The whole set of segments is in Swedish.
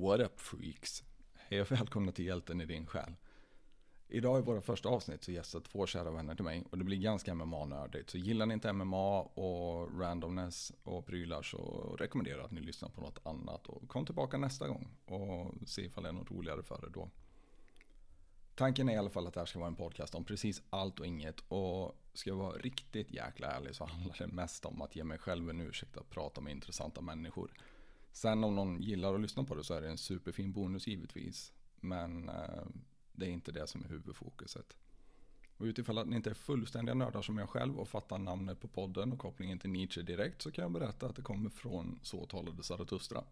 What up freaks? Hej och välkomna till Hjälten i din själ. Idag i våra första avsnitt så gästar två kära vänner till mig och det blir ganska MMA-nördigt. Så gillar ni inte MMA och randomness och prylar så rekommenderar jag att ni lyssnar på något annat och kom tillbaka nästa gång och se ifall det är något roligare för er då. Tanken är i alla fall att det här ska vara en podcast om precis allt och inget och ska jag vara riktigt jäkla ärlig så handlar det mest om att ge mig själv en ursäkt att prata med intressanta människor. Sen om någon gillar att lyssna på det så är det en superfin bonus givetvis. Men eh, det är inte det som är huvudfokuset. Och utifall att ni inte är fullständiga nördar som jag själv och fattar namnet på podden och kopplingen till Nietzsche direkt så kan jag berätta att det kommer från Så talade Zarathustra.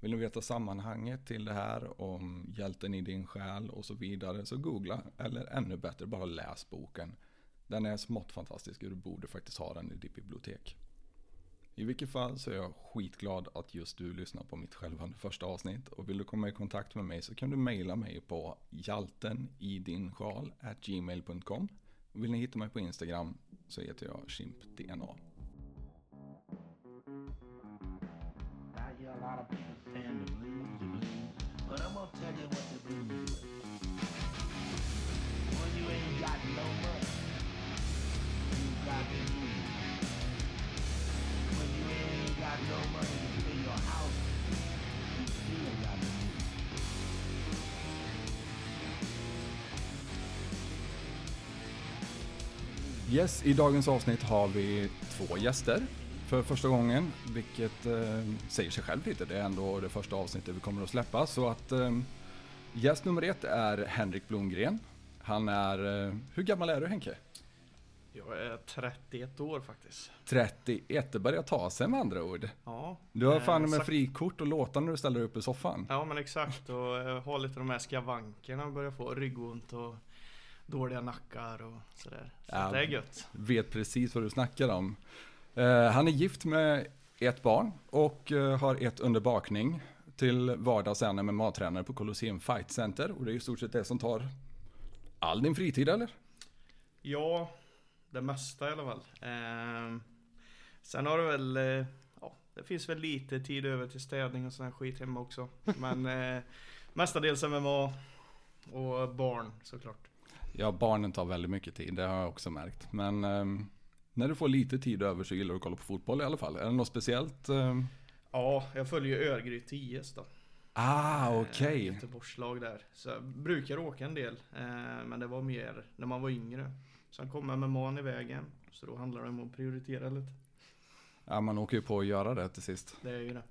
Vill ni veta sammanhanget till det här om hjälten i din själ och så vidare så googla eller ännu bättre bara läs boken. Den är smått fantastisk och du borde faktiskt ha den i ditt bibliotek. I vilket fall så är jag skitglad att just du lyssnar på mitt självande första avsnitt. Och vill du komma i kontakt med mig så kan du mejla mig på gmail.com. Vill ni hitta mig på Instagram så heter jag chimpdna. I got no money to pay your house, you still got the blues. Yes, i dagens avsnitt har vi två gäster för första gången, vilket eh, säger sig själv lite. Det är ändå det första avsnittet vi kommer att släppa. Så att eh, gäst nummer ett är Henrik Blomgren. Han är, eh, hur gammal är du Henke? Jag är 31 år faktiskt. 31, det börjar ta sig med andra ord. Ja. Du har eh, fan med frikort och låtar när du ställer upp i soffan. Ja men exakt och eh, har lite de här skavankerna börjar få ryggont och dåliga nackar och sådär. Så Ja. det är gött. Vet precis vad du snackar om. Eh, han är gift med ett barn och har ett under bakning. Till vardags är han MMA-tränare på Colosseum Fight Center och det är i stort sett det som tar all din fritid eller? Ja, det mesta i alla fall. Ehm, sen har du väl, eh, ja det finns väl lite tid över till städning och sån här skit hemma också. Men eh, mestadels MMA och barn såklart. Ja, barnen tar väldigt mycket tid, det har jag också märkt. Men ehm, när du får lite tid över så gillar du att kolla på fotboll i alla fall. Är det något speciellt? ehm? Ja, jag följer Örgryte IS då. Ah, Eh, okej. Göteborgslag där. Så jag brukar åka en del. Eh, men det var mer när man var yngre. Sen kom jag med man i vägen. Så då handlar det om att prioritera lite. Ja, man åker ju på att göra det till sist. Det är ju det.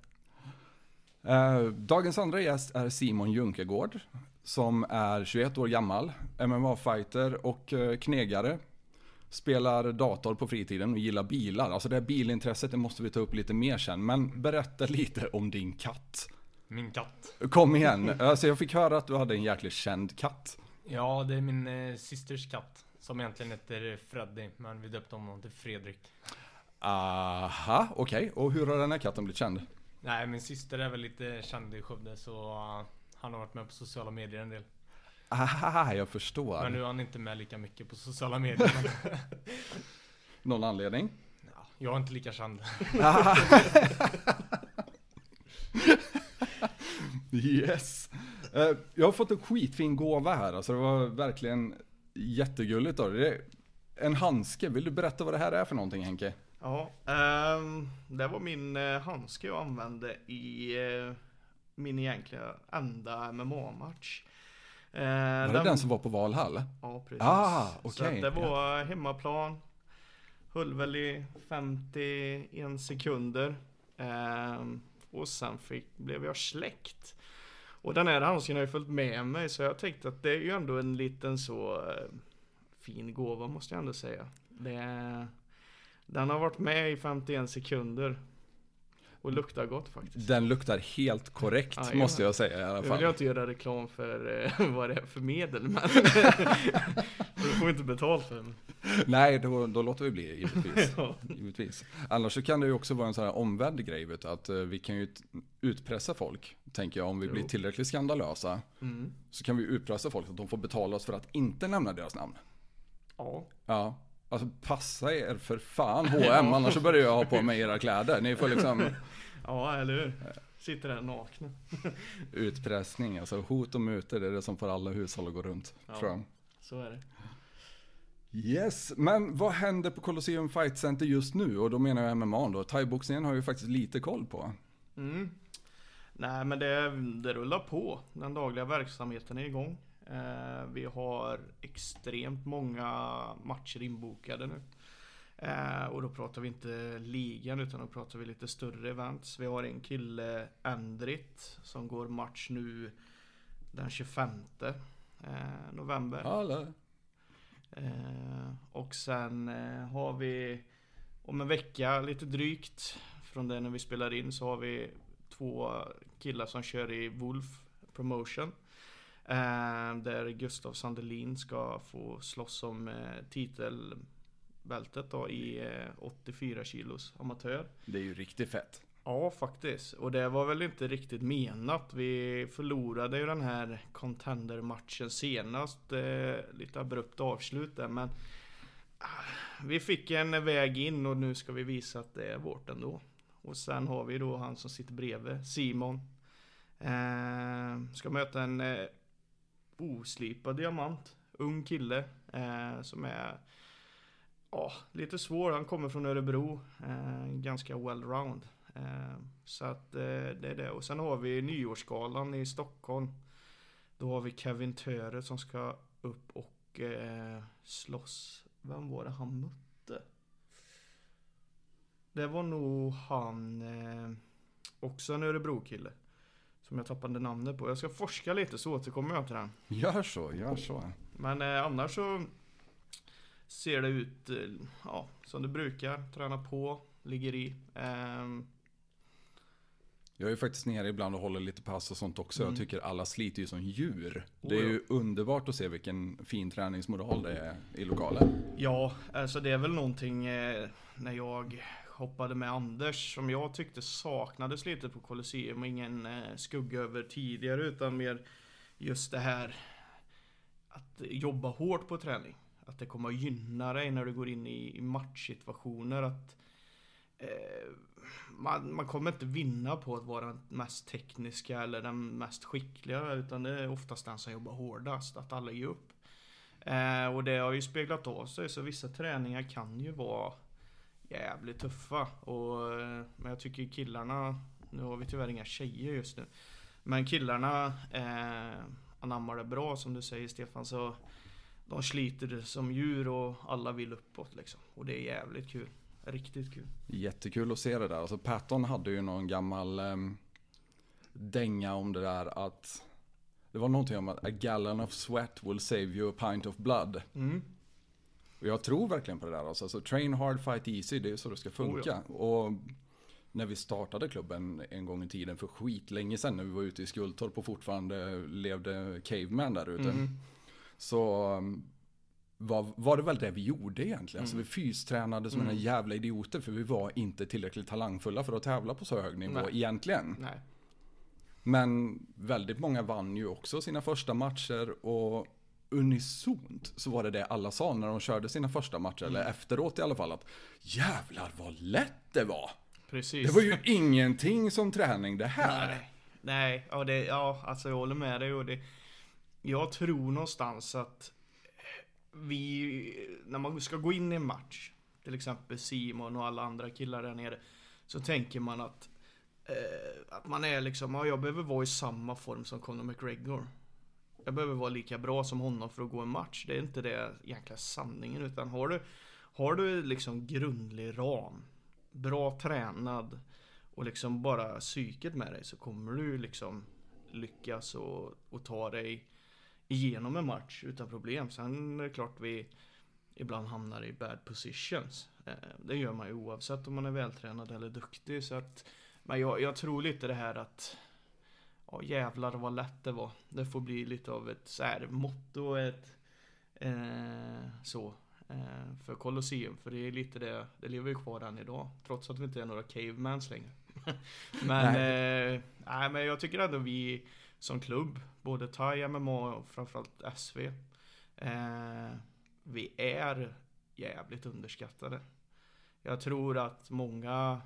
Eh, dagens andra gäst är Simon Junkegård. Som är 21 år gammal, MMA-fighter och eh, knegare. Spelar dator på fritiden och gillar bilar. Alltså det här bilintresset det måste vi ta upp lite mer sen. Men berätta lite om din katt. Min katt. Kom igen. Alltså jag fick höra att du hade en jäkligt känd katt. Ja, det är min eh, systers katt. Som egentligen heter Freddy, men vi döpte om honom till Fredrik. Aha, okej. Och hur har den här katten blivit känd? Nej, min syster är väl lite känd i Skövde, så uh, han har varit med på sociala medier en del. Aha, jag förstår. Men nu är han inte med lika mycket på sociala medier. Någon anledning? ja, jag är inte lika känd. Yes. Eh, Jag har fått en skitfin gåva här, alltså det var verkligen jättegulligt då. Det är en handske, vill du berätta vad det här är för någonting Henke? Ja, ehm, det var min eh, handske jag använde i eh, min egentliga enda MMA-match. Eh, Var det den som var på Valhall? Ja, precis. Ah, Så okej, att det var hemmaplan. Höll väl i 51 sekunder. Ehm, och sen fick, blev jag släckt. Och den här handsken har ju följt med mig så jag tänkte att det är ju ändå en liten så eh, fin gåva måste jag ändå säga. Det, den har varit med i 51 sekunder. Och luktar gott faktiskt. Den luktar helt korrekt Ja, måste ja. jag säga i alla Nu vill fall. jag inte göra reklam för eh, vad det är för medel men Du får inte betalt för den. Nej, då, då låter vi bli givetvis. Ja. givetvis. Annars så kan det ju också vara en sån här omvänd grej, vet att eh, vi kan ju utpressa folk, tänker jag, om vi Jo. blir tillräckligt skandalösa. Mm. Så kan vi utpressa folk att de får betala oss för att inte nämna deras namn. Ja. Ja. Alltså passa er för fan H&M annars så börjar jag ha på mig era kläder. Ni får liksom, ja, eller hur? Sitter där nakna. Utpressning, alltså hot och mutor, det är det som får alla hushåll att gå runt. Ja. Tror jag. Så är det. Yes, men vad händer på Colosseum Fight Center just nu? Och då menar jag MMA då. Thaiboxningen har ju faktiskt lite koll på. Mm. Nej men det, det rullar på. Den dagliga verksamheten är igång. Eh, vi har extremt många matcher inbokade nu. Eh, och då pratar vi inte ligan utan då pratar vi lite större events. Vi har en kille, Endrit, som går match nu den 25 eh, november. Alla. Och sen har vi om en vecka lite drygt från det när vi spelar in så har vi två killar som kör i Wolf Promotion. Eh, där Gustav Sandelin ska få slåss om eh, titelbältet då i eh, 84 kilos amatör. Det är ju riktigt fett. Ja, faktiskt. Och det var väl inte riktigt menat. Vi förlorade ju den här contender-matchen senast. Eh, lite abrupt avslut där, men ah, vi fick en väg in och nu ska vi visa att det är vårt ändå. Och sen har vi då han som sitter bredvid, Simon. Eh, ska möta en eh, oslipad diamant. Ung kille eh, som är ja, lite svår. Han kommer från Örebro. Eh, ganska well-round. Eh, Så att eh, det är det. Och sen har vi nyårsgalan i Stockholm. Då har vi Kevin Töre som ska upp och eh, slåss. Vem var det han mötte? Det var nog han, eh, också en Örebro-kille. Som jag tappade namnet på. Jag ska forska lite så återkommer jag till den. Gör så, gör så. Men eh, annars så ser det ut eh, ja, som det brukar. Träna på, ligger i. Ehm, Jag är ju faktiskt nere ibland och håller lite pass och sånt också. Mm. Jag tycker alla sliter ju som djur. Oh, Det är ja. ju underbart att se vilken fin träningsmoral det är i lokalen. Ja, alltså det är väl någonting eh, när jag hoppade med Anders som jag tyckte saknades lite på Colosseum och ingen eh, skugga över tidigare utan mer just det här att jobba hårt på träning. Att det kommer att gynna dig när du går in i, i matchsituationer. Att eh, man, man kommer inte vinna på att vara den mest tekniska eller den mest skickliga utan det är oftast den som jobbar hårdast. Att alla ger upp. Eh, och det har ju speglat av sig så vissa träningar kan ju vara jävligt tuffa. Och, eh, men jag tycker killarna, nu har vi tyvärr inga tjejer just nu. Men killarna eh, anammar det bra som du säger Stefan. Så de sliter som djur och alla vill uppåt liksom. Och det är jävligt kul. Riktigt kul. Jättekul att se det där. Alltså Patton hade ju någon gammal em, dänga om det där att det var någonting om att a gallon of sweat will save you a pint of blood. Mm. Och jag tror verkligen på det där. Alltså, alltså train hard, fight easy, det är så det ska funka. Och när vi startade klubben en gång i tiden för skitlänge sedan när vi var ute i Skultorp och fortfarande levde caveman där ute. Mm. Så um, var, var det väl det vi gjorde egentligen. Alltså vi fystränade som Mm. en jävla idioter för vi var inte tillräckligt talangfulla för att tävla på så hög nivå Nej. egentligen. Nej. Men väldigt många vann ju också sina första matcher och unisont så var det det alla sa när de körde sina första matcher, eller Mm. efteråt i alla fall, att jävlar vad lätt det var. Precis. Det var ju ingenting som träning det här. Nej, nej, ja, det, ja, alltså jag håller med dig och det Jag tror någonstans att Vi, när man ska gå in i en match Till exempel Simon och alla andra killar där nere Så tänker man att eh, Att man är liksom, ja jag behöver vara i samma form som Conor McGregor jag behöver vara lika bra som honom för att gå en match Det är inte det egentligen sanningen utan har du Har du liksom grundlig ram Bra tränad och liksom bara psyket med dig så kommer du liksom lyckas och, och ta dig igenom en match utan problem. Sen är det klart vi ibland hamnar i bad positions. Eh, det gör man ju oavsett om man är vältränad eller duktig. Så att, men jag, jag tror lite det här att Ja jävlar vad lätt det var. Det får bli lite av ett så här motto, ett eh, så. Eh, för Colosseum, för det är lite det, det lever ju kvar än idag. Trots att vi inte är några cavemans längre. men, eh, nej, men jag tycker ändå vi som klubb, både Thai, MMA och framförallt SV. Eh, vi är jävligt underskattade. Jag tror att många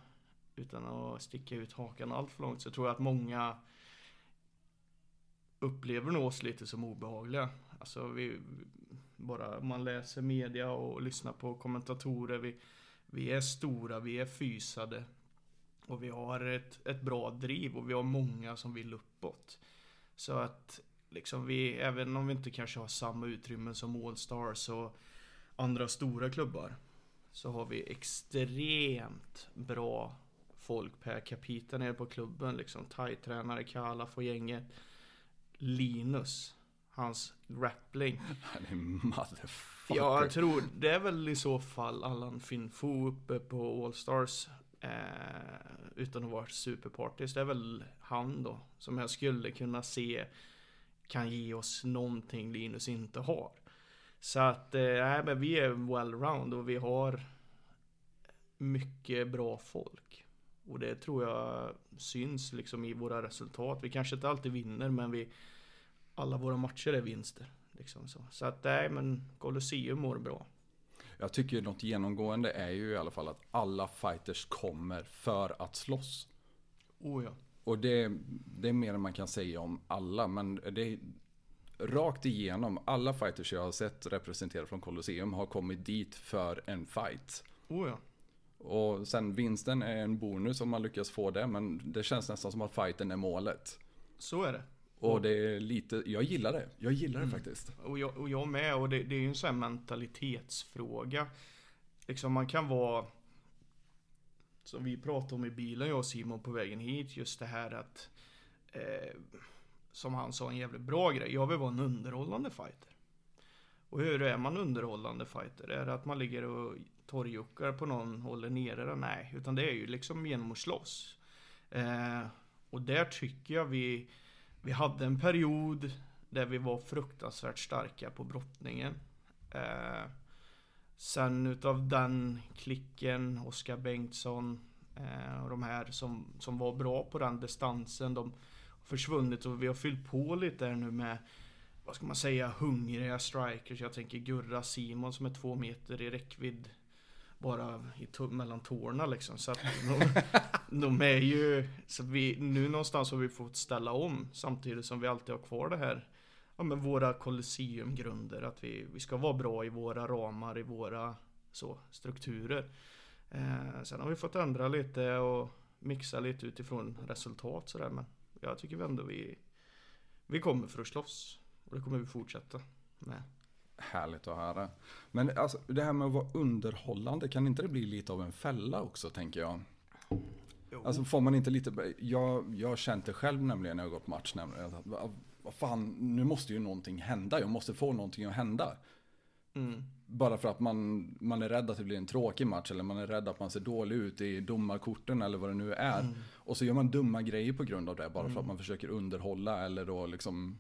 utan att sticka ut hakan allt för långt så tror jag att många upplever nog oss lite som obehagliga. Alltså vi, bara man läser media och lyssnar på kommentatorer. Vi, vi är stora, vi är fysade. Och vi har ett, ett bra driv och vi har många som vill uppåt. Så att liksom vi, även om vi inte kanske har samma utrymme som Allstars och andra stora klubbar. Så har vi extremt bra folk per capita nere på klubben. Liksom thai-tränare, Kalaf och gänget. Linus, hans grappling. Han är motherfucker. Ja, jag tror det är väl i så fall Allan Finfo uppe på Allstars. Eh, utan att vara superpartist. Det är väl han då. Som jag skulle kunna se kan ge oss någonting Linus inte har. Så att, eh, men vi är well-round och vi har mycket bra folk. Och det tror jag syns liksom i våra resultat. Vi kanske inte alltid vinner men vi alla våra matcher är vinster. Liksom så. så att nej men Colosseum mår bra. Jag tycker något genomgående är ju i alla fall att alla fighters kommer för att slåss. Oh ja. Och det, det är mer än man kan säga om alla, men det är rakt igenom. Alla fighters jag har sett representerade från Colosseum har kommit dit för en fight. Oh ja. Och sen vinsten är en bonus om man lyckas få det, men det känns nästan som att fighten är målet. Så är det. Och det är lite, jag gillar det. Jag gillar det faktiskt. Och jag, och jag med. Och det, det är ju en sån här mentalitetsfråga. Liksom man kan vara... Som vi pratade om i bilen jag och Simon på vägen hit. Just det här att... Eh, som han sa en jävligt bra grej. Jag vill vara en underhållande fighter. Och hur är man underhållande fighter? Är det att man ligger och torrjuckar på någon, håller nere den? Nej, utan det är ju liksom genom att slåss. Eh, och där tycker jag vi vi hade en period där vi var fruktansvärt starka på brottningen. Eh, sen utav den klicken, Oskar Bengtsson eh, och de här som, som var bra på den distansen, de har försvunnit och vi har fyllt på lite här nu med vad ska man säga, hungriga strikers. Jag tänker Gurra Simon som är två meter i räckvidd bara i mellan tårna liksom. Så att de, de, är ju, så vi, nu någonstans har vi fått ställa om samtidigt som vi alltid har kvar det här. Ja men våra kolosseumgrunder, att vi, vi ska vara bra i våra ramar, i våra så, strukturer. Eh, sen har vi fått ändra lite och mixa lite utifrån resultat sådär men jag tycker vi ändå vi, vi kommer för att slåss. Och det kommer vi fortsätta med. Härligt att höra. Men alltså, det här med att vara underhållande, kan inte det bli lite av en fälla också tänker jag? Jo. Alltså får man inte lite, jag, jag har känt det själv nämligen när jag har gått match nämligen. Att, vad, fan, nu måste ju någonting hända, jag måste få någonting att hända. Mm. Bara för att man, man är rädd att det blir en tråkig match eller man är rädd att man ser dålig ut i domarkorten eller vad det nu är. Mm. Och så gör man dumma grejer på grund av det bara för att man försöker underhålla eller då liksom.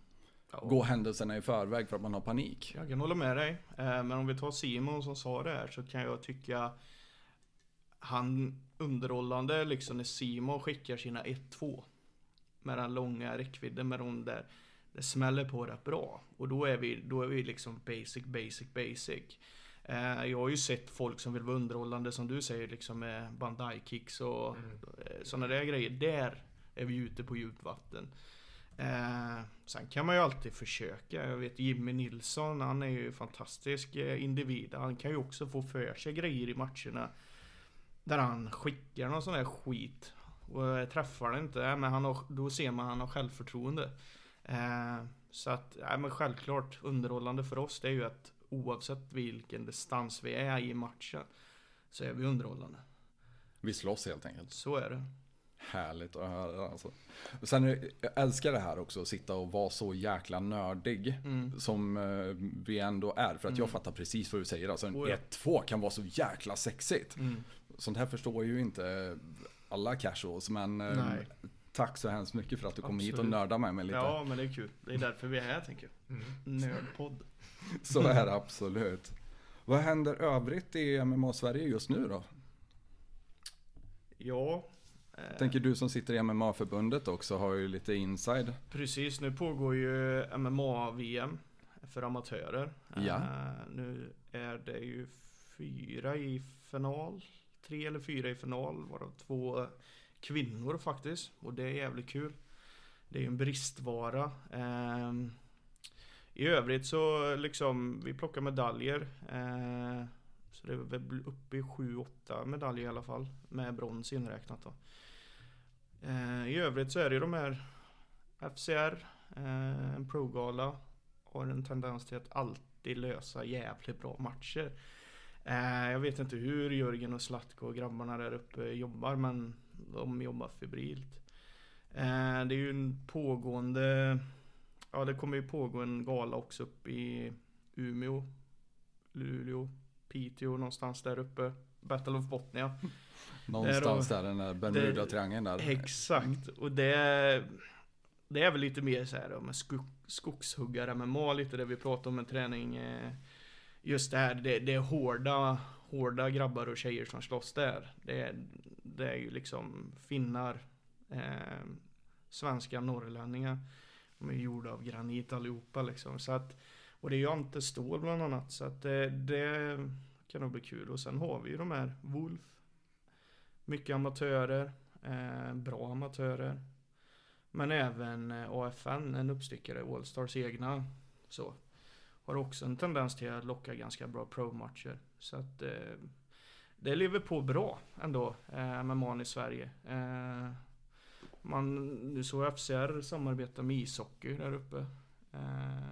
Gå händelserna i förväg för att man har panik. Jag kan hålla med dig. Eh, Men om vi tar Simon som sa det här så kan jag tycka han underhållande liksom när Simon skickar sina 1-2 med den långa räckvidden med de där det smäller på rätt bra och då är vi, då är vi liksom basic, basic, basic. Eh, Jag har ju sett folk som vill vara underhållande som du säger liksom med bandai kicks och sådana där grejer. Där är vi ute på djupt vatten. Eh, sen kan man ju alltid försöka. Jag vet Jimmy Nilsson, han är ju fantastisk eh, individ. Han kan ju också få för sig grejer i matcherna. Där han skickar någon sån här skit. Och träffar det inte, men han har, då ser man att han har självförtroende. Eh, så att, ja men självklart underhållande för oss det är ju att oavsett vilken distans vi är i matchen så är vi underhållande. Vi slåss helt enkelt. Så är det. Härligt att höra alltså. Och Sen, det- jag älskar det här också, att sitta och vara så jäkla nördig. Mm. Som eh, vi ändå är. För att jag fattar precis vad du säger. Alltså en Oh ja. 1-2 kan vara så jäkla sexigt. Mm. Sånt här förstår ju inte alla casuals. Men eh, Nej. tack så hemskt mycket för att du kom hit och Absolut. nördade med mig lite. Ja men det är kul. Det är därför vi är här tänker jag. Mm. Nördpodd. Så är det absolut. Vad händer övrigt i MMA-Sverige just nu då? Ja. Eh, Tänker du som sitter i MMA-förbundet också har ju lite inside. Precis, nu pågår ju MMA-VM för amatörer. Ja. Eh, nu är det ju fyra i final, tre eller fyra i final, varav två kvinnor faktiskt. Och det är jävligt kul. Det är ju en bristvara. Ehm, I övrigt så liksom, vi plockar medaljer. Eh, så det är väl uppe i 7-8 medaljer i alla fall. Med brons inräknat då. Eh, I övrigt så är det ju de här FCR, eh, en pro-gala. Har en tendens till att alltid lösa jävligt bra matcher. Eh, jag vet inte hur Jörgen och Slatko och grabbarna där uppe jobbar men de jobbar febrilt. Eh, det är ju en pågående, ja det kommer ju pågå en gala också uppe i Umeå, Luleå, Piteå någonstans där uppe. Battle of Botnia. Någonstans där, den där Bermuda-triangeln där. Exakt, och det Det är väl lite mer så här med skog, skogshuggare MMA, lite det vi pratade om med träning eh, Just det här, det, det är hårda, hårda grabbar och tjejer som slåss där. Det är, det är ju liksom finnar eh, Svenska norrlänningar. De är gjorda av granit allihopa liksom så att Och det är ju Ante Ståhl bland annat så att det, det kan nog bli kul. Och sen har vi ju de här Wolf mycket amatörer, eh, bra amatörer. Men även eh, AFN, en uppstickare, Allstars egna. Så. Har också en tendens till att locka ganska bra pro-matcher. Så att eh, det lever på bra ändå eh, med MAN i Sverige. Eh, man, nu såg FCR samarbeta med ishockey där uppe. Eh,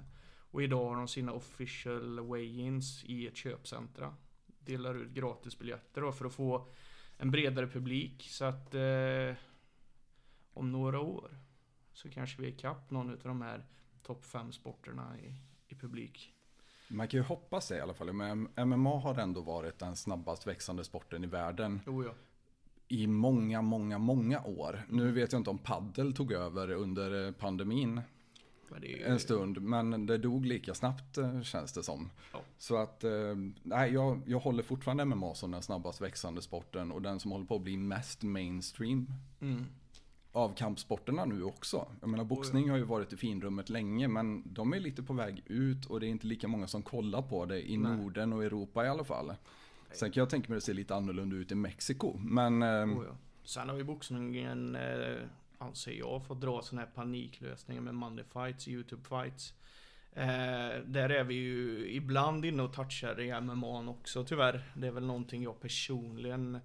och idag har de sina official way-ins i ett köpcentra. Delar ut gratisbiljetter då för att få en bredare publik. Så att eh, om några år så kanske vi är ikapp någon av de här topp 5 sporterna i, i publik. Man kan ju hoppas det i alla fall. Men MMA har ändå varit den snabbast växande sporten i världen Jo, ja. i många, många, många år. Nu vet jag inte om paddel tog över under eh, pandemin ju, en stund, men det dog lika snabbt eh, känns det som. Ja. Så att, eh, nej, jag, jag håller fortfarande MMA som den snabbast växande sporten och den som håller på att bli mest mainstream Mm. av kampsporterna nu också. Jag menar boxning har ju varit i finrummet länge men de är lite på väg ut och det är inte lika många som kollar på det i Nej. Norden och Europa i alla fall. Sen kan jag tänka mig att det ser lite annorlunda ut i Mexiko. Men Oh, ja. Sen har ju boxningen, eh, anser jag, fått dra sådana här paniklösningar med Monday fights, YouTube fights. Eh, där är vi ju ibland inne och touchar i MMA också tyvärr. Det är väl någonting jag personligen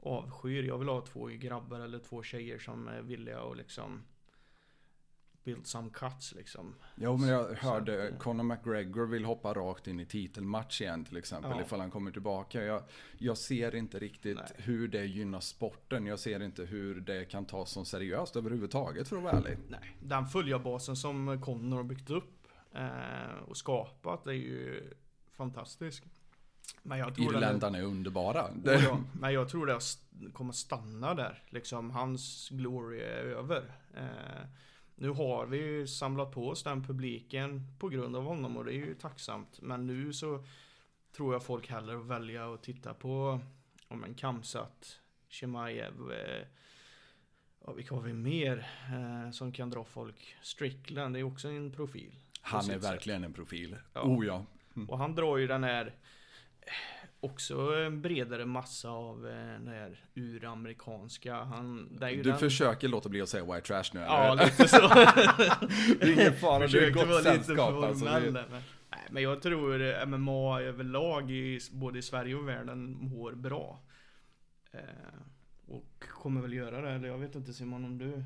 avskyr. Jag vill ha två grabbar eller två tjejer som är villiga och liksom build some cuts liksom. Jo men jag hörde att, Conor McGregor vill hoppa rakt in i titelmatch igen till exempel Ja. ifall han kommer tillbaka. Jag, jag ser inte riktigt Nej. hur det gynnar sporten. Jag ser inte hur det kan tas som seriöst överhuvudtaget för att vara ärlig. Nej, den följarbasen som Connor har byggt upp eh, och skapat är ju fantastisk. Men jag tror Irländarna är underbara. Ja, men jag tror det kommer stanna där. Liksom, hans glory är över. Eh, nu har vi ju samlat på oss den publiken på grund av honom och det är ju tacksamt. Men nu så tror jag folk hellre välja att titta på om en Kamsat, Chimaev, eh, ja, vilka har vi mer eh, som kan dra folk? Strickland det är också en profil. han är sitt sätt. verkligen en profil. Ja. Oh ja. Och han drar ju den här Också en bredare massa av eh, den här uramerikanska Han, Du den, försöker låta bli att säga white trash nu Ja eller? lite så Det är ingen fara, du är gott sällskap alltså. Det- men, Nej men jag tror eh, MMA överlag i både i Sverige och världen mår bra eh, Och kommer väl göra det, eller jag vet inte Simon om du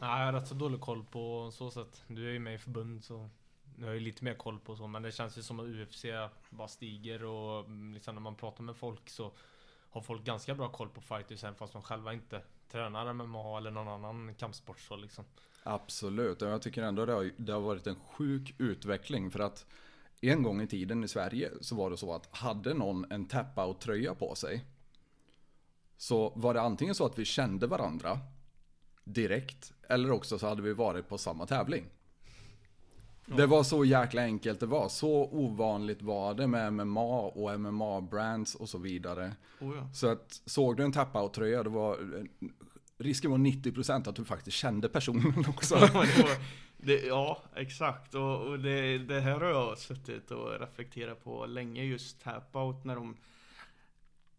Ja, jag har rätt så dålig koll på så sätt. Du är ju med i förbund så nu har jag ju lite mer koll på så men det känns ju som att UFC bara stiger och mm, liksom när man pratar med folk så har folk ganska bra koll på fighters även fast de själva inte tränar MMA eller någon annan kampsport så liksom. Absolut, och jag tycker ändå det har, det har varit en sjuk utveckling för att en gång i tiden i Sverige så var det så att hade någon en tap-out-tröja på sig så var det antingen så att vi kände varandra direkt eller också så hade vi varit på samma tävling. Det var så jäkla enkelt det var. Så ovanligt var det med MMA och MMA-brands och så vidare. oh, ja. Så att såg du en tap-out-tröja, det var risken var 90% att du faktiskt kände personen också. Ja, var, det, ja, exakt. Och, och det, det här har jag suttit och reflekterat på länge. Just tap-out när de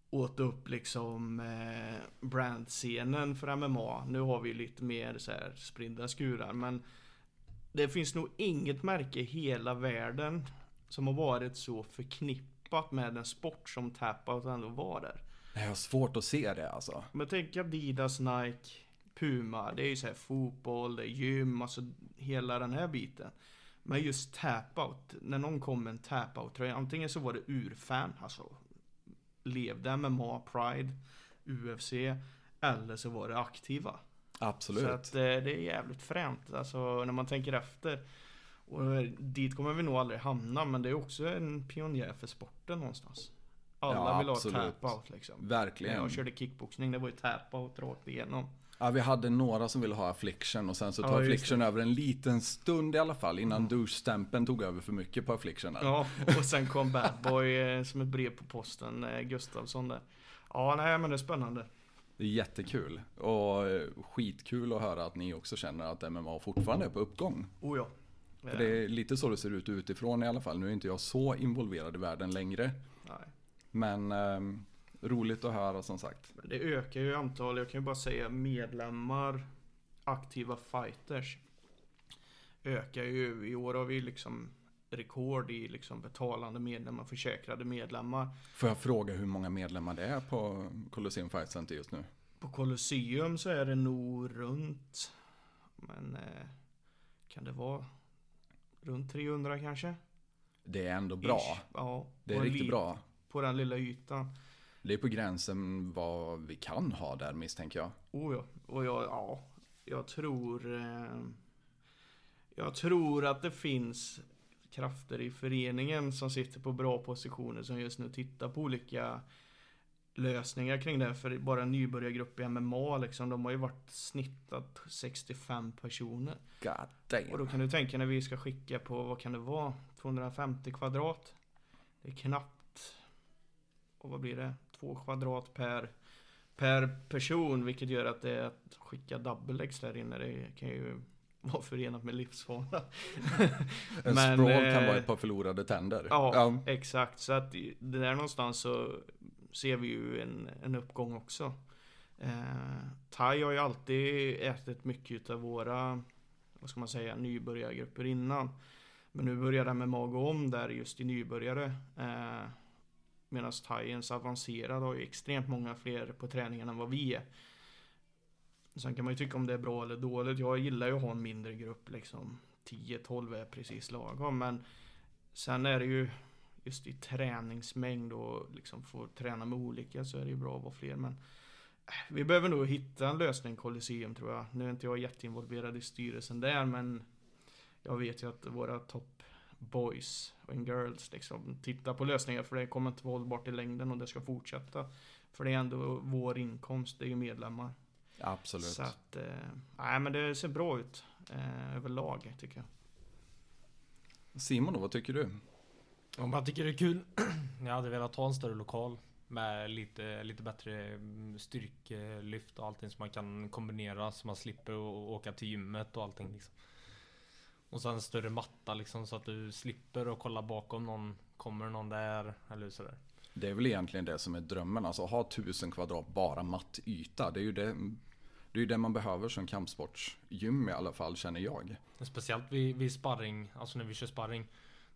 åt upp liksom eh, brandscenen för MMA. Nu har vi lite mer så här spridda skurar men det finns nog inget märke i hela världen som har varit så förknippat med en sport som tap-out ändå var där. Jag har svårt att se det alltså. Men tänk Adidas, Nike, Puma. Det är ju så här fotboll, det är gym, alltså hela den här biten. Men just tap-out, när någon kom med en tap-out-tröja, antingen så var det urfan, alltså levde MMA, Pride, UFC, eller så var det aktiva. Absolut. Så att eh, det är jävligt fränt, alltså när man tänker efter. Och eh, dit kommer vi nog aldrig hamna, men det är också en pionjär för sporten någonstans. Alla Ja, vill ha absolut. tap-out liksom. När Verkligen. jag körde kickboxning, det var ju tap-out rakt igenom. Ja, vi hade några som ville ha affliction och sen så Ja, tog just affliction över en liten stund i alla fall innan douche-stämpeln tog över för mycket på affliction. Ja, och sen kom Bad Boy eh, som ett brev på posten, eh, Gustavsson där. Ja, nej men det är spännande. Det är jättekul och eh, skitkul att höra att ni också känner att MMA fortfarande är på uppgång. Oh ja. För det är lite så det ser ut utifrån i alla fall. Nu är inte jag så involverad i världen längre. Nej. Men ehm, roligt att höra som sagt. Det ökar ju antal, jag kan ju bara säga medlemmar, aktiva fighters. Ökar ju, i år har vi liksom rekord i liksom betalande medlemmar, försäkrade medlemmar. Får jag fråga hur många medlemmar det är på Colosseum Fight Center just nu? På Colosseum så är det nog runt, men eh, kan det vara runt 300 kanske? Det är ändå bra. Ish. Ja. Det är riktigt bra. På den lilla ytan. Det är på gränsen vad vi kan ha där misstänker jag. Oh ja, och jag, ja, jag tror... Eh, jag tror att det finns krafter i föreningen som sitter på bra positioner som just nu tittar på olika lösningar kring det. För bara en nybörjargrupp i MMA liksom, de har ju varit snittat 65 personer. God Och då damn. kan du tänka när vi ska skicka på, vad kan det vara? 250 kvadrat? Det är knappt, och vad blir det? Två kvadrat per, per person, vilket gör att det är att skicka double-legs där inne, det kan ju vara förenat med livsfara. En Men, sprawl kan eh, vara ett par förlorade tänder. Ja, exakt. Så att det där någonstans så ser vi ju en, en uppgång också. Eh, thai har ju alltid ätit mycket av våra, vad ska man säga, nybörjargrupper innan. Men nu börjar det med mag och om där just i nybörjare. Eh, Medan thaiens avancerad har ju extremt många fler på träningen än vad vi är. Sen kan man ju tycka om det är bra eller dåligt. Jag gillar ju att ha en mindre grupp liksom. 10-12 är precis lagom. Men sen är det ju just i träningsmängd och liksom få träna med olika så är det ju bra att vara fler. Men äh, vi behöver nog hitta en lösning Colosseum tror jag. Nu är inte jag jätteinvolverad i styrelsen där men jag vet ju att våra top boys och girls liksom tittar på lösningar för det kommer inte vara hållbart i längden och det ska fortsätta. För det är ändå vår inkomst, det är ju medlemmar. Absolut. Så att, eh, nej men det ser bra ut eh, överlag tycker jag. Simon då, vad tycker du? Om jag tycker det är kul. Jag hade velat ha en större lokal. Med lite, lite bättre mm, styrkelyft och allting som man kan kombinera. Så man slipper åka till gymmet och allting liksom. Och sen en större matta liksom så att du slipper att kolla bakom någon. Kommer någon där? Eller sådär. Det är väl egentligen det som är drömmen. Alltså ha 1000 kvadrat bara mattyta. Det är ju det, det, är ju det man behöver som kampsportsgym i alla fall känner jag. Speciellt vid, vid sparring, alltså när vi kör sparring.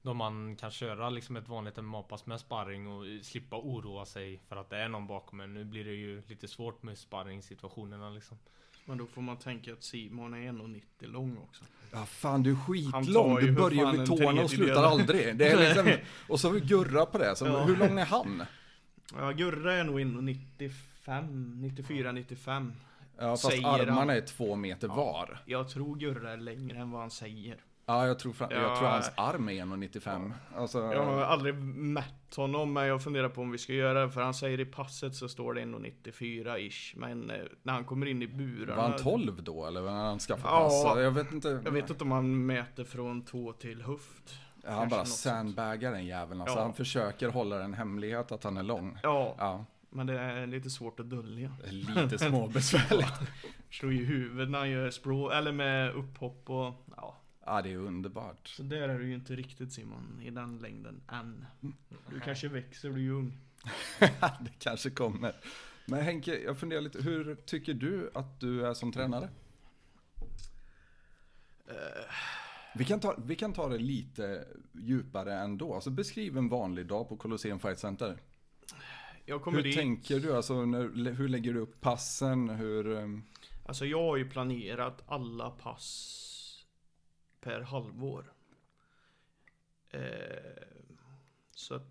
Då man kan köra liksom ett vanligt MMA-pass med sparring och slippa oroa sig för att det är någon bakom en. Nu blir det ju lite svårt med sparringssituationerna liksom. Men då får man tänka att Simon är 1,90 lång också. Ja fan du är skitlång. Du börjar vid tårna och slutar aldrig. Det är liksom, och så har vi Gurra på det. Så Ja. Hur lång är han? Ja, Gurra är nog 1,95, 94, 95. Ja, fast Säger han. armarna är två meter var. Jag tror Gurra är längre än vad han säger. Ja, jag tror, jag Ja. tror hans arm är 1,95. Alltså, Jag har aldrig mätt honom men jag funderar på om vi ska göra det för han säger i passet så står det 1,94 ish. Men eh, när han kommer in i burarna. var han 12 då eller var han skaffade Ja. pass? Jag vet inte. Jag vet inte om han mäter från tå till höft. Ja, han bara sandbaggar den jäveln. Alltså, Ja. Han försöker hålla en hemlighet att han är lång. Ja, men det är lite svårt att dölja. lite småbesvärligt. Slår ju huvudet när han gör sprawl, eller med upphopp och ja. Ja, det är underbart. Så där är du ju inte riktigt Simon, i den längden än. Du kanske växer, du är ung. det kanske kommer. Men Henke, jag funderar lite, hur tycker du att du är som tränare? Vi kan, ta, vi kan ta det lite djupare ändå. Alltså beskriv en vanlig dag på Colosseum Fight Center. Jag kommer Hur dit. tänker du? Alltså, när, hur lägger du upp passen? Hur, ehm, Alltså jag har ju planerat alla pass per halvår. Eh, så att,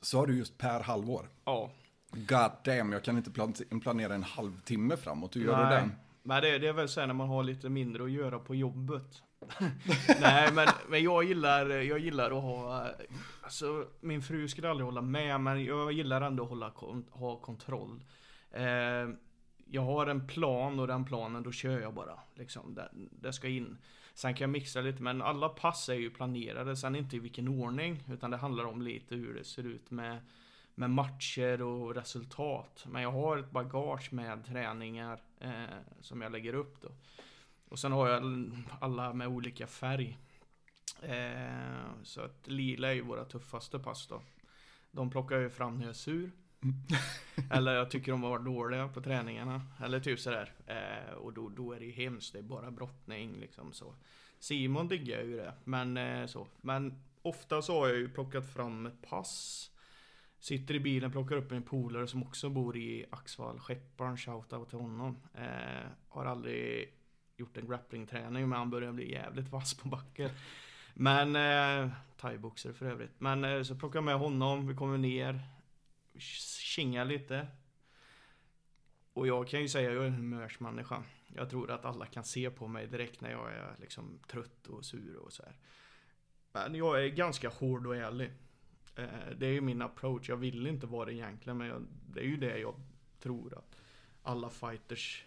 så har du just per halvår. ja. God damn, jag kan inte plan- planera en halvtimme framåt. Hur gör du Nej. det? Men det, det är väl så här när man har lite mindre att göra på jobbet. Nej men, men jag gillar, jag gillar att ha, alltså min fru skulle aldrig hålla med men jag gillar ändå att hålla, ha kontroll. Eh, jag har en plan och den planen då kör jag bara. Liksom, det, det ska in. Sen kan jag mixa lite men alla pass är ju planerade, sen inte i vilken ordning. Utan det handlar om lite hur det ser ut med, med matcher och resultat. Men jag har ett bagage med träningar eh, som jag lägger upp då. Och sen har jag alla med olika färg. Eh, så att lila är ju våra tuffaste pass då. De plockar jag ju fram när jag är sur. Eller jag tycker de var dåliga på träningarna. Eller typ sådär. Eh, och då, då är det ju hemskt. Det är bara brottning liksom så. Simon diggar ju det. Men eh, så. Men ofta så har jag ju plockat fram ett pass. Sitter i bilen, plockar upp en polare som också bor i Axvall. Skepparen, shoutout till honom. Eh, har aldrig gjort en grapplingträning men han börjar bli jävligt vass på backen. Men, eh, thaiboxare för övrigt. Men eh, så plockar jag med honom, vi kommer ner tjinga lite. Och jag kan ju säga, jag är en humörsmänniska. Jag tror att alla kan se på mig direkt när jag är liksom trött och sur och så här. Men jag är ganska hård och ärlig. Eh, det är ju min approach. Jag vill inte vara det egentligen, men jag, det är ju det jag tror att alla fighters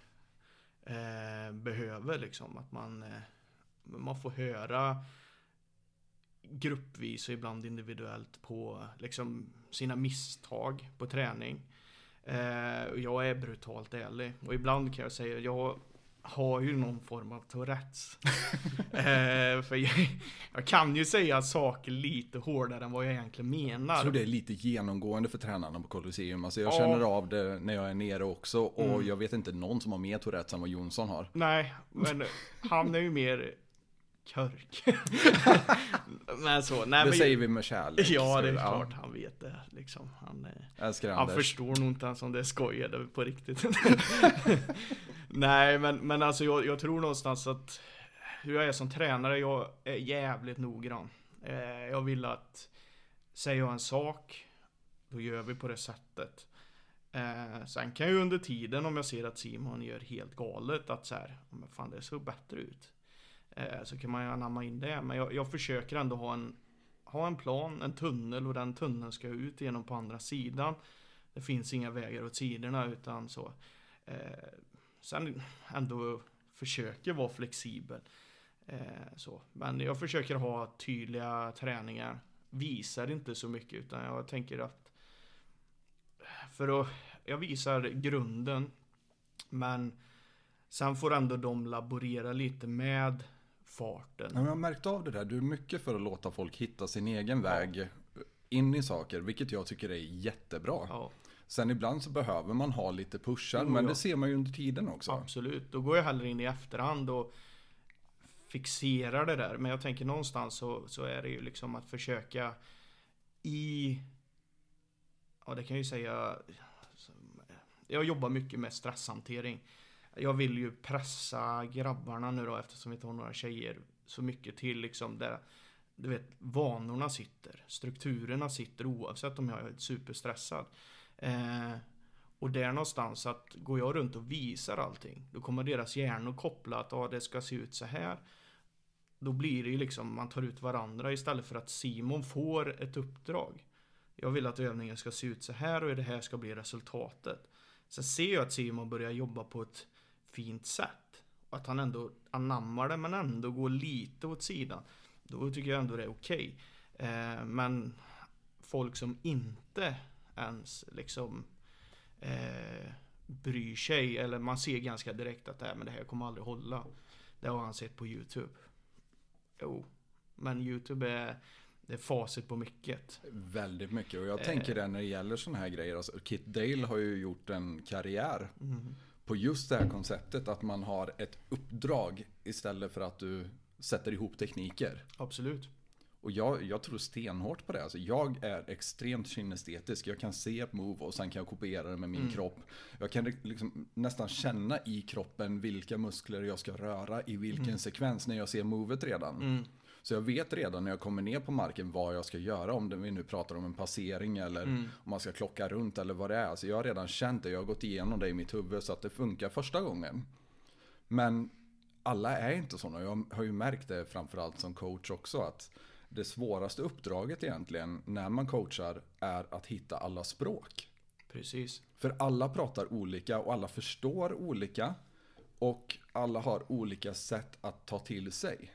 eh, behöver liksom. Att man, eh, man får höra gruppvis och ibland individuellt på liksom sina misstag på träning. Eh, jag är brutalt ärlig. Och ibland kan jag säga, jag har ju någon form av Tourettes. eh, för jag, jag kan ju säga saker lite hårdare än vad jag egentligen menar. Jag tror det är lite genomgående för tränarna på Colosseum. Alltså jag Ja. känner av det när jag är nere också. Och Mm. jag vet inte någon som har mer Tourettes än vad Jonsson har. Nej, men han är ju mer körk. men så, nej det men säger vi med kärlek. Ja, det är klart han vet det liksom. Han, eh, Älskar han Anders. förstår nog inte ens om det är skoj eller på riktigt. nej, men, men alltså jag, jag tror någonstans att hur jag är som tränare, jag är jävligt noggrann. Eh, jag vill att säger jag en sak, då gör vi på det sättet. Eh, sen kan jag under tiden om jag ser att Simon gör helt galet att så här, men fan det såg bättre ut. Eh, så kan man ju anamma in det. Men jag, jag försöker ändå ha en, ha en plan, en tunnel och den tunneln ska ut igenom på andra sidan. Det finns inga vägar åt sidorna utan så. Eh, sen ändå försöker vara flexibel. Eh, så. Men jag försöker ha tydliga träningar. Visar inte så mycket utan jag tänker att för att jag visar grunden men sen får ändå de laborera lite med farten. Ja, jag har märkt av det där. Du är mycket för att låta folk hitta sin egen väg in i saker. Vilket jag tycker är jättebra. Ja, Sen ibland så behöver man ha lite pushar. Men det ser man ju under tiden också. absolut. Då går jag hellre in i efterhand och fixerar det där. Men jag tänker någonstans så, så är det ju liksom att försöka i... Ja, det kan jag ju säga... Jag jobbar mycket med stresshantering. Jag vill ju pressa grabbarna nu då eftersom vi inte har några tjejer så mycket till liksom där du vet vanorna sitter, strukturerna sitter oavsett om jag är superstressad. Eh, och där någonstans att går jag runt och visar allting, då kommer deras hjärnor koppla att ah, det ska se ut så här. Då blir det ju liksom, man tar ut varandra istället för att Simon får ett uppdrag. Jag vill att övningen ska se ut så här och det här ska bli resultatet. Sen ser jag att Simon börjar jobba på ett fint sätt. Och att han ändå anammar det men ändå går lite åt sidan. Då tycker jag ändå det är okej. Eh, men folk som inte ens liksom eh, bryr sig eller man ser ganska direkt att det här, men det här kommer aldrig hålla. Det har han sett på YouTube. Jo, men YouTube är det är facit på mycket. Väldigt mycket. Och jag Eh. tänker det när det gäller sådana här grejer. Alltså, Kit Dale har ju gjort en karriär Mm. På just det här konceptet. Att man har ett uppdrag istället för att du sätter ihop tekniker. Absolut. Och jag, jag tror stenhårt på det. Alltså jag är extremt kinestetisk. Jag kan se ett move och sen kan jag kopiera det med min Mm. kropp. Jag kan liksom nästan känna i kroppen vilka muskler jag ska röra i vilken sekvens när jag ser movet redan. Mm. Så jag vet redan när jag kommer ner på marken vad jag ska göra. Om vi nu pratar om en passering eller Mm. om man ska klocka runt eller vad det är. Så jag har redan känt det. Jag har gått igenom det i mitt huvud så att det funkar första gången. Men alla är inte sådana. Jag har ju märkt det framförallt som coach också. Att det svåraste uppdraget egentligen när man coachar är att hitta alla språk. Precis. För alla pratar olika och alla förstår olika. Och alla har olika sätt att ta till sig.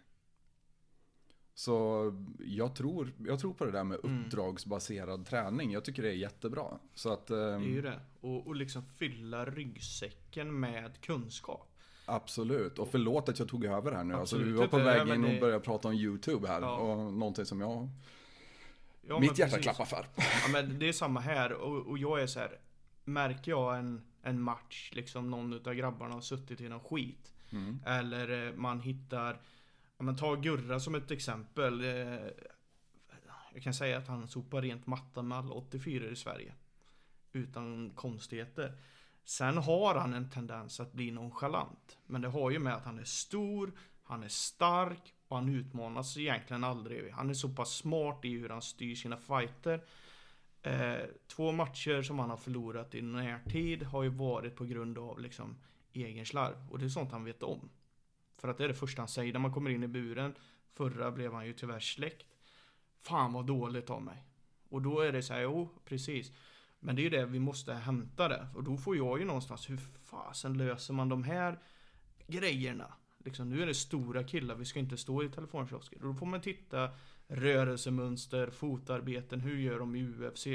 Så jag tror, jag tror på det där med Mm. uppdragsbaserad träning. Jag tycker det är jättebra. Så att, Det är ju eh, det. Och, och liksom fylla ryggsäcken med kunskap. absolut. Och förlåt att jag tog över här nu. Alltså, Absolut vi var på väg in och det- började prata om YouTube här. Ja. Och någonting som jag, Ja, mitt hjärta precis. klappar för. Ja, men det är samma här. Och, och jag är så här. Märker jag en, en match, liksom någon utav grabbarna har suttit i någon skit. Mm. Eller eh, man hittar, men ta Gurra som ett exempel. Eh, jag kan säga att han sopar rent mattan med alla 84 i Sverige. Utan konstigheter. Sen har han en tendens att bli nonchalant. Men det har ju med att han är stor, han är stark och han utmanas egentligen aldrig. Han är så pass smart i hur han styr sina fighter. Eh, två matcher som han har förlorat i närtid har ju varit på grund av liksom egen slarv. Och det är sånt han vet om. För att det är det första han säger när man kommer in i buren. Förra blev han ju tyvärr släckt. Fan vad dåligt av mig. Och då är det så här, jo precis. Men det är ju det vi måste hämta det. Och då får jag ju någonstans, hur fasen löser man de här grejerna? Liksom, nu är det stora killar, vi ska inte stå i telefonkiosker. Och då får man titta rörelsemönster, fotarbeten, hur gör de i UFC?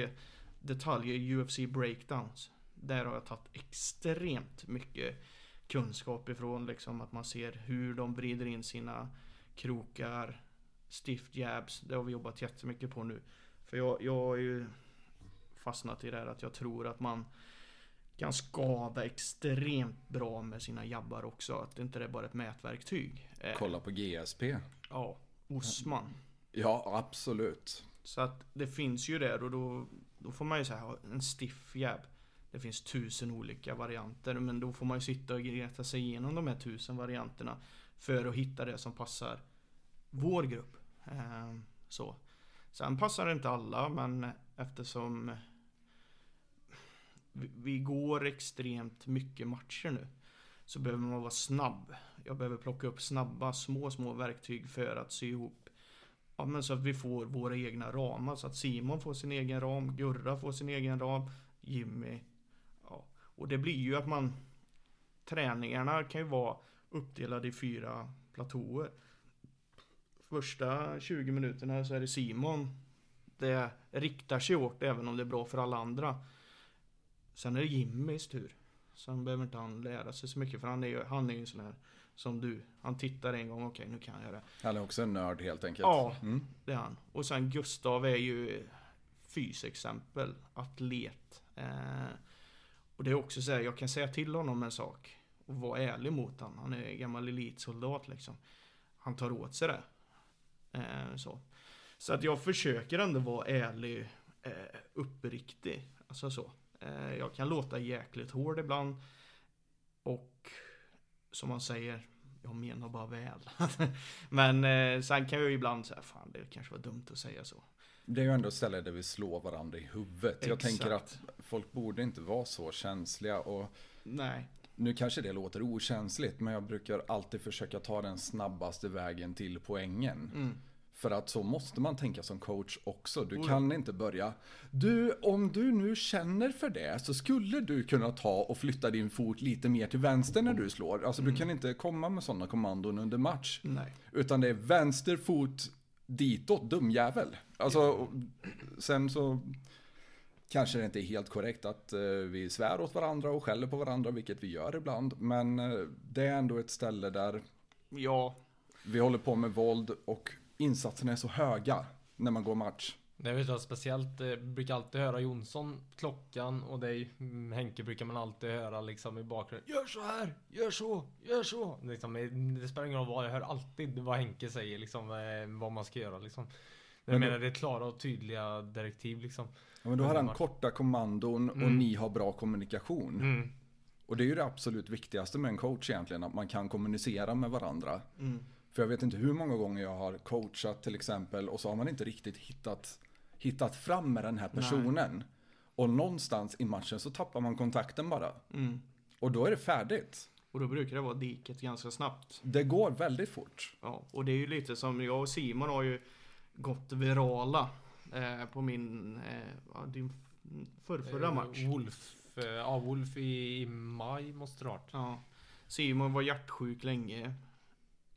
Detaljer i UFC breakdowns. Där har jag tagit extremt mycket kunskap ifrån liksom att man ser hur de vrider in sina krokar, stiff jabs. Det har vi jobbat jättemycket på nu. För jag, jag har ju fastnat i det här att jag tror att man kan skada extremt bra med sina jabbar också. Att det inte är bara ett mätverktyg. Eh, Kolla på GSP. Ja, Osman. Ja, absolut. Så att det finns ju där och då, då får man ju säga en stiff jab. Det finns tusen olika varianter men då får man ju sitta och greta sig igenom de här tusen varianterna. För att hitta det som passar vår grupp. Ehm, så. Sen passar det inte alla men eftersom vi, vi går extremt mycket matcher nu. Så behöver man vara snabb. Jag behöver plocka upp snabba små små verktyg för att sy ihop Ja men så att vi får våra egna ramar så att Simon får sin egen ram, Gurra får sin egen ram, Jimmy. Och det blir ju att man Träningarna kan ju vara uppdelade i fyra platåer. Första 20 minuterna så är det Simon. Det riktar sig åt även om det är bra för alla andra. Sen är det Jimmys tur. Sen behöver inte han lära sig så mycket för han är ju, han är ju en sån här som du. Han tittar en gång, okej nu kan jag det. Han är också en nörd helt enkelt. Ja. Mm. Det är han. Och sen Gustav är ju fysexempel, atlet. Eh, och det är också så här, jag kan säga till honom en sak och vara ärlig mot honom. Han är gammal elitsoldat liksom. Han tar åt sig det. Eh, så. så att jag försöker ändå vara ärlig, eh, uppriktig. Alltså så. Eh, jag kan låta jäkligt hård ibland. Och som man säger, jag menar bara väl. Men eh, sen kan jag ju ibland säga, fan det kanske var dumt att säga så. Det är ju ändå ett ställe där vi slår varandra i huvudet. Jag Exakt. tänker att folk borde inte vara så känsliga. Och Nej, nu kanske det låter okänsligt, men jag brukar alltid försöka ta den snabbaste vägen till poängen. mm. För att så måste man tänka som coach också. Du ja. kan inte börja. Du, om du nu känner för det så skulle du kunna ta och flytta din fot lite mer till vänster när du slår. Alltså Mm. du kan inte komma med sådana kommandon under match. nej. Utan det är vänster fot ditåt, dumjävel. Alltså, sen så kanske det inte är helt korrekt att eh, vi svär åt varandra och skäller på varandra, vilket vi gör ibland. Men eh, det är ändå ett ställe där Ja, vi håller på med våld och insatserna är så höga. när man går match. Det vet jag speciellt, eh, brukar alltid höra Jonsson, klockan och dig mm, Henke brukar man alltid höra liksom i bakgrunden Gör så här, gör så, gör så liksom, Det spelar ingen roll vad, jag hör alltid vad Henke säger liksom Vad man ska göra liksom Jag Men menar det är klara och tydliga direktiv liksom Ja, men då har han korta kommandon och Mm. ni har bra kommunikation. mm. Och det är ju det absolut viktigaste med en coach egentligen, att man kan kommunicera med varandra. Mm. För jag vet inte hur många gånger jag har coachat till exempel och så har man inte riktigt hittat, hittat fram med den här personen. Och någonstans i matchen så tappar man kontakten bara. Mm. Och då är det färdigt. Och då brukar det vara diket ganska snabbt. Det går väldigt fort. Ja, och det är ju lite som jag och Simon har ju gått virala eh, på min, eh, din förrförra Eh, match. Wolf, eh, ja Wolf i, i maj måste det ha Ja. Simon var hjärtsjuk länge.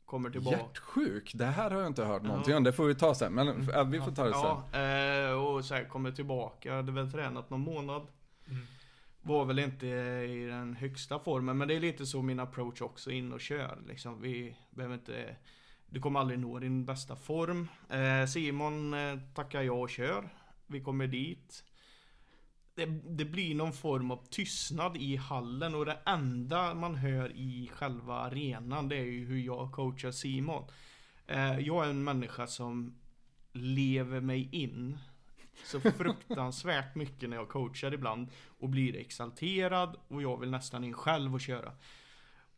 Kommer tillbaka. Hjärtsjuk, det här har jag inte hört Ja. någonting om. Det får vi ta sen. Men ja, vi får ta det sen. Ja, eh, och så här kommer tillbaka. Hade väl tränat någon månad. Mm. Var väl inte i den högsta formen, men det är lite så min approach också, in och kör. Liksom, vi behöver inte... Du kommer aldrig nå din bästa form. Eh, Simon eh, tackar jag och kör. Vi kommer dit. Det, det blir någon form av tystnad i hallen och det enda man hör i själva arenan det är ju hur jag coachar Simon. Eh, jag är en människa som lever mig in så fruktansvärt mycket när jag coachar ibland och blir exalterad och jag vill nästan in själv och köra.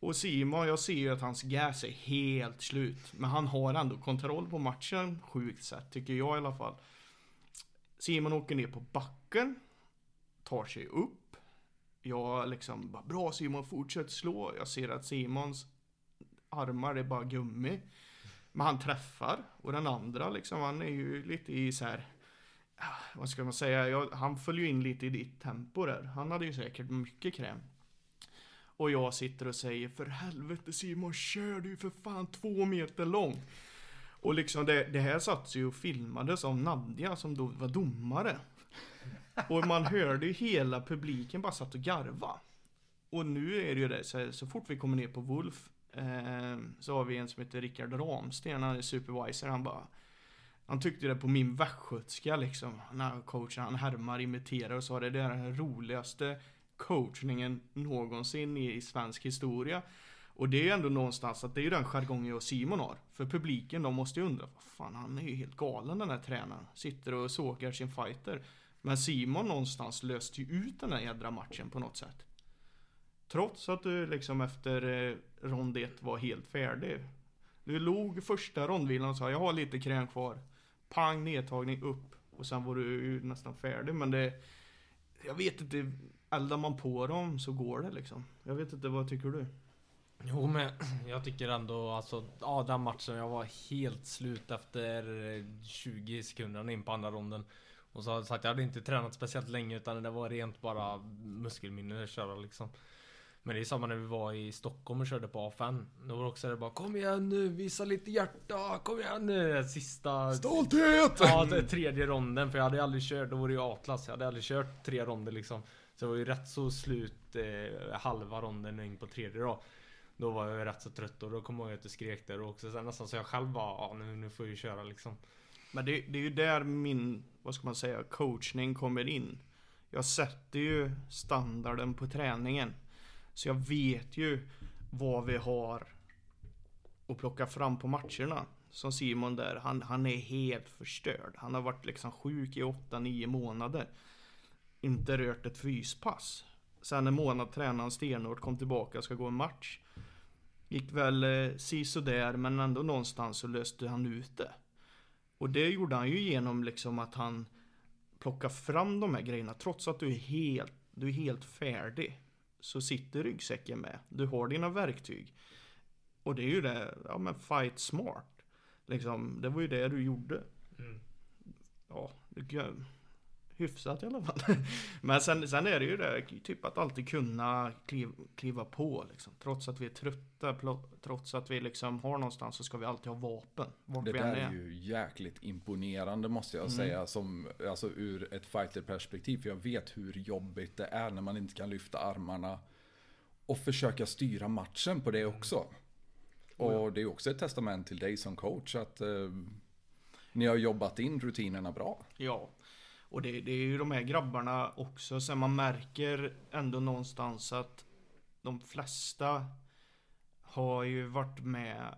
Och Simon, jag ser ju att hans gas är helt slut. Men han har ändå kontroll på matchen, sjukt sett, tycker jag i alla fall. Simon åker ner på backen, tar sig upp. Jag liksom bara, bra Simon, fortsätt slå. Jag ser att Simons armar är bara gummi. Men han träffar. Och den andra liksom, han är ju lite i så här. Ah, vad ska man säga? Jag, han följer ju in lite i ditt tempo där. Han hade ju säkert mycket kräm. Och jag sitter och säger för helvete Simon, kör du för fan två meter lång. Och liksom det, det här satt ju och filmades av Nadja som då var domare. Och man hörde ju hela publiken bara satt och garva. Och nu är det ju det, så, här så fort vi kommer ner på Wolf eh, så har vi en som heter Rickard Ramsten, han är supervisor, han bara han tyckte det på min västgötska liksom, när coachen, han härmar, imiterar och sa det, det är den roligaste coachningen någonsin i, i svensk historia. Och det är ju ändå någonstans att det är ju den jargongen jag och Simon har. För publiken, de måste ju undra, vad fan han är ju helt galen den här tränaren. Sitter och sågar sin fighter. Men Simon någonstans löste ju ut den här jädra matchen på något sätt. Trots att du liksom efter eh, rond 1 var helt färdig. Du låg första rondvilan och sa jag har lite kräm kvar. Pang, nedtagning upp. Och sen var du ju nästan färdig. Men det... Jag vet inte. Eldar man på dem så går det liksom. Jag vet inte, vad tycker du? Jo men jag tycker ändå alltså, ja den matchen jag var helt slut efter eh, 20 sekunder in på andra ronden. Och så har jag sagt jag hade inte tränat speciellt länge utan det var rent bara muskelminne att köra liksom. Men det är samma när vi var i Stockholm och körde på A5. Då var det också det bara kom igen nu, visa lite hjärta, kom igen nu. Sista... Stolthet! Ja, det är tredje ronden. För jag hade aldrig kört, då var det ju Atlas. Jag hade aldrig kört tre ronder liksom. Så det var ju rätt så slut eh, halva ronden in på tredje då. Då var jag ju rätt så trött och då kom jag ihåg att du skrek där och också sen nästan så jag själv bara, ja nu, nu får jag ju köra liksom. Men det, det är ju där min, vad ska man säga, coachning kommer in. Jag sätter ju standarden på träningen. Så jag vet ju vad vi har att plocka fram på matcherna. Som Simon där, han, han är helt förstörd. Han har varit liksom sjuk i 8-9 månader. Inte rört ett fyspass. Sen en månad tränade han stenhårt, kom tillbaka och ska gå en match. Gick väl eh, si där men ändå någonstans så löste han ut det. Och det gjorde han ju genom liksom att han plockar fram de här grejerna trots att du är helt, du är helt färdig. Så sitter ryggsäcken med. Du har dina verktyg. Och det är ju det, ja men fight smart. Liksom, det var ju det du gjorde. Mm. Ja, det kan- hyfsat i alla fall. Men sen, sen är det ju det, typ att alltid kunna kliv, kliva på liksom. Trots att vi är trötta, trots att vi liksom har någonstans så ska vi alltid ha vapen. Vart Det vi där är. är ju jäkligt imponerande måste jag Mm. säga. Som, alltså ur ett fighterperspektiv. För jag vet hur jobbigt det är när man inte kan lyfta armarna. Och försöka styra matchen på det också. Oh ja. Och det är också ett testament till dig som coach att eh, Ni har jobbat in rutinerna bra. Ja. Och det, det är ju de här grabbarna också, så man märker ändå någonstans att de flesta har ju varit med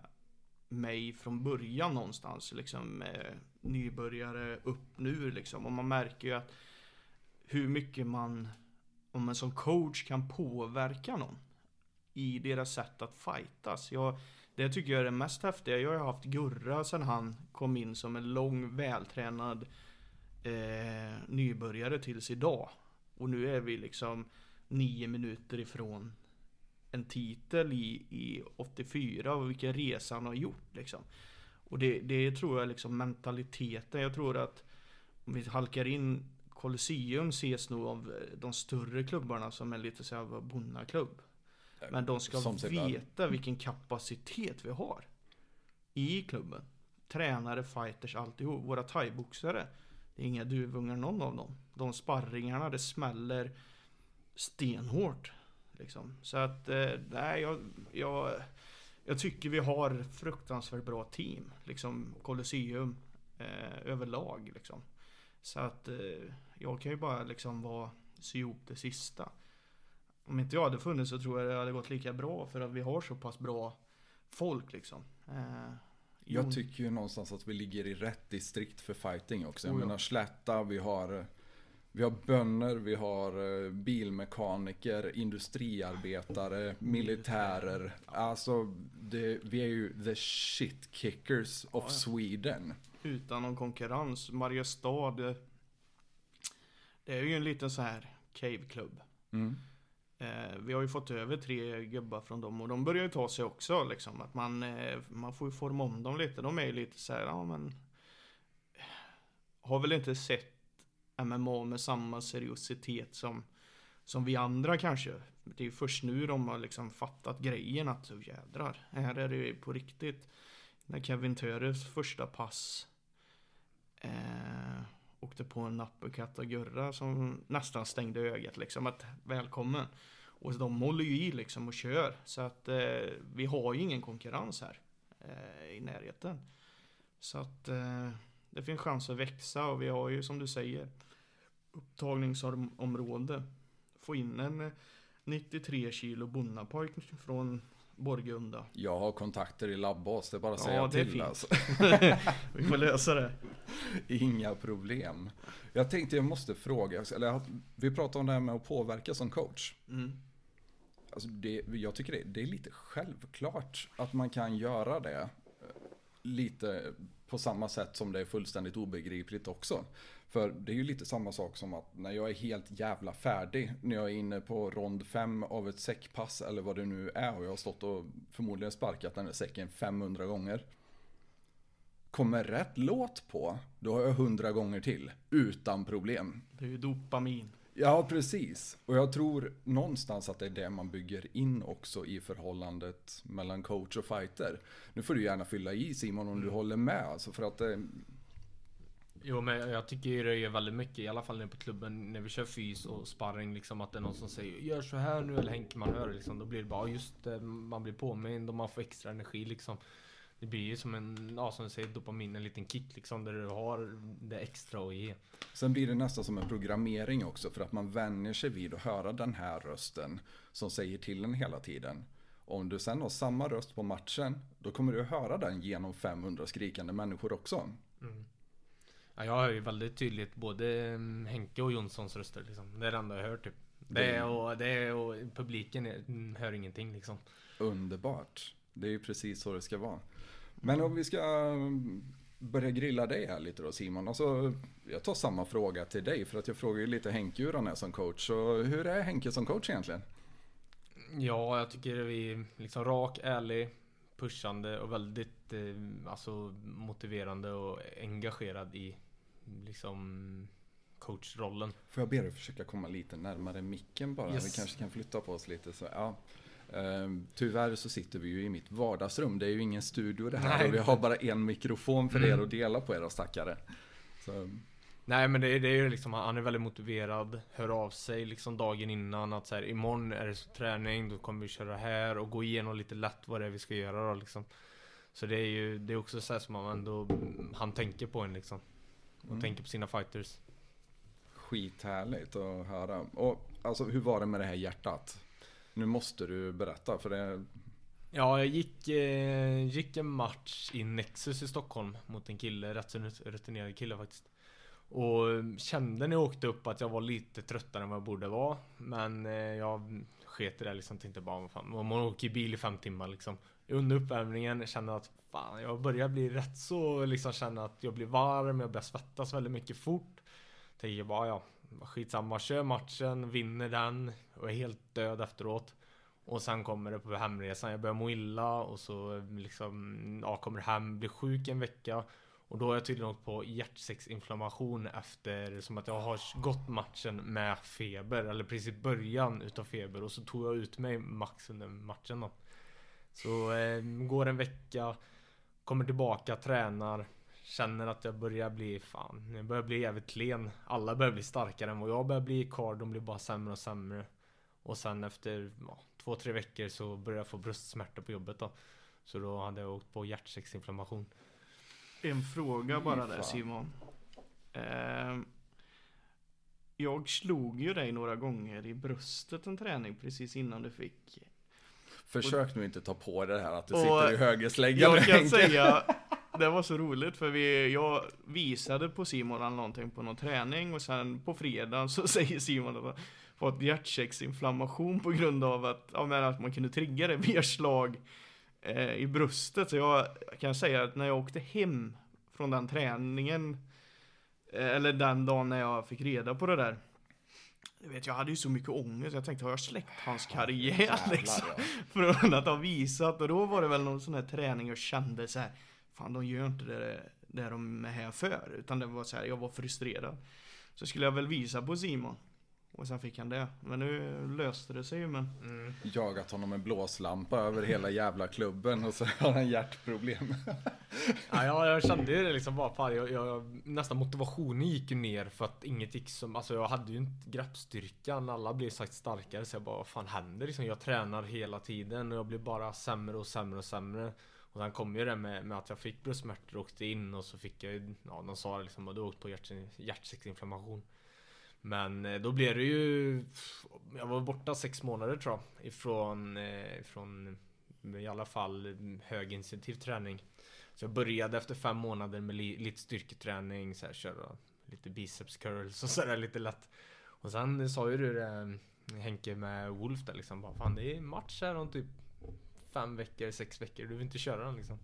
mig från början någonstans, liksom eh, nybörjare upp nu liksom. Och man märker ju att hur mycket man, om man som coach kan påverka någon i deras sätt att fightas. Jag, det tycker jag är det mest häftiga. Jag har haft Gurra sedan han kom in som en lång, vältränad eh, nybörjare tills idag. Och nu är vi liksom nio minuter ifrån en titel i, i 84 och vilken resa han har gjort liksom. Och det, det tror jag liksom mentaliteten. Jag tror att om vi halkar in Colosseum ses nog av de större klubbarna som är lite så här bonnaklubb. Men de ska Som veta vilken kapacitet vi har. I klubben. Tränare, fighters, alltihop. Våra thaiboxare. Det är inga duvungar någon av dem. De sparringarna, det smäller stenhårt. Liksom. Så att, eh, nej, jag, jag, jag tycker vi har fruktansvärt bra team. Liksom Colosseum eh, överlag. Liksom. Så att eh, jag kan ju bara liksom vara, sy ihop det sista. Om inte jag hade funnits så tror jag det hade gått lika bra för att vi har så pass bra folk liksom. Eh, jag tycker ju någonstans att vi ligger i rätt distrikt för fighting också. Jag Oh ja. menar Slätta, vi har, vi har bönder, vi har eh, bilmekaniker, industriarbetare, militärer. Alltså, det, vi är ju the shit kickers of Ja, ja. Sweden. utan någon konkurrens. Mariestad. Det, det är ju en liten så här cave-klubb. Mm. Eh, vi har ju fått över tre gubbar från dem och de börjar ju ta sig också liksom. Att man, eh, man får ju forma om dem lite. De är ju lite så här, ja men. Har väl inte sett MMA med samma seriositet som, som vi andra kanske. Det är ju först nu de har liksom fattat grejen att så jädrar, här är det ju på riktigt. När Kevin Töres första pass eh, åkte på en uppercut av Gurra som nästan stängde ögat liksom. Att välkommen. Och de håller ju i liksom och kör. Så att eh, vi har ju ingen konkurrens här eh, i närheten. Så att eh, det finns chans att växa och vi har ju som du säger upptagningsområde. Få in en eh, 93 kilo bonnapojk från Borgunda. Jag har kontakter i Labbas, det är bara att Ja, säga till alltså. vi får lösa det. Inga problem. Jag tänkte jag måste fråga, eller vi pratade om det här med att påverka som coach. Mm. Alltså det, jag tycker det, det är lite självklart att man kan göra det. Lite på samma sätt som det är fullständigt obegripligt också. För det är ju lite samma sak som att när jag är helt jävla färdig, när jag är inne på rond 5 av ett säckpass eller vad det nu är och jag har stått och förmodligen sparkat den där säcken 500 gånger. Kommer rätt låt på, då har jag 100 gånger till, utan problem. Det är ju dopamin. Ja, precis. Och jag tror någonstans att det är det man bygger in också i förhållandet mellan coach och fighter. Nu får du gärna fylla i Simon om du håller med. Alltså för att eh, Jo men jag tycker det är väldigt mycket, i alla fall nere på klubben när vi kör fys och sparring liksom att det är någon som säger Gör så här nu eller Henke man hör liksom. Då blir det bara "Ja, just det, man blir påmind och man får extra energi liksom. Det blir ju som en, ja som du säger, dopamin, en liten kick liksom där du har det extra att ge. sen blir det nästan som en programmering också för att man vänjer sig vid att höra den här rösten som säger till en hela tiden. Om du sen har samma röst på matchen, då kommer du höra den genom 500 skrikande människor också. Ja, jag hör ju väldigt tydligt både mm, Henke och Jonssons röster liksom. Det är det enda jag hör typ. Det är och, det och publiken mm, hör ingenting liksom. Underbart. Det är ju precis så det ska vara. Men om vi ska mm, börja grilla dig här lite då Simon. Alltså, jag tar samma fråga till dig för att jag frågar ju lite Henke hur han är som coach. Så hur är Henke som coach egentligen? Ja, jag tycker vi är liksom rak, ärlig, pushande och väldigt eh, alltså motiverande och engagerad i liksom coachrollen. Får jag be dig försöka komma lite närmare micken bara? Yes. Vi kanske kan flytta på oss lite. Så, ja. Ehm, tyvärr så sitter vi ju i mitt vardagsrum. Det är ju ingen studio det här. Nej. Och vi har bara en mikrofon för er Mm. att dela på era stackare. Så, Nej men det, är- det är ju liksom, han är väldigt motiverad, hör av sig liksom dagen innan att så här, imorgon är det träning, då kommer vi köra här och gå igenom lite lätt vad det är vi ska göra då liksom. Så det är ju, det är också så här som man ändå, han tänker på en liksom. Och Mm. tänker på sina fighters. Skithärligt att höra. Och alltså hur var det med det här hjärtat? Nu måste du berätta för det... Ja, jag gick, eh, gick en match i Nexus i Stockholm mot en kille, rätt så rutinerad kille faktiskt. Och kände när jag åkte upp att jag var lite tröttare än vad jag borde vara. Men eh, jag sket i det liksom, tänkte bara vad fan, man åker bil i fem timmar liksom. Under uppvärmningen kände jag att fan, jag börjar bli rätt så liksom känna att jag blir varm, jag börjar svettas väldigt mycket fort. Tänker bara ja, skitsamma, kör matchen, vinner den och är helt död efteråt. Och sen kommer det på hemresan, jag börjar må illa och så liksom, ja, kommer hem, blir sjuk en vecka. Och då har jag tydligen åkt på hjärtsäcksinflammation efter som att jag har gått matchen med feber, eller precis i början utav feber och så tog jag ut mig max under matchen då. Så eh, går en vecka, kommer tillbaka, tränar, känner att jag börjar bli fan, jag börjar bli jävligt klen. Alla börjar bli starkare än vad jag börjar bli, Cardon blir bara sämre och sämre. Och sen efter ja, två, tre veckor så började jag få bröstsmärta på jobbet då. Så då hade jag åkt på hjärtsäcksinflammation. En fråga bara där. Simon. Ehm, jag slog ju dig några gånger i bröstet en träning precis innan du fick. Försök nu inte ta på det här att du sitter i högersläggan Jag kan säga, det var så roligt för vi, jag visade på Simon någonting på någon träning och sen på fredagen så säger Simon att han fått hjärtsäcksinflammation på grund av att, ja, men att man kunde trigga det via slag eh, i bröstet. Så jag kan säga att när jag åkte hem från den träningen, eh, eller den dagen när jag fick reda på det där. Du vet, jag hade ju så mycket ångest. Jag tänkte, har jag släckt hans karriär Jävlar, liksom? ja. Från att ha visat och då var det väl någon sån här träning jag kände så här. Fan de gör inte det, det de är här för. Utan det var så här, jag var frustrerad. Så skulle jag väl visa på Simon. Och sen fick han det. Men nu löste det sig ju men. Mm. Jagat honom med blåslampa över hela jävla klubben och så har han hjärtproblem. Ja, jag, jag kände ju det liksom bara fan, jag, jag, nästan motivationen gick ju ner för att inget gick som, alltså jag hade ju inte greppstyrkan, alla blev sagt starkare så jag bara vad fan händer liksom? Jag tränar hela tiden och jag blir bara sämre och sämre och sämre. Och sen kom ju det med, med att jag fick bröstsmärtor och åkte in och så fick jag ju, ja de sa liksom att du åkt på hjärt, hjärtsäcksinflammation. Men eh, då blev det ju, jag var borta sex månader tror jag, ifrån, eh, ifrån i alla fall högintensiv träning. Så jag började efter fem månader med li lite styrketräning, så här, köra lite biceps curls och sådär lite lätt. Och sen sa ju du det Henke med Wolf där liksom, bara, fan det är match här om typ fem veckor, sex veckor, du vill inte köra den liksom.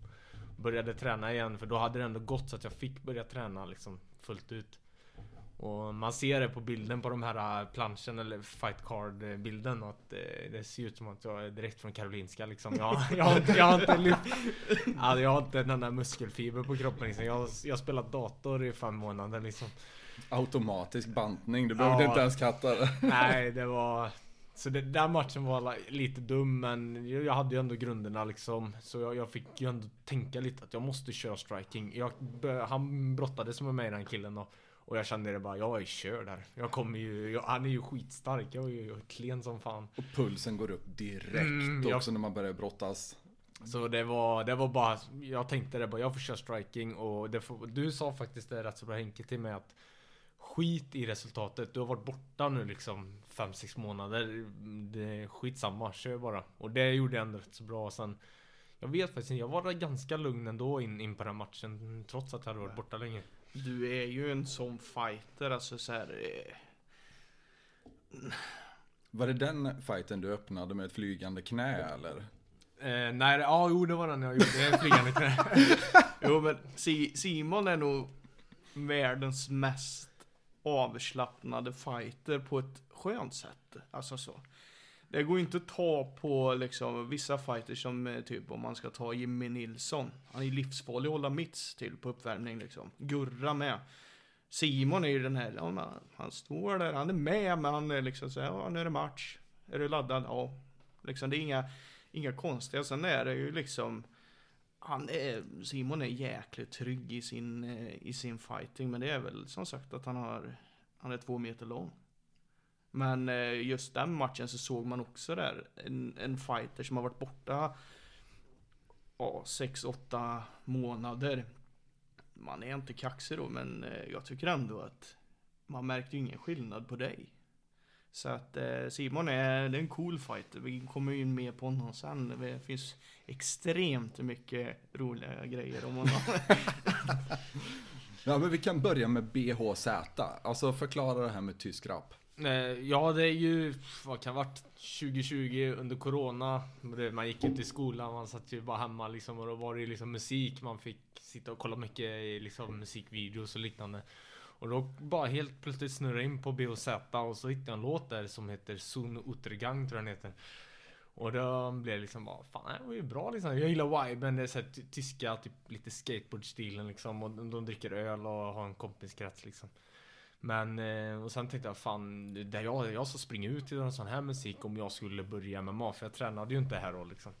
Började träna igen för då hade det ändå gått så att jag fick börja träna liksom fullt ut. Och man ser det på bilden på de här äh, planschen eller fight card äh, bilden att eh, det ser ut som att jag är direkt från Karolinska liksom. Jag, jag, har inte- jag har inte lyft, alltså, jag har inte den där muskelfiber på kroppen liksom. Jag, jag har spelat dator i fem månader liksom. Automatisk bantning, du behövde Ja. inte ens katta det. Nej, det var... Så den matchen var li- lite dum, men jag jag hade ju ändå grunderna liksom. Så jag, jag fick ju ändå tänka lite att jag måste köra striking. Jag, han brottades med mig den killen då. Och jag kände det bara, jag är körd där. Jag kommer ju, jag, han är ju skitstark. Jag är ju klen som fan. Och pulsen går upp direkt Mm, ja. också när man börjar brottas. Så det var, det var bara, jag tänkte det bara, jag får köra striking och det får, du sa faktiskt det rätt så bra Henke till mig att Skit i resultatet, du har varit borta nu liksom 5-6 månader. Det är skitsamma, kör bara. Och det gjorde jag ändå rätt så bra. Sen Jag vet faktiskt inte, jag var ganska lugn ändå in, in på den matchen Trots att jag hade varit borta länge. Du är ju en sån fighter alltså så här. eh, Var det den fighten du öppnade med ett flygande knä eller? eh, Nej, ja jo det var den jag gjorde, det flygande knä. Jo men si Simon är nog världens mest avslappnade fighter på ett skönt sätt. Alltså så. Det går ju inte att ta på liksom vissa fighters som eh, typ om man ska ta Jimmy Nilsson. Han är livsfarlig att hålla mitts till på uppvärmning liksom. Gurra med. Simon är ju den här, ja, han står där, han är med men han är liksom så här, ja nu är det match. Är du laddad? Ja. Liksom det är inga, inga konstiga. Sen är det ju liksom han är, Simon är jäkligt trygg i sin, eh, i sin fighting men det är väl som sagt att han har Han är två meter lång Men eh, just den matchen så såg man också där en, en fighter som har varit borta ja, 6-8 månader. Man är inte kaxig då, men eh, jag tycker ändå att man märkte ju ingen skillnad på dig. Så att eh, Simon är, det är en cool fighter. Vi kommer ju in mer på honom sen. Det finns extremt mycket roliga grejer om honom. Ja, men vi kan börja med BHZ. Alltså förklara det här med tysk rap. Eh, Ja det är ju, vad kan det varit 2020 under Corona Man gick inte i skolan, man satt ju bara hemma liksom och då var det ju liksom musik Man fick sitta och kolla mycket i liksom musikvideos och liknande och då bara helt plötsligt snurrade jag in på BOZ och så hittade jag en låt där som heter Sun Utergang, tror jag den heter. Och då blev det liksom bara, fan det var ju bra liksom. Jag gillar viben, det är såhär tyska, typ lite skateboardstilen liksom. Och de, de dricker öl och har en kompiskrets liksom. Men, eh, och sen tänkte jag fan, det är jag, jag ska springa ut till en sån här musik om jag skulle börja med MMA, för jag tränade ju inte här då liksom.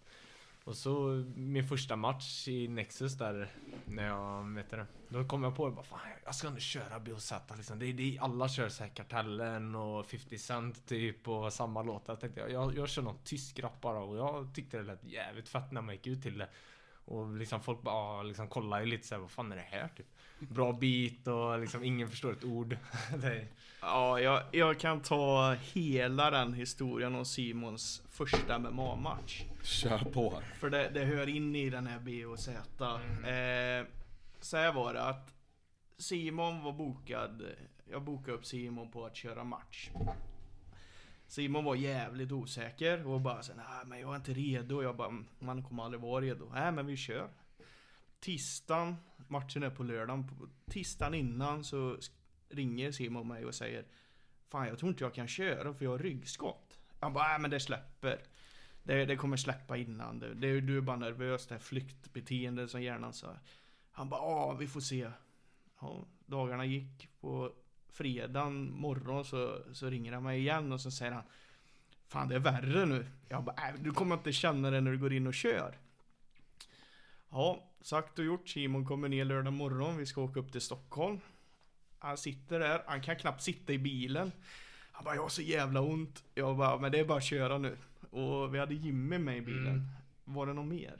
Och så min första match i Nexus där, när jag, vet det, då kom jag på det bara fan, jag ska nu köra BOZ liksom. Det, är- det, alla kör såhär Kartellen och 50 Cent typ och samma låtar. Jag tänkte jag, jag, jag kör någon tysk rap bara och jag tyckte det lät jävligt fett när man gick ut till det. Och liksom folk bara liksom kollade ju lite såhär, vad fan är det här typ? Bra beat och liksom ingen förstår ett ord. ja, jag, jag kan ta hela den historien om Simons första MMA-match. Kör på. För det, det hör in i den här B och Z. Eh, så här var det att Simon var bokad. Jag bokade upp Simon på att köra match. Simon var jävligt osäker och bara så nej men jag är inte redo. Jag bara, "Mm, man kommer aldrig vara redo. Nej men vi kör. Tisdagen, matchen är på lördagen. På tisdagen innan så ringer Simon mig och säger Fan jag tror inte jag kan köra för jag har ryggskott. Han bara, äh men det släpper. Det, det kommer släppa innan. Det, det, du är bara nervös, det här flyktbeteendet som hjärnan sa. Han bara, ja vi får se. Ja, dagarna gick. På fredagen morgon så, så ringer han mig igen och så säger han Fan det är värre nu. Jag bara, äh, du kommer inte känna det när du går in och kör. Ja, sagt och gjort. Simon kommer ner lördag morgon. Vi ska åka upp till Stockholm. Han sitter där. Han kan knappt sitta i bilen. Han bara, jag har så jävla ont. Jag bara, men det är bara att köra nu. Och vi hade Jimmy med i bilen. Mm. Var det något mer?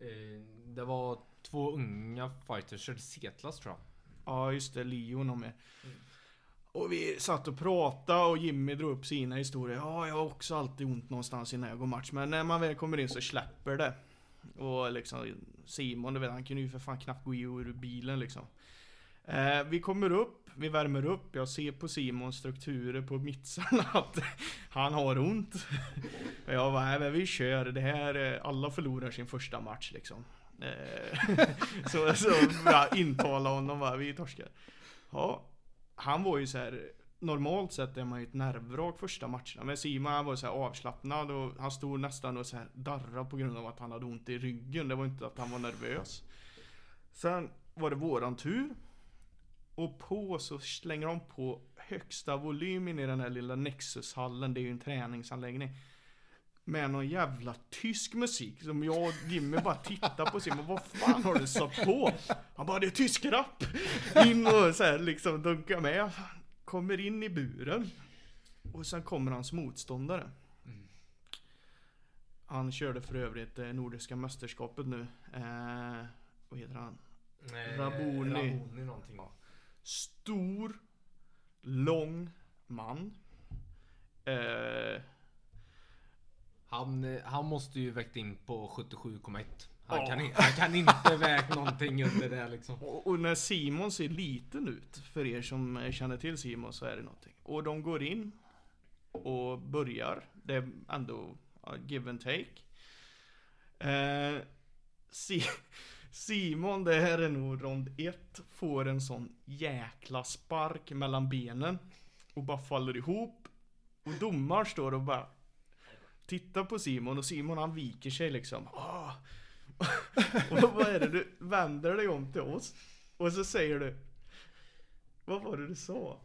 Eh, det var två unga fighters, körde C-klass tror jag. Ja just det, Leon och med. Och vi satt och pratade och Jimmy drog upp sina historier. Ja, jag har också alltid ont någonstans innan jag går match. Men när man väl kommer in så släpper det. Och liksom Simon, du vet, han kunde ju för fan knappt gå i ur bilen liksom. Eh, vi kommer upp, vi värmer upp. Jag ser på Simons strukturer på mittsarna att han har ont. Och jag bara, nej men vi kör. Det här, eh, alla förlorar sin första match liksom. Eh, så så jag intalade honom bara, vi torskar. Ja, han var ju så här. Normalt sett är man ju ett nervvrak första matcherna. Men Simon han var så här avslappnad och han stod nästan och så här darrade på grund av att han hade ont i ryggen. Det var inte att han var nervös. Sen var det våran tur. Och på så slänger de på högsta volymen i den här lilla Nexus-hallen. Det är ju en träningsanläggning. Med någon jävla tysk musik som jag och Jimmy bara tittar på Simon. Vad fan har du satt på? Han bara det är tysk rap. In och så här liksom dunkar med. Kommer in i buren. Och sen kommer hans motståndare. Han körde för övrigt eh, Nordiska mästerskapet nu. Eh, vad heter han? Raboni. Raboni någonting. Stor, lång man. Eh, Han, eh, han måste ju väckt in på 77,1. Han, kan, han kan inte vägt någonting under det liksom. och, och när Simon ser liten ut, för er som känner till Simon så är det någonting. Och de går in och börjar. Det är ändå give and take. Eh, si Simon, det här är nog rond ett, får en sån jäkla spark mellan benen. Och bara faller ihop. Och domaren står och bara tittar på Simon och Simon han viker sig liksom. Ah. och vad är det du vänder dig om till oss? Och så säger du Vad var det du sa?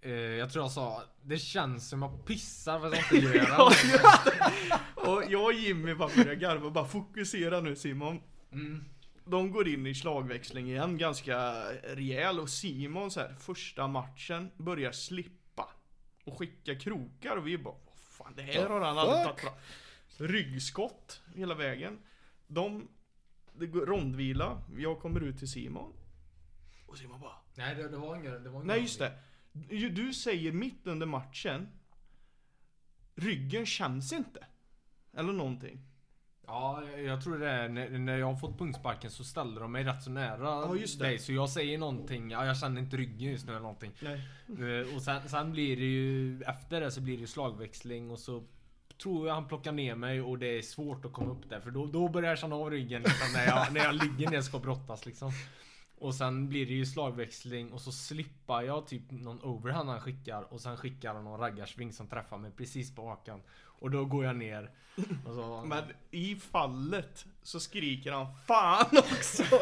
Eh, jag tror jag sa, det känns som jag pissar för att jag inte gör Ja. Och jag och Jimmy bara börjar garva och bara fokusera nu Simon. Mm. De går in i slagväxling igen, ganska rejäl och Simon så här, första matchen börjar slippa och skicka krokar och vi bara vad fan det här har han aldrig tagit bra. Ryggskott hela vägen. De det går rondvila. Jag kommer ut till Simon. Och Simon bara Nej det, det var ingen, det var ingen Nej just det. Du, du säger mitt under matchen. Ryggen känns inte. Eller någonting. Ja, jag- tror det är när, när jag har fått punksparken så ställer de mig rätt så nära Ja, dig. Så jag säger någonting, ja, jag känner inte ryggen just nu eller någonting. Nej. Eh, Och sen, sen blir det ju, efter det så blir det slagväxling och så tror jag han plockar ner mig och det är svårt att komma upp där för då, då börjar jag känna av ryggen liksom, när, jag, när jag ligger ner och ska brottas liksom. Och sen blir det ju slagväxling och så slippar jag typ någon overhand han skickar och sen skickar han någon raggarsving som träffar mig precis på hakan. Och då går jag ner. Så, Men i fallet så skriker han Fan också!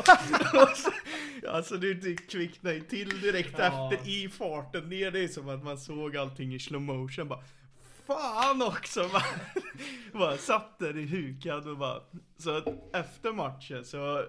Alltså det kvicknar ju till direkt Ja. efter i farten ner. Det är som att man såg allting i slow motion bara Fan också! Bara, bara satt där i hukad och bara Så att efter matchen så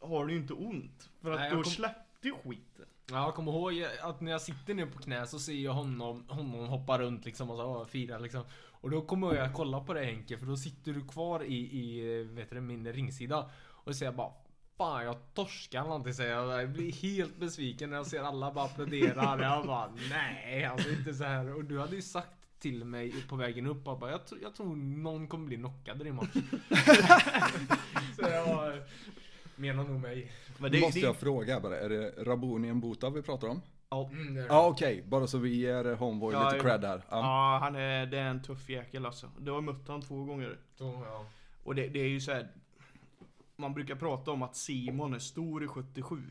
har du ju inte ont. För att Nej, jag då kom- släppte ju skiten. Ja, jag kommer ihåg att när jag sitter ner på knä så ser jag honom, honom hoppa runt liksom och så fira liksom. Och då kommer jag kolla på dig Henke för då sitter du kvar i, i vet du, min ringsida. Och säger bara Fan jag torskar någonting säger jag. Jag blir helt besviken när jag ser alla bara applådera. Jag bara nej alltså inte så här. Och du hade ju sagt till mig på vägen upp att bara, jag, tror- jag tror någon kommer bli knockad i din match. så jag var, menar nog mig. Men det, Måste det, jag fråga bara, är det Rabuni Mbuta vi pratar om? ja, Mm. Ja okej, bara så vi ger Homeboy Ja, lite cred här. Ja. ja, han är, det är en tuff jäkel alltså. Du har mött han två gånger. Så, ja. Och det, det är ju så här. Man brukar prata om att Simon är stor i 77.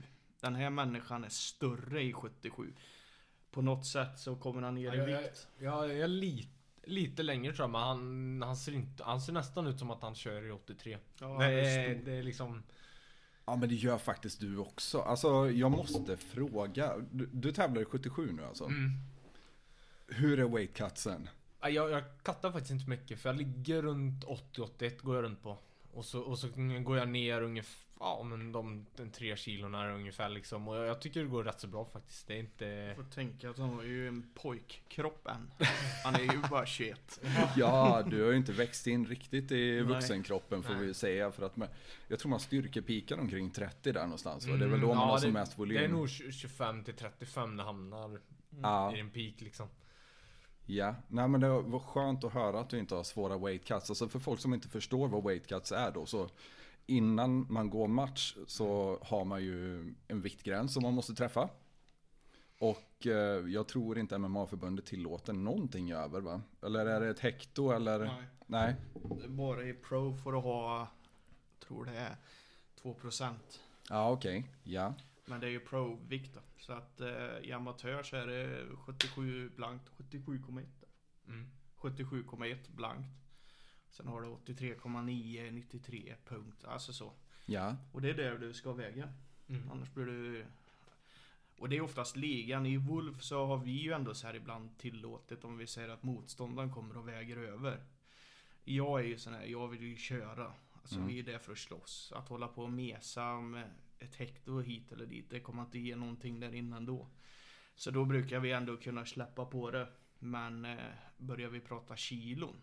Den här människan är större i 77. På något sätt så kommer han ner i Ja, jag, vikt. jag, jag är lite, lite längre tror jag, men han, han, ser inte, han ser nästan ut som att han kör i 83. Ja, det, är stor. det är liksom... ja men det gör faktiskt du också. Alltså jag måste fråga, du, du tävlar i 77 nu alltså. Mm. Hur är weightcutsen? Ja, Jag, jag kattar faktiskt inte mycket, för jag ligger runt 80-81 går jag runt på. Och så, och så går jag ner ungefär, ja men de, de tre kilorna ungefär liksom. Och jag, jag tycker det går rätt så bra faktiskt. Det är inte... Får tänka att han har ju en pojkkropp än. Han är ju bara 21. Ja, du har ju inte växt in riktigt i vuxenkroppen får Nej. vi säga. För att med, jag tror man styrkepikar omkring 30 där någonstans. va? det är väl då Mm, man ja, har som det- mest volym. Det är nog 25 till 35 det hamnar Ja. i en peak liksom. Ja, nej men det var skönt att höra att du inte har svåra weight cuts. Alltså för folk som inte förstår vad weight cuts är då så innan man går match så har man ju en viktgräns som man måste träffa. Och eh, jag tror inte MMA-förbundet tillåter någonting över va? Eller är det ett hekto eller? Nej. Nej. Bara i pro får du ha, tror det är 2%. Ja okej, ja. Men det är ju pro-vikt då. Så att eh, i amatör så är det 77 blankt, 77,1. Mm. 77,1 blankt. Sen har du 83,9, 93 punkt. Alltså så. Ja, Och det är där du ska väga. Mm. Annars blir du... Och det är oftast ligan. I Wolf så har vi ju ändå så här ibland tillåtet om vi säger att motståndaren kommer och väger över. Jag är ju sån här, jag vill ju köra. Alltså Mm. vi är där för att slåss. Att hålla på och mesa med ett hekto hit eller dit, det kommer inte ge någonting där inne ändå. Så då brukar vi ändå kunna släppa på det. Men eh, börjar vi prata kilon.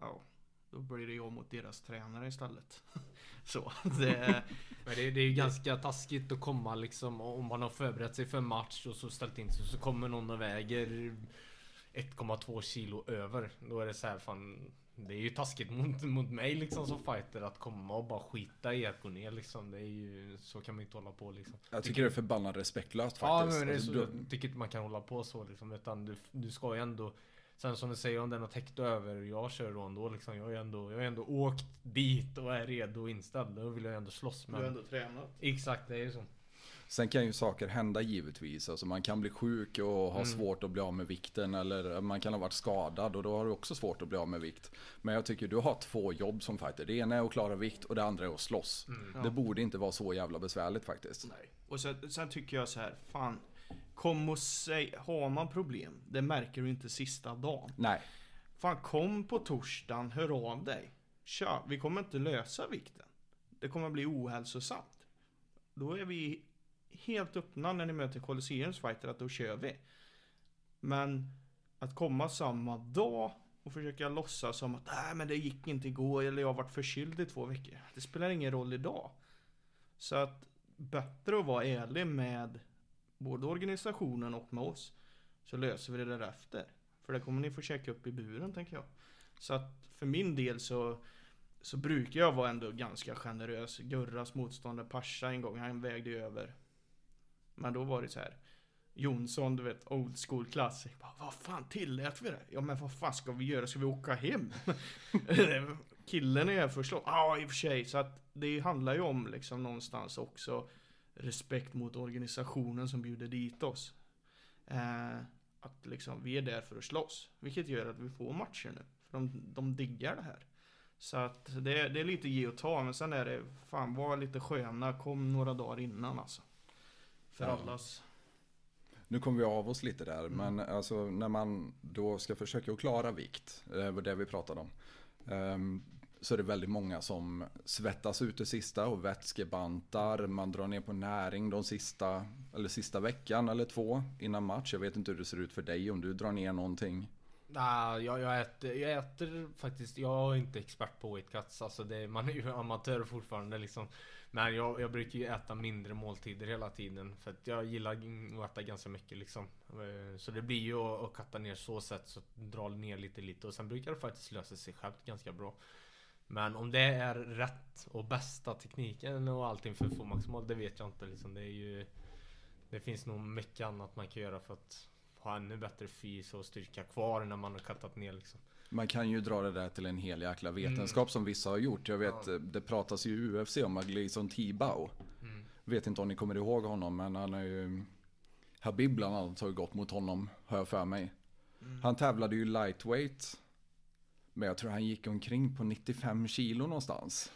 Ja, då blir det jag mot deras tränare istället. så det... Men det, det är ju ganska taskigt att komma liksom om man har förberett sig för match och så ställt in sig så kommer någon och väger 1,2 kilo över. Då är det så här fan det är ju taskigt mot, mot mig liksom som fighter att komma och bara skita i att gå ner liksom. Det är ju Så kan man inte hålla på liksom. jag tycker det är förbannat respektlöst Ja faktiskt. men det är Alltså, så, du- jag tycker inte man kan hålla på så liksom. Utan du, du ska ju ändå Sen som du säger om den har täckt över, jag kör då ändå liksom. Jag har ju ändå, jag har ändå åkt dit och är redo och inställd. Då vill jag ändå slåss Du men har ändå tränat. Exakt, det är ju så. Sen kan ju saker hända givetvis. Alltså man kan bli sjuk och ha Mm. svårt att bli av med vikten. Eller man kan ha varit skadad och då har du också svårt att bli av med vikt. Men jag tycker du har två jobb som fighter. Det ena är att klara vikt och det andra är att slåss. Mm. Det borde inte vara så jävla besvärligt faktiskt. Nej. Och sen, sen tycker jag så här, fan. Kom och säg, har man problem, det märker du inte sista dagen. Nej, Fan kom på torsdagen, hör av dig. Tja, vi kommer inte lösa vikten. Det kommer bli ohälsosamt. Då är vi helt öppna när ni möter Colosseums fighter att då kör vi. Men att komma samma dag och försöka låtsas som att nej men det gick inte igår eller jag har varit förkyld i två veckor. Det spelar ingen roll idag. Så att bättre att vara ärlig med både organisationen och med oss. Så löser vi det därefter. För det kommer ni få käka upp i buren tänker jag. Så att för min del så så brukar jag vara ändå ganska generös. Gurras motståndare Pasha en gång, han vägde ju över. Men då var det så här. Jonsson, du vet, old school classic. Vad fan tillät vi det? Ja men vad fan ska vi göra? Ska vi åka hem? Killen är här för att. Ja i och för sig. Så att det handlar ju om liksom någonstans också respekt mot organisationen som bjuder dit oss. Eh, att liksom vi är där för att slåss. Vilket gör att vi får matcher nu. För de, de diggar det här. Så att det, det är lite ge och ta, men sen är det fan var lite sköna, kom några dagar innan alltså. För Ja. allas. Nu kom vi av oss lite där, Mm. men alltså när man då ska försöka att klara vikt, det var det vi pratade om. ehm, Så är det väldigt många som svettas ut det sista och vätskebantar. Man drar ner på näring de sista, eller sista veckan eller två innan match. Jag vet inte hur det ser ut för dig om du drar ner någonting. Nej, jag, jag, äter, jag äter faktiskt, jag är inte expert på weight cuts. Alltså det, man är ju amatör fortfarande liksom. Men jag, jag brukar ju äta mindre måltider hela tiden. För att jag gillar att äta ganska mycket liksom. Eh, så det blir ju att, att katta ner så sätt så dra ner lite lite. Och sen brukar det faktiskt lösa sig självt ganska bra. Men om det är rätt och bästa tekniken och allting för att få maximal, det vet jag inte liksom. Det är ju... Det finns nog mycket annat man kan göra för att ha ännu bättre fys och styrka kvar när man har kattat ner liksom. Man kan ju dra det där till en hel jäkla vetenskap som vissa har gjort. Jag vet, Ja. eh, det pratas ju i UFC om Gleison Tibau. Mm. Vet inte om ni kommer ihåg honom, men han är ju... Habib bland annat har ju gått mot honom, har jag för mig. Han tävlade ju lightweight. Men jag tror han gick omkring på 95 kilo någonstans.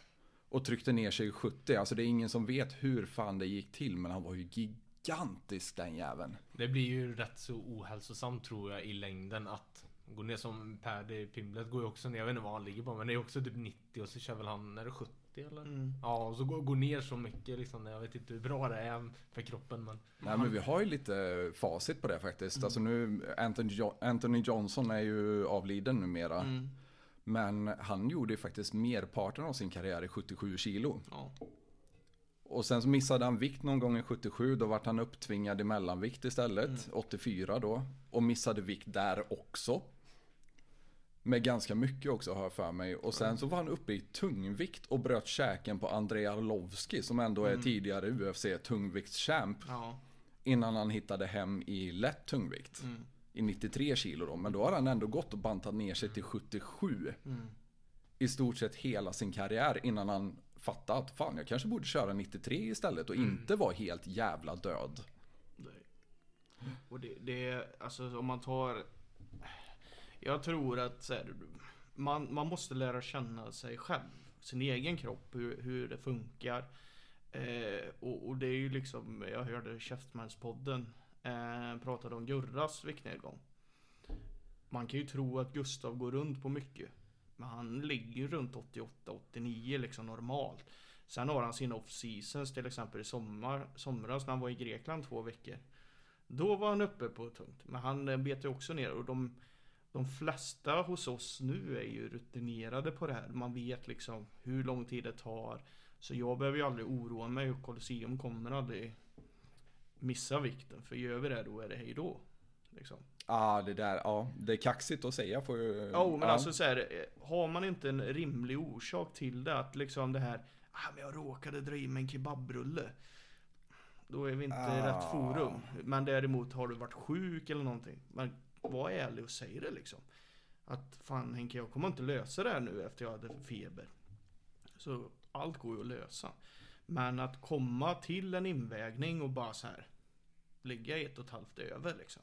Och tryckte ner sig i 70. Alltså det är ingen som vet hur fan det gick till. Men han var ju gigantisk den jäveln. Det blir ju rätt så ohälsosamt tror jag i längden att gå ner som Paddy Pimblet går ju också ner. Jag vet inte vad han ligger på men det är också typ 90 och så kör väl han, är det 70 eller? Mm. Ja och så går, går ner så mycket liksom. Jag vet inte hur bra det är för kroppen men. Nej men vi har ju lite facit på det faktiskt. Alltså nu, Anthony, jo- Anthony Johnson är ju avliden numera. Mm. Men han gjorde ju faktiskt merparten av sin karriär i 77 kilo. Ja. Och sen så missade han vikt någon gång i 77. Då vart han upptvingad i mellanvikt istället. 84 då. Och missade vikt där också. Med ganska mycket också har jag för mig. Och sen så var han uppe i tungvikt och bröt käken på Andrei Arlovski som ändå är tidigare UFC tungviktschamp. Ja. Innan han hittade hem i lätt tungvikt. Mm. I 93 kilo då. Men då har han ändå gått och bantat ner sig till 77. Mm. I stort sett hela sin karriär innan han fattade att fan jag kanske borde köra 93 istället och inte vara helt jävla död. Det- Och det, det är, alltså om man tar... Jag tror att så här, man, man måste lära känna sig själv. Sin egen kropp, hur, hur det funkar. Eh, och, och det är ju liksom, jag hörde Käftsmällspodden eh, pratade om Gurras viktnedgång. Man kan ju tro att Gustav går runt på mycket. Men han ligger ju runt 88-89 liksom normalt. Sen har han sina off-seasons till exempel i sommar, somras när han var i Grekland två veckor. Då var han uppe på tungt. Men han eh, bet ju också ner och de, de flesta hos oss nu är ju rutinerade på det här. Man vet liksom hur lång tid det tar. Så jag behöver ju aldrig oroa mig och Colosseum kommer aldrig missa vikten. För gör vi det då är det hej då. Liksom. ah, det där, ja, det är kaxigt att säga får ju... Jo, men ja. alltså så här, har man inte en rimlig orsak till det, att liksom det här, ah, men jag råkade dra i mig en kebabrulle. Då är vi inte i rätt Ah. forum. Men däremot har du varit sjuk eller någonting. Men var ärlig och säg det liksom. Att fan Henke, jag kommer inte lösa det här nu efter jag hade feber. Så allt går ju att lösa. Men att komma till en invägning och bara så här ligga ett och ett halvt över liksom.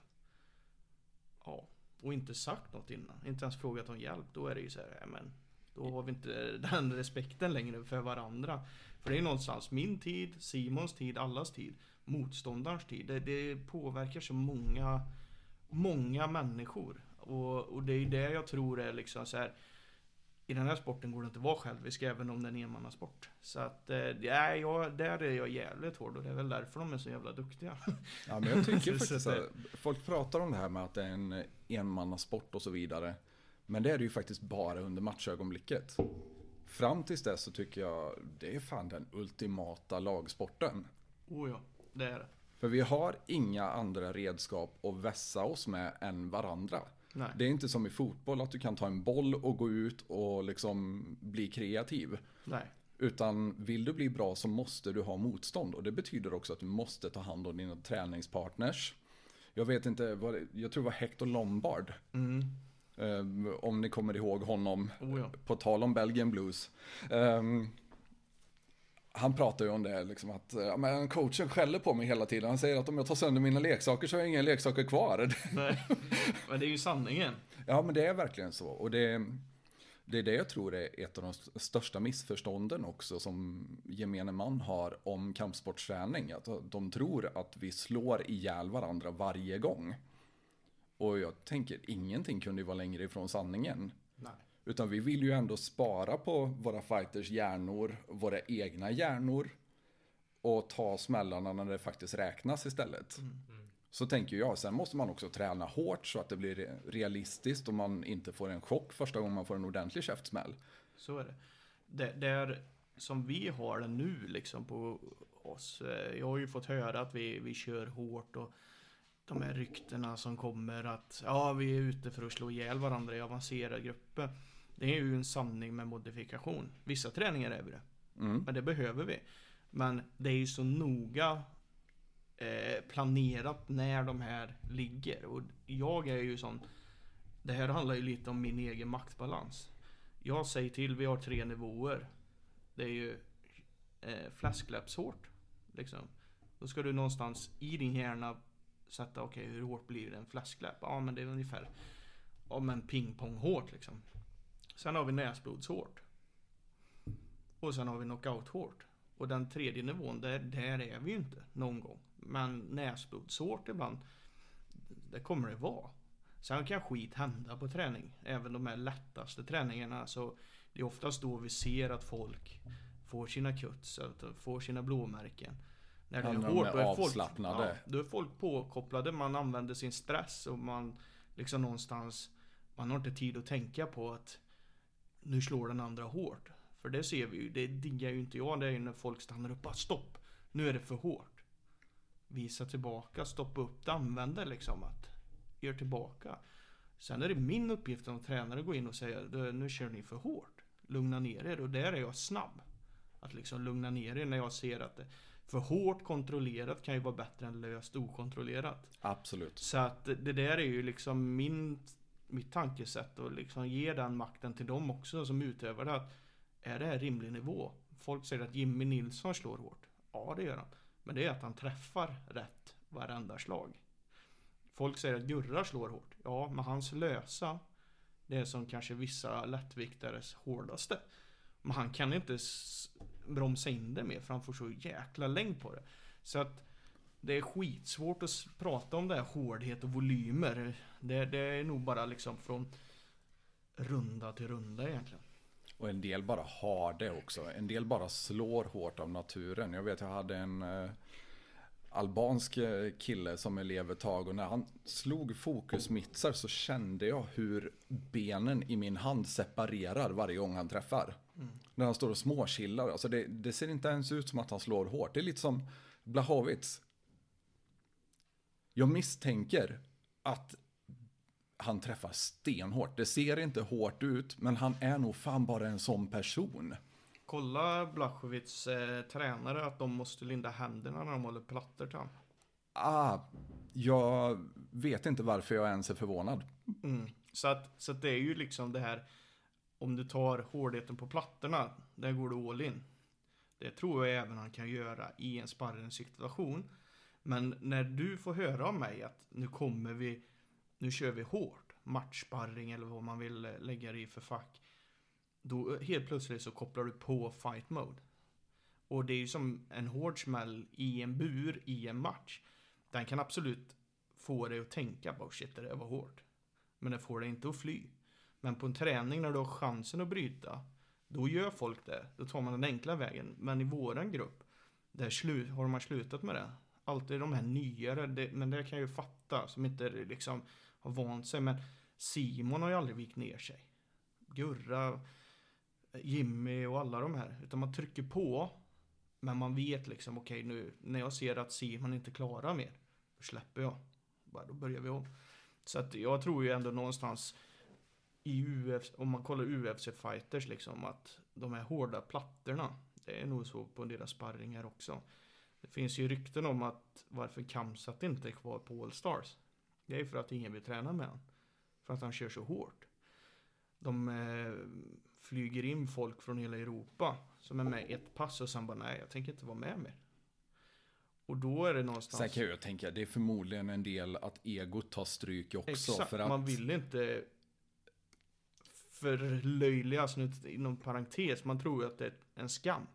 Ja, och inte sagt något innan. Inte ens frågat om hjälp. Då är det ju så här, men då har vi inte den respekten längre för varandra. För det är någonstans min tid, Simons tid, allas tid, motståndarens tid. Det, det påverkar så många, många människor. Och, och det är ju det jag tror är liksom så här. I den här sporten går det inte att vara självisk även om det är en enmannasport. Så att, eh, ja, jag, där är jag jävligt hård och det är väl därför de är så jävla duktiga. Ja, men jag tycker faktiskt att folk pratar om det här med att det är en enmannasport och så vidare. Men det är det ju faktiskt bara under matchögonblicket. Fram tills dess så tycker jag det är fan den ultimata lagsporten. Oh ja, det är det. För vi har inga andra redskap att vässa oss med än varandra. Nej. Det är inte som i fotboll att du kan ta en boll och gå ut och liksom bli kreativ. Nej. Utan vill du bli bra så måste du ha motstånd. Och det betyder också att du måste ta hand om dina träningspartners. Jag vet inte, vad jag tror det var Hector Lombard. Mm. Eh, om ni kommer ihåg honom. Oh ja. På tal om Belgian Blues. Ehm, han pratar ju om det, liksom att ja, men coachen skäller på mig hela tiden. Han säger att om jag tar sönder mina leksaker så har jag inga leksaker kvar. Nej. Men det är ju sanningen. Ja, men det är verkligen så. Och det, det är det jag tror är ett av de största missförstånden också som gemene man har om kampsportsträning. Att de tror att vi slår ihjäl varandra varje gång. Och jag tänker, ingenting kunde ju vara längre ifrån sanningen. Nej. Utan vi vill ju ändå spara på våra fighters hjärnor, våra egna hjärnor. Och ta smällarna när det faktiskt räknas istället. Så tänker jag, sen måste man också träna hårt så att det blir re- realistiskt och man inte får en chock första gången man får en ordentlig käftsmäll. Så är det. det. Det är som vi har det nu liksom på oss. eh, Jag har ju fått höra att vi, vi kör hårt och de här ryktena som kommer att ja, vi är ute för att slå ihjäl varandra i avancerade grupper. Det är ju en sanning med modifikation. Vissa träningar är vi det. Mm. Men det behöver vi. Men det är ju så noga eh, planerat när de här ligger. Och jag är ju sån. Det här handlar ju lite om min egen maktbalans. Jag säger till, vi har tre nivåer. Det är ju eh, fläskläppshårt. Liksom. Då ska du någonstans i din hjärna sätta, okej hur hårt blir en fläskläpp? Ja men det är ungefär, ja men pingpong hårt liksom. Sen har vi näsblodshårt. Och sen har vi knockout-hårt. Och den tredje nivån, där, där är vi ju inte någon gång. Men näsblodshårt ibland, det kommer det vara. Sen kan skit hända på träning. Även de här lättaste träningarna. Så det är oftast då vi ser att folk får sina cuts, får sina blåmärken. När det är hårt, då är folk, ja, då är folk påkopplade, man använder sin stress och man liksom någonstans Man har inte tid att tänka på att Nu slår den andra hårt. För det ser vi ju, det diggar ju inte jag. Det är ju när folk stannar upp och bara stopp. Nu är det för hårt. Visa tillbaka, stoppa upp det, använda liksom att Gör tillbaka. Sen är det min uppgift som tränare att gå in och säga "Du, nu kör ni för hårt. Lugna ner er och där är jag snabb. Att liksom lugna ner er när jag ser att det för hårt kontrollerat kan ju vara bättre än löst okontrollerat. Absolut. Så att det det där är ju liksom min, mitt tankesätt och liksom ge den makten till dem också som utövar det. Att är det här rimlig nivå? Folk säger att Jimmy Nilsson slår hårt. Ja, det gör han. Men det är att han träffar rätt varenda slag. Folk säger att Gurra slår hårt. Ja, men hans lösa, det är som kanske vissa lättviktares hårdaste. Men han kan inte bromsa in det mer för han får så jäkla längd på det. Så att det är skitsvårt att prata om det här hårdhet och volymer. Det, det är nog bara liksom från runda till runda egentligen. Och en del bara har det också. En del bara slår hårt av naturen. Jag vet jag hade en eh, albansk eh, kille som elev ett tag och när han slog fokusmitsar så kände jag hur benen i min hand separerar varje gång han träffar. När han står och småchillar. Alltså det, det ser inte ens ut som att han slår hårt. Det är lite som Blachowicz. Jag misstänker att han träffar stenhårt. Det ser inte hårt ut, men han är nog fan bara en sån person. Kolla Blachowicz eh, tränare att de måste linda händerna när de håller plattor till honom. Ah, jag vet inte varför jag ens är förvånad. Mm. Så, att, så att det är ju liksom det här Om du tar hårdheten på plattorna Där går du all in Det tror jag även han kan göra i en sparringssituation men när du får höra av mig att nu kommer vi Nu kör vi hårt Matchsparring eller vad man vill eh, lägga det i för fack Då eh, helt plötsligt så kopplar du på fight mode Och det är ju som en hård smäll i en bur i en match Den kan absolut få dig att tänka på shit det där var hårt men den får dig inte att fly. Men på en träning när du har chansen att bryta, då gör folk det. Då tar man den enkla vägen. Men i våran grupp, där har man slutat med det. Alltid de här nyare, det, men det kan jag ju fatta, som inte liksom har vant sig. Men Simon har ju aldrig vikt ner sig. Gurra, Jimmy och alla de här. Utan man trycker på. Men man vet liksom, okej nu när jag ser att Simon inte klarar mer. Då släpper jag. Bara, då börjar vi om. Så att jag tror ju ändå någonstans i UFC, om man kollar UFC-fighters liksom, att de här hårda plattorna, det är nog så på deras sparringar också. Det finns ju rykten om att varför Kamsat inte är kvar på All Stars. Det är för att ingen vill träna med honom. För att han kör så hårt. De eh, flyger in folk från hela Europa som är med ett pass och sen bara nej, jag tänker inte vara med mer. Och då är det någonstans... Sen kan jag tänka, det är förmodligen en del att egot tar stryk också. Exakt, för att, man vill inte förlöjligas inom parentes. Man tror ju att det är en skam.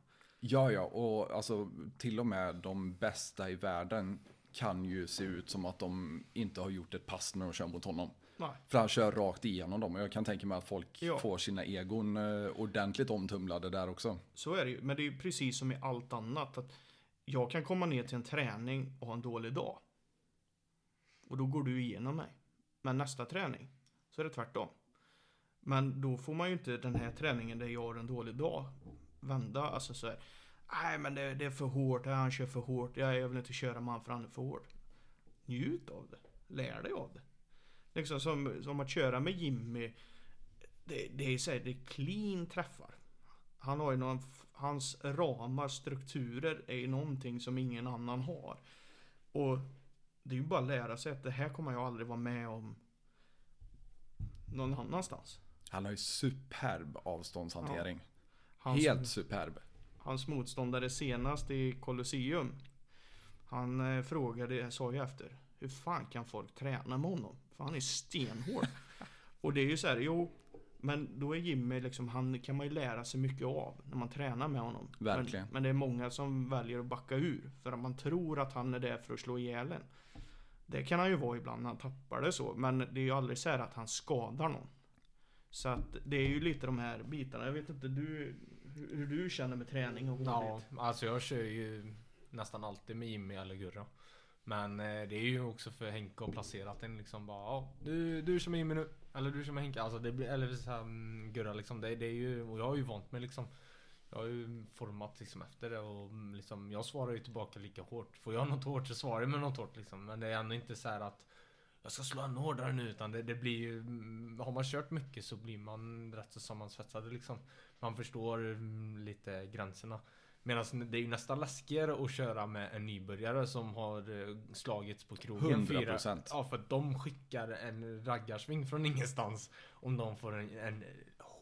Ja, ja, och alltså till och med de bästa i världen kan ju se ut som att de inte har gjort ett pass när de kör mot honom. Nej. För han kör rakt igenom dem och jag kan tänka mig att folk Ja. får sina egon eh, ordentligt omtumlade där också. Så är det ju. Men det är ju precis som i allt annat. Att jag kan komma ner till en träning och ha en dålig dag. Och då går du igenom mig. Men nästa träning så är det tvärtom. Men då får man ju inte den här träningen där jag har en dålig dag vända. Alltså så här. Nej men det, det är för hårt, han kör för hårt. Ja, jag vill inte köra med han för han är för hård. Njut av det. Lär dig av det. Liksom som, som att köra med Jimmy. Det, det är så här, det är clean träffar. Han har ju någon, hans ramar, strukturer är ju någonting som ingen annan har. Och det är ju bara att lära sig att det här kommer jag aldrig vara med om någon annanstans. Han har ju superb avståndshantering. Hans, Helt superb. hans motståndare senast i Colosseum. Han eh, frågade, sa ju efter, hur fan kan folk träna med honom? För han är stenhård. Och det är ju så här, jo, men då är Jimmy liksom, han kan man ju lära sig mycket av när man tränar med honom. Verkligen. Men, men det är många som väljer att backa ur för att man tror att han är där för att slå ihjäl en. Det kan han ju vara ibland när han tappar det så, men det är ju aldrig så här att han skadar någon. Så att det är ju lite de här bitarna. Jag vet inte du, hur du känner med träning och Ja, hårdhet. alltså jag kör ju nästan alltid med Jimmy eller Gurra. Men eh, det är ju också för Henke att placera den liksom bara ja, du, du kör med Jimmy nu. Eller du kör med Henke. Alltså det blir, eller så här, mm, Gurra liksom. Det, det är ju, och jag har ju vant mig liksom. Jag har ju format liksom efter det och mm, liksom, jag svarar ju tillbaka lika hårt. Får jag något hårt så svarar jag med något hårt liksom. Men det är ändå inte så här att jag ska slå ännu hårdare nu utan det, det blir ju, mm, har man kört mycket så blir man rätt så sammansvetsad liksom. Man förstår mm, lite gränserna. Medan det är ju nästan läskigare att köra med en nybörjare som har eh, slagits på krogen 100%. Ja, för de skickar en raggarsving från ingenstans. Om de får en, en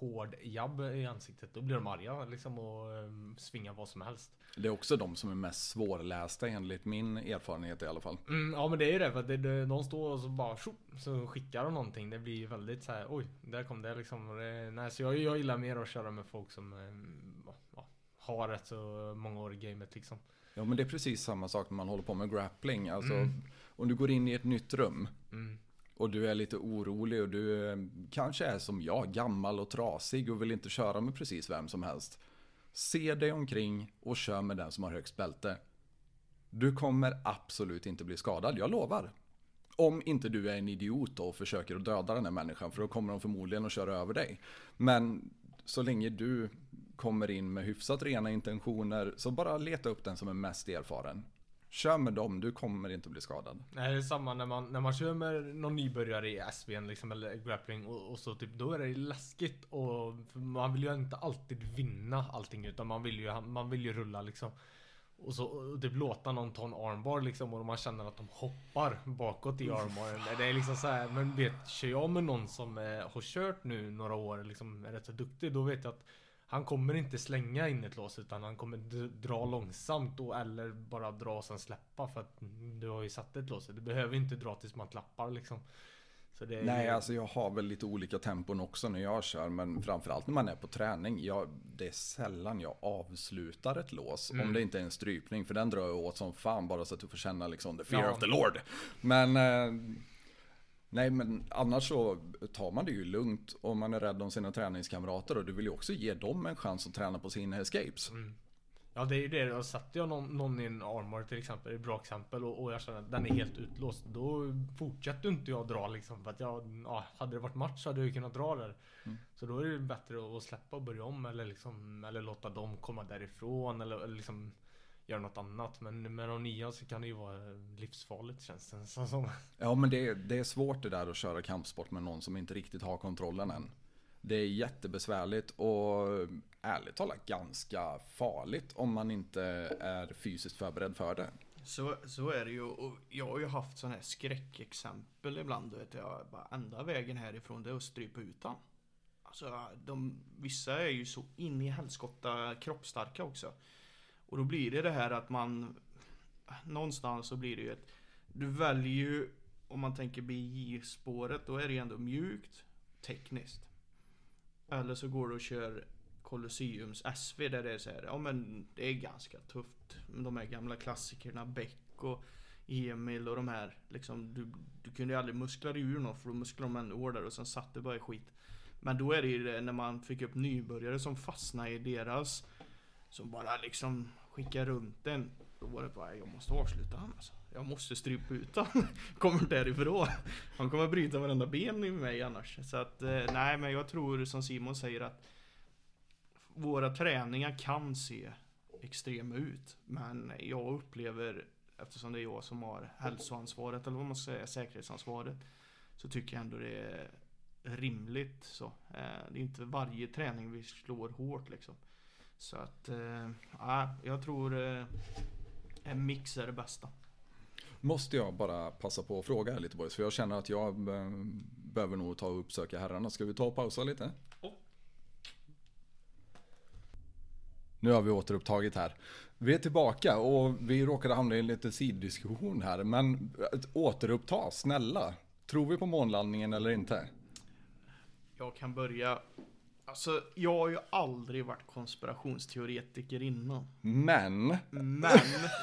hård jabb i ansiktet, då blir de arga liksom och um, svingar vad som helst. Det är också de som är mest svårlästa enligt min erfarenhet i alla fall. Mm, ja men det är ju det, för att det, det, de står och så bara tjo, så skickar de någonting. Det blir ju väldigt så här, oj, där kom det liksom. Det, nej, så jag, jag gillar mer att köra med folk som um, ja, har rätt så många år i gamet liksom. Ja men det är precis samma sak när man håller på med grappling. Alltså Mm. om du går in i ett nytt rum Mm och du är lite orolig och du eh, kanske är som jag, gammal och trasig och vill inte köra med precis vem som helst. Se dig omkring och kör med den som har högst bälte. Du kommer absolut inte bli skadad, jag lovar. Om inte du är en idiot och försöker att döda den här människan för då kommer de förmodligen att köra över dig. Men så länge du kommer in med hyfsat rena intentioner så bara leta upp den som är mest erfaren. Kör med dem, du kommer inte bli skadad. Nej, det är samma när man, när man kör med någon nybörjare i SVN liksom, eller grappling och, och så typ, då är det läskigt och man vill ju inte alltid vinna allting utan man vill ju, man vill ju rulla liksom. Och så och typ låta någon ta en armbar liksom och man känner att de hoppar bakåt i armbaren. Det är liksom så här, men vet, kör jag med någon som eh, har kört nu några år liksom är rätt så duktig, då vet jag att han kommer inte slänga in ett lås utan han kommer dra långsamt och eller bara dra och sen släppa för att du har ju satt ett lås. Du behöver inte dra tills man klappar liksom. Är Nej, alltså jag har väl lite olika tempon också när jag kör, men framförallt när man är på träning. Jag, det är sällan jag avslutar ett lås, Mm. om det inte är en strypning, för den drar jag åt som fan bara så att du får känna liksom the fear Ja. of the Lord. Men, eh, nej men annars så tar man det ju lugnt och man är rädd om sina träningskamrater och du vill ju också ge dem en chans att träna på sina escapes. Mm. Ja det är ju det, och sätter jag någon, någon i en armor till exempel, ett bra exempel och, och jag känner att den är helt utlåst. Då fortsätter inte jag dra liksom. För att jag, ja, hade det varit match så hade jag ju kunnat dra där. Mm. Så då är det bättre att släppa och börja om eller liksom, eller låta dem komma därifrån eller, eller liksom göra något annat. Men med de nya så kan det ju vara livsfarligt känns det som. Ja, men det, det är svårt det där att köra kampsport med någon som inte riktigt har kontrollen än. Det är jättebesvärligt och ärligt talat ganska farligt om man inte är fysiskt förberedd för det. Så, så är det ju. Och jag har ju haft sådana här skräckexempel ibland. Du vet, jag bara enda vägen härifrån det är att strypa ut. Alltså, de, vissa är ju så in i helskotta kroppsstarka också. Och då blir det det här att man... Någonstans så blir det ju ett... Du väljer ju, om man tänker BJ-spåret, då är det ju ändå mjukt, tekniskt. Eller så går du och kör Colosseums SV där det är så här, ja men det är ganska tufft. De här gamla klassikerna, Beck och Emil och de här. Liksom, du, du kunde ju aldrig muskla dig ur något för då musklade de ändå hårdare och sen satt det bara i skit. Men då är det ju det när man fick upp nybörjare som fastnade i deras. Som bara liksom Skicka runt den. Då var det bara, jag måste avsluta han alltså. Jag måste strypa ut han. Kommer därifrån. Han kommer bryta varenda ben i mig annars. Så att, eh, nej men jag tror som Simon säger att våra träningar kan se extrema ut. Men jag upplever, eftersom det är jag som har hälsoansvaret, eller vad man ska säga, säkerhetsansvaret. Så tycker jag ändå det är rimligt så. Eh, det är inte varje träning vi slår hårt liksom. Så att, eh, ja, jag tror eh, en mix är det bästa. Måste jag bara passa på att fråga här lite boys, för jag känner att jag eh, behöver nog ta och uppsöka herrarna. Ska vi ta och pausa lite? Oh. Nu har vi återupptagit här. Vi är tillbaka och vi råkade hamna i en liten siddiskussion här. Men återuppta, snälla. Tror vi på månlandningen eller inte? Jag kan börja. Alltså, jag har ju aldrig varit konspirationsteoretiker innan. Men, Men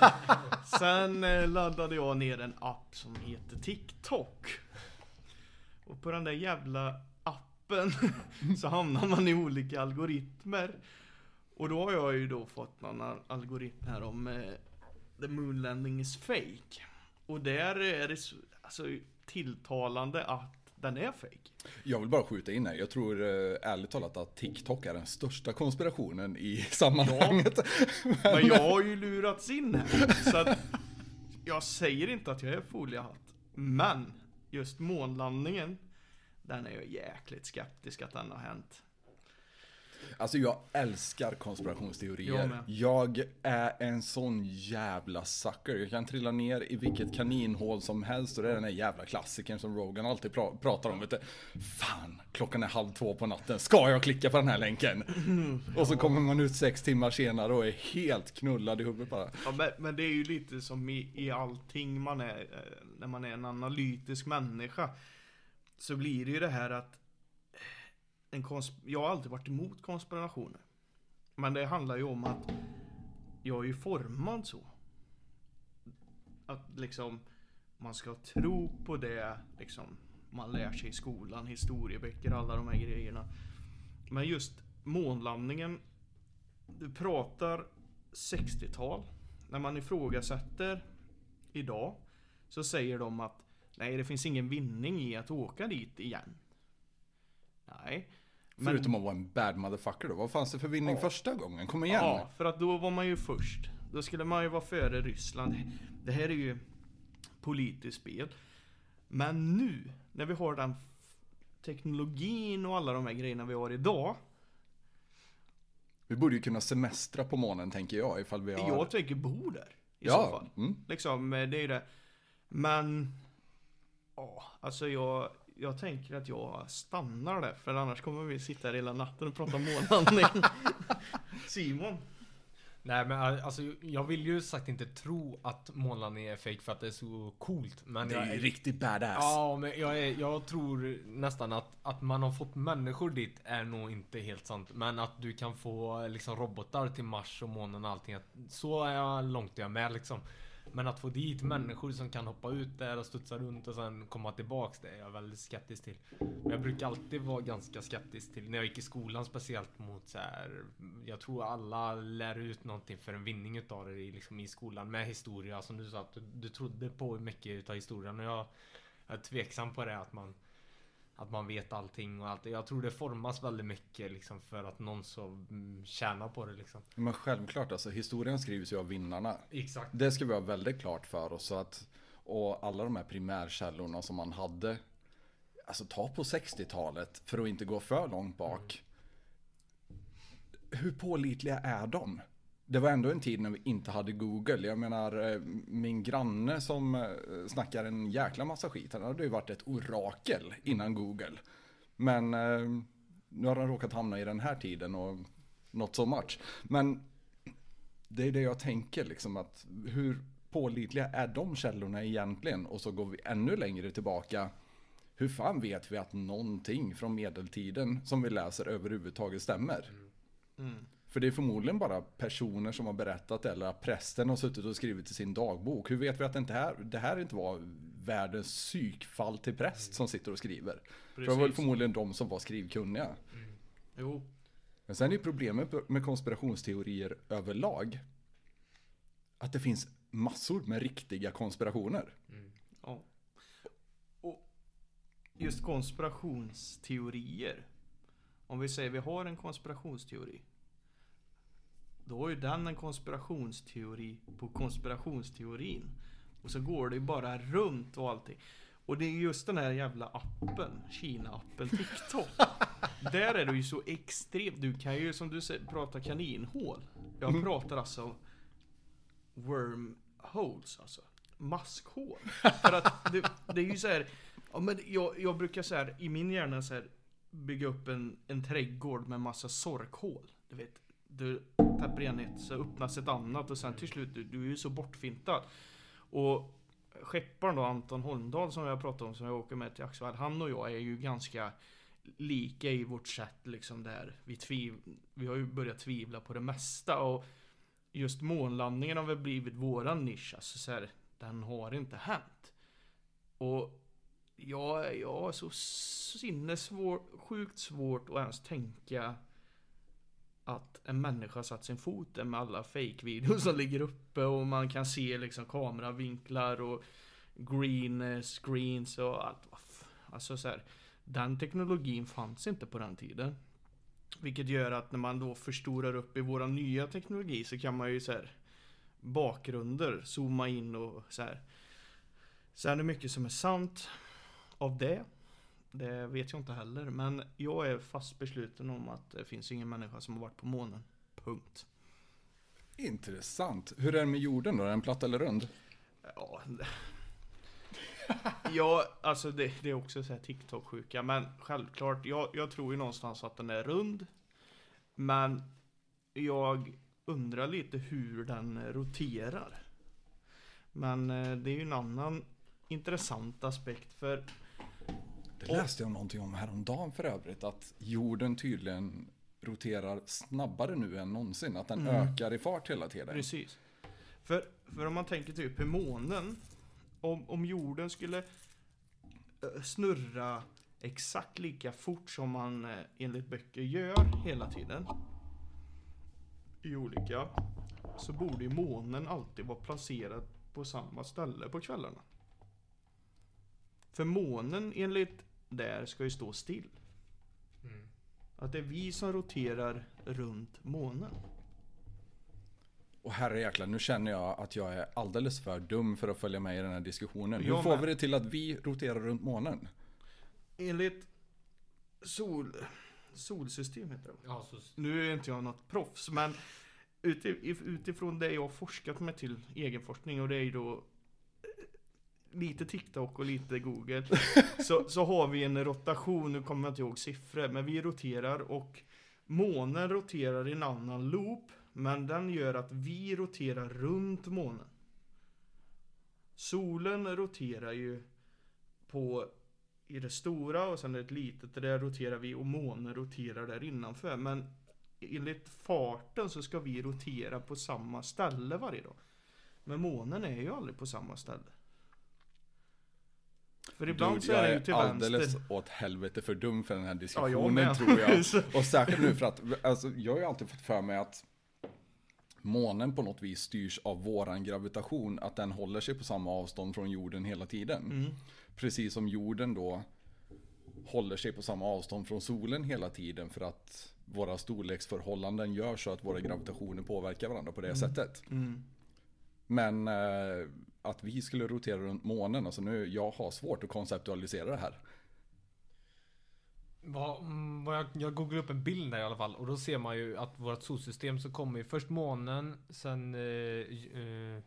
sen eh, laddade jag ner en app som heter TikTok. Och på den där jävla appen så hamnar man i olika algoritmer. Och då har jag ju då fått någon al- algoritm här om eh, the moon landing is fake. Och där är det så, alltså, tilltalande att den är fake. jag vill bara skjuta in här. Jag tror eh, ärligt talat att TikTok är den största konspirationen i sammanhanget. Men jag har ju lurats in här. Så att jag säger inte att jag är foliehatt. Men just månlandningen, den är jag jäkligt skeptisk att den har hänt. Alltså jag älskar konspirationsteorier. Jag är en sån jävla sucker. Jag kan trilla ner i vilket kaninhål som helst och det är den här jävla klassikern som Rogan alltid pra- pratar om. Vet du. Fan, klockan är halv två på natten. Ska jag klicka på den här länken? Och så kommer man ut sex timmar senare och är helt knullad i huvudet bara. Ja, men, men det är ju lite som i, i allting man är, eh, när man är en analytisk människa. Så blir det ju det här att en konsp- jag har alltid varit emot konspirationer. Men det handlar ju om att jag är ju formad så. Att liksom man ska tro på det liksom man lär sig i skolan, historieböcker, alla de här grejerna. Men just månlandningen, du pratar 60-tal. När man ifrågasätter idag så säger de att nej, det finns ingen vinning i att åka dit igen. Nej. Men- Förutom att vara en bad motherfucker då. Vad fanns det för vinning Ja. första gången? Kom igen. Ja, för att då var man ju först. Då skulle man ju vara före Ryssland. Det här är ju politiskt spel. Men nu, när vi har den teknologin och alla de här grejerna vi har idag. Vi borde ju kunna semestra på månen tänker jag ifall vi har... Jag tänker bo där. I så ja, fall. mm. Liksom, eh, det är ju det. Men, ja, alltså jag, jag tänker att jag stannar där. För annars kommer vi sitta här hela natten och prata månlandning. Simon? Nej men alltså jag vill ju sagt inte tro att månlandning är fake för att det är så coolt. Men Det jag är ju riktigt badass. Ja, men jag, är, jag tror nästan att, att man har fått människor dit är nog inte helt sant. Men att du kan få liksom robotar till Mars och månen och allting. Så är jag långt jag med liksom. Men att få dit människor som kan hoppa ut där och studsa runt och sen komma tillbaks, det är jag väldigt skeptisk till. Men jag brukar alltid vara ganska skeptisk till, när jag gick i skolan speciellt mot så här. Jag tror alla lär ut någonting för en vinning utav det i, liksom, i skolan med historia. Som du sa, att du, du trodde på mycket utav historien och jag, jag är tveksam på det att man att man vet allting och allt. Jag tror det formas väldigt mycket liksom för att någon så mm, tjänar på det liksom. Men självklart, alltså historien skrivs ju av vinnarna. Exakt. Det ska vi ha väldigt klart för oss. Så att, och alla de här primärkällorna som man hade. Alltså ta på 60-talet för att inte gå för långt bak. Hur pålitliga är de? Det var ändå en tid när vi inte hade Google. Jag menar eh, min granne som eh, snackar en jäkla massa skit. Han hade ju varit ett orakel innan Google. Men eh, nu har han råkat hamna i den här tiden och not so much. Men det är det jag tänker liksom att hur pålitliga är de källorna egentligen? Och så går vi ännu längre tillbaka. Hur fan vet vi att någonting från medeltiden som vi läser överhuvudtaget stämmer? Mm. mm. För det är förmodligen bara personer som har berättat eller att prästen har suttit och skrivit i sin dagbok. Hur vet vi att det, inte här, det här inte var världens psykfall till präst som sitter och skriver? För det var väl Precis. förmodligen de som var skrivkunniga. Jo. Men sen är ju problemet med konspirationsteorier överlag att det finns massor med riktiga konspirationer. Ja. Och just konspirationsteorier. Om vi säger vi har en konspirationsteori. Då är ju den en konspirationsteori på konspirationsteorin. Och så går det ju bara runt och allting. Och det är just den här jävla appen, Kina-appen TikTok. Där är du ju så extremt, du kan ju som du säger prata kaninhål. Jag pratar alltså wormholes alltså. Maskhål. För att det, det är ju så här, ja men jag, jag brukar så här i min hjärna så här bygga upp en, en trädgård med massa sorkhål. Du vet, du täpper igen ett så öppnas ett annat och sen till slut, du, du är ju så bortfintad. Och skepparen då, Anton Holmdahl som jag pratade om, som jag åker med till Axevall, han och jag är ju ganska lika i vårt sätt liksom där. Vi, tviv, vi har ju börjat tvivla på det mesta och just månlandningen har väl blivit våran nisch. Alltså så här, den har inte hänt. Och jag, jag har så sinnessvårt, sjukt svårt att ens tänka att en människa satt sin fot där med alla fake-videos som ligger uppe och man kan se liksom kameravinklar och green eh, screens och allt. Alltså så här, den teknologin fanns inte på den tiden. Vilket gör att när man då förstorar upp i våra nya teknologi så kan man ju så här bakgrunder zooma in och så här. Sen är det mycket som är sant av det. Det vet jag inte heller. Men jag är fast besluten om att det finns ingen människa som har varit på månen. Punkt. Intressant. Hur är det med jorden då? Är den platt eller rund? Ja, ja alltså det, det är också så här TikTok-sjuka. Men självklart, jag, jag tror ju någonstans att den är rund. Men jag undrar lite hur den roterar. Men eh, det är ju en annan intressant aspekt. För Det läste jag någonting om häromdagen för övrigt. Att jorden tydligen roterar snabbare nu än någonsin. Att den Mm. ökar i fart hela tiden. Precis. För, för om man tänker typ hur månen, om, om jorden skulle eh, snurra exakt lika fort som man eh, enligt böcker gör hela tiden. I olika. Så borde ju månen alltid vara placerad på samma ställe på kvällarna. För månen enligt där ska ju stå still. Mm. Att det är vi som roterar runt månen. Och herrejäklar, nu känner jag att jag är alldeles för dum för att följa med i den här diskussionen. Hur får vi det till att vi roterar runt månen? Enligt sol, solsystem heter det. Ja, så, Nu är inte jag något proffs, men uti- utifrån det jag har forskat mig till egenforskning och det är ju då lite TikTok och lite Google. Så, så har vi en rotation, nu kommer jag inte ihåg siffror, men vi roterar och månen roterar i en annan loop, men den gör att vi roterar runt månen. Solen roterar ju på i det stora och sen är det ett litet, där roterar vi och månen roterar där innanför. Men enligt farten så ska vi rotera på samma ställe varje dag. Men månen är ju aldrig på samma ställe. För ibland Dude, så är jag ju till alldeles vänster. åt helvete för dum för den här Ja, jag diskussionen tror jag. Och särskilt nu för att, alltså, jag har ju alltid fått för mig att månen på något vis styrs av våran gravitation, att den håller sig på samma avstånd från jorden hela tiden. Mm. Precis som jorden då håller sig på samma avstånd från solen hela tiden för att våra storleksförhållanden gör så att våra gravitationer påverkar varandra på det sättet. Mm. Men eh, att vi skulle rotera runt månen, alltså nu, jag har svårt att konceptualisera det här. Vad, mm, vad jag, jag googlar upp en bild där i alla fall och då ser man ju att vårt solsystem så kommer ju först månen, sen eh, eh,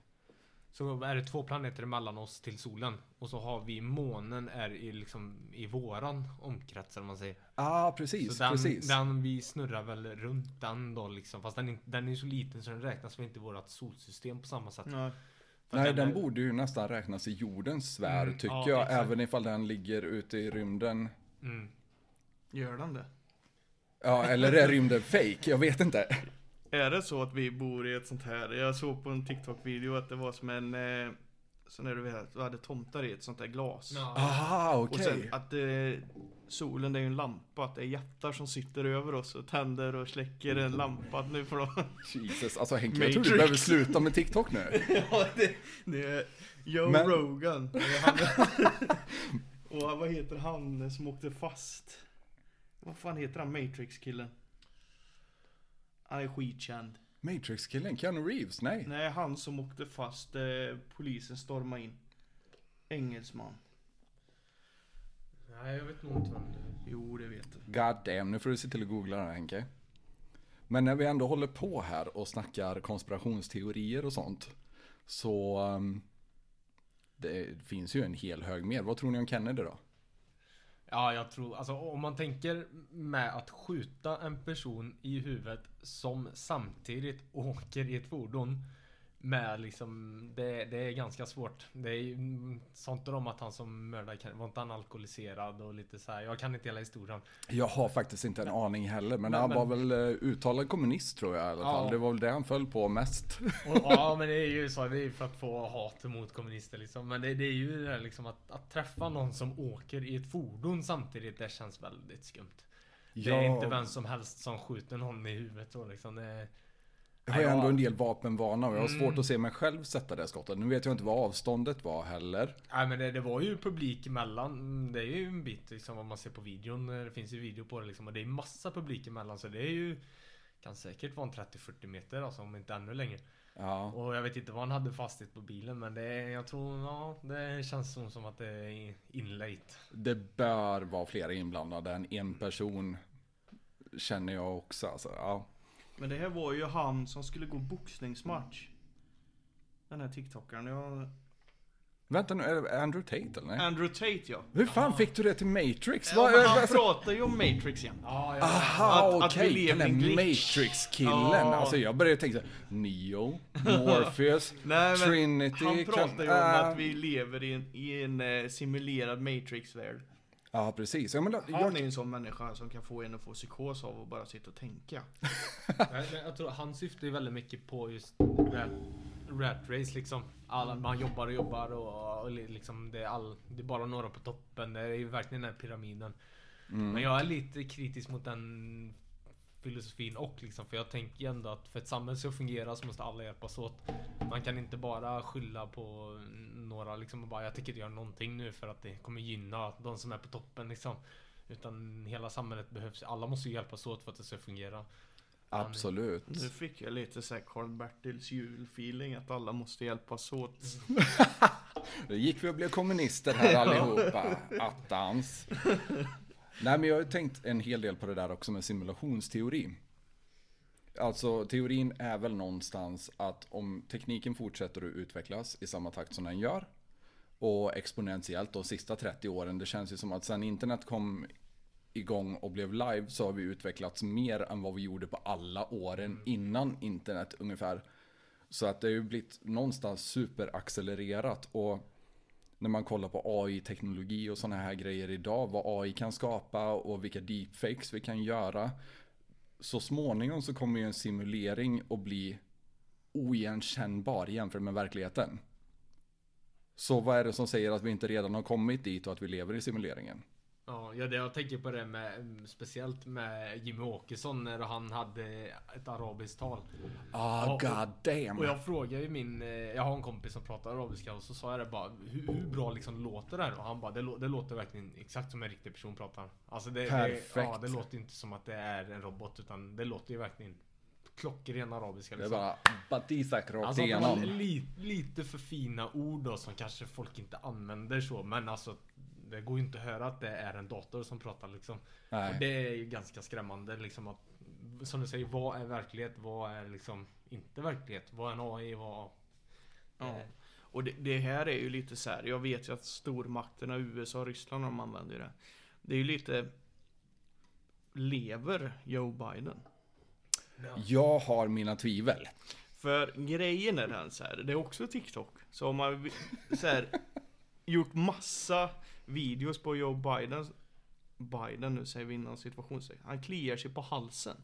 så är det två planeter emellan oss till solen. Och så har vi månen är i liksom i våran omkrets eller man säger. Ja, ah, precis, så den, precis. den vi snurrar väl runt den då liksom. Fast den, är- den är ju så liten så den räknas väl inte i vårat solsystem på samma sätt. Nej. Nej, den är- borde ju nästan räknas i jordens sfär, Mm, tycker ja, jag. exakt. Även ifall den ligger ute i rymden. Mm. Gör den det? Ja, eller är rymden fake? Jag vet inte. Är det så att vi bor i ett sånt här, jag såg på en TikTok-video att det var som en, eh, så när du vet, du hade tomtar i ett sånt där glas. Ja. Aha, Och okej. sen att eh, solen det är ju en lampa, att det är jättar som sitter över oss och tänder och släcker en lampa. Att nu får de... Jesus, alltså Henke, jag tror du Matrix. behöver sluta med TikTok nu. ja, det, det är Joe Men- Rogan. Det är han- och vad heter han som åkte fast? Vad fan heter han, Matrix-killen? Han är skitkänd. Matrix-killen, Keanu Reeves? Nej. Nej, han som åkte fast, eh, polisen stormade in. Engelsman. Nej, jag vet nog inte vem du... Jo, det vet du. God damn, nu får du se till att googla det här Henke. Men när vi ändå håller på här och snackar konspirationsteorier och sånt. Så um, det finns ju en hel hög mer. Vad tror ni om Kennedy då? Ja, jag tror, alltså om man tänker med att skjuta en person i huvudet som samtidigt åker i ett fordon med liksom, det, det är ganska svårt. Det är ju, mm, inte de att han som mördade, kan- var inte han alkoholiserad och lite så här. Jag kan inte hela historien. Jag har faktiskt inte en aning heller, men, Men- han men- var väl eh, uttalad kommunist tror jag i alla fall. Ja. Det var väl det han föll på mest. Och, ja men det är ju så, det är ju för att få hat mot kommunister liksom. Men det, det är ju det där liksom att, att träffa någon som åker i ett fordon samtidigt, det känns väldigt skumt. Det är inte vem som helst som skjuter någon i huvudet så liksom. Det, Jag har ju ändå en del vapenvana och jag har Mm. svårt att se mig själv sätta det skottet. Nu vet jag inte vad avståndet var heller. Nej men det, det var ju publik emellan. Det är ju en bit liksom vad man ser på videon. Det finns ju video på det liksom. Och det är massa publik emellan. Så det är ju kan säkert vara en 30-40 meter alltså om inte ännu längre. Ja. Och jag vet inte vad han hade fasthet på bilen men det jag tror, ja det känns som, som att det är inlejt. Det bör vara flera inblandade än en person. Känner jag också. Alltså, ja. Men det här var ju han som skulle gå boxningsmatch. Den här TikTokaren. Jag... Vänta nu, är det Andrew Tate eller? Nej? Andrew Tate ja. Hur fan fick du det till Matrix? ja Vad- men han alltså- pratar ju om Matrix igen. Aha, Att- att vi okej. lever Den i där glitch. Matrix-killen. Ja. Alltså jag började tänka så här, Neo, Morpheus, Nej, men Trinity. Han pratar ju om att vi lever i en, i en eh, simulerad Matrix-värld. Ja, precis. Ja, men, Han jag, är ju en sån människa som kan få en att få psykos av att bara sitta och tänka. Men jag tror han syftar ju väldigt mycket på just rat, rat race liksom. Alla, man jobbar och jobbar och, och liksom det är, all, det är bara några på toppen. Det är ju verkligen den här pyramiden. Men jag är lite kritisk mot den filosofin och liksom. För jag tänker ändå att för ett samhälle ska fungera så måste alla hjälpas åt. Man kan inte bara skylla på några liksom och bara jag tänker inte göra någonting nu för att det kommer gynna de som är på toppen liksom. Utan hela samhället behövs. Alla måste hjälpas åt för att det ska fungera. absolut. Nu fick jag lite såhär Karl-Bertils julfeeling att alla måste hjälpas åt. Då gick vi och blev kommunister här allihopa. Attans. Nej men jag har ju tänkt en hel del på det där också med simulationsteori. Alltså teorin är väl någonstans att om tekniken fortsätter att utvecklas i samma takt som den gör och exponentiellt de sista 30 åren. Det känns ju som att sen internet kom igång och blev live så har vi utvecklats mer än vad vi gjorde på alla åren innan internet ungefär. Så att det har ju blivit någonstans superaccelererat och när man kollar på AI-teknologi och sådana här grejer idag, vad AI kan skapa och vilka deepfakes vi kan göra. Så småningom så kommer ju en simulering att bli oigenkännbar jämfört med verkligheten. Så vad är det som säger att vi inte redan har kommit dit och att vi lever i simuleringen? Ja, ja, det jag tänker på det med mm, speciellt med Jimmy Åkesson när han hade ett arabiskt tal. Ah, Ja, och- god damn. Och jag frågade ju min, eh, jag har en kompis som pratar arabiska och så sa jag det bara hur, hur bra liksom låter det här? Och han bara det, det låter verkligen exakt som en riktig person pratar. Alltså det, det, Perfekt. ja, det låter inte som att det är en robot utan det låter ju verkligen klockren arabiska. Det är Liksom. bara batisak rakt Alltså det igenom. li, lite för fina ord då som kanske folk inte använder så men alltså det går ju inte att höra att det är en dator som pratar liksom. Och det är ju ganska skrämmande liksom att Som du säger, vad är verklighet? Vad är liksom inte verklighet? Vad är en AI? Vad... Ja. Eh, Och det, det här är ju lite så här. jag vet ju att stormakterna USA och Ryssland de använder det. Det är ju lite Lever Joe Biden? Jag har mina tvivel. För grejen är den så här, det är också TikTok. Så har man så här, gjort massa videos på Joe Biden. Biden nu säger vi innan situationstecken. Han kliar sig på halsen.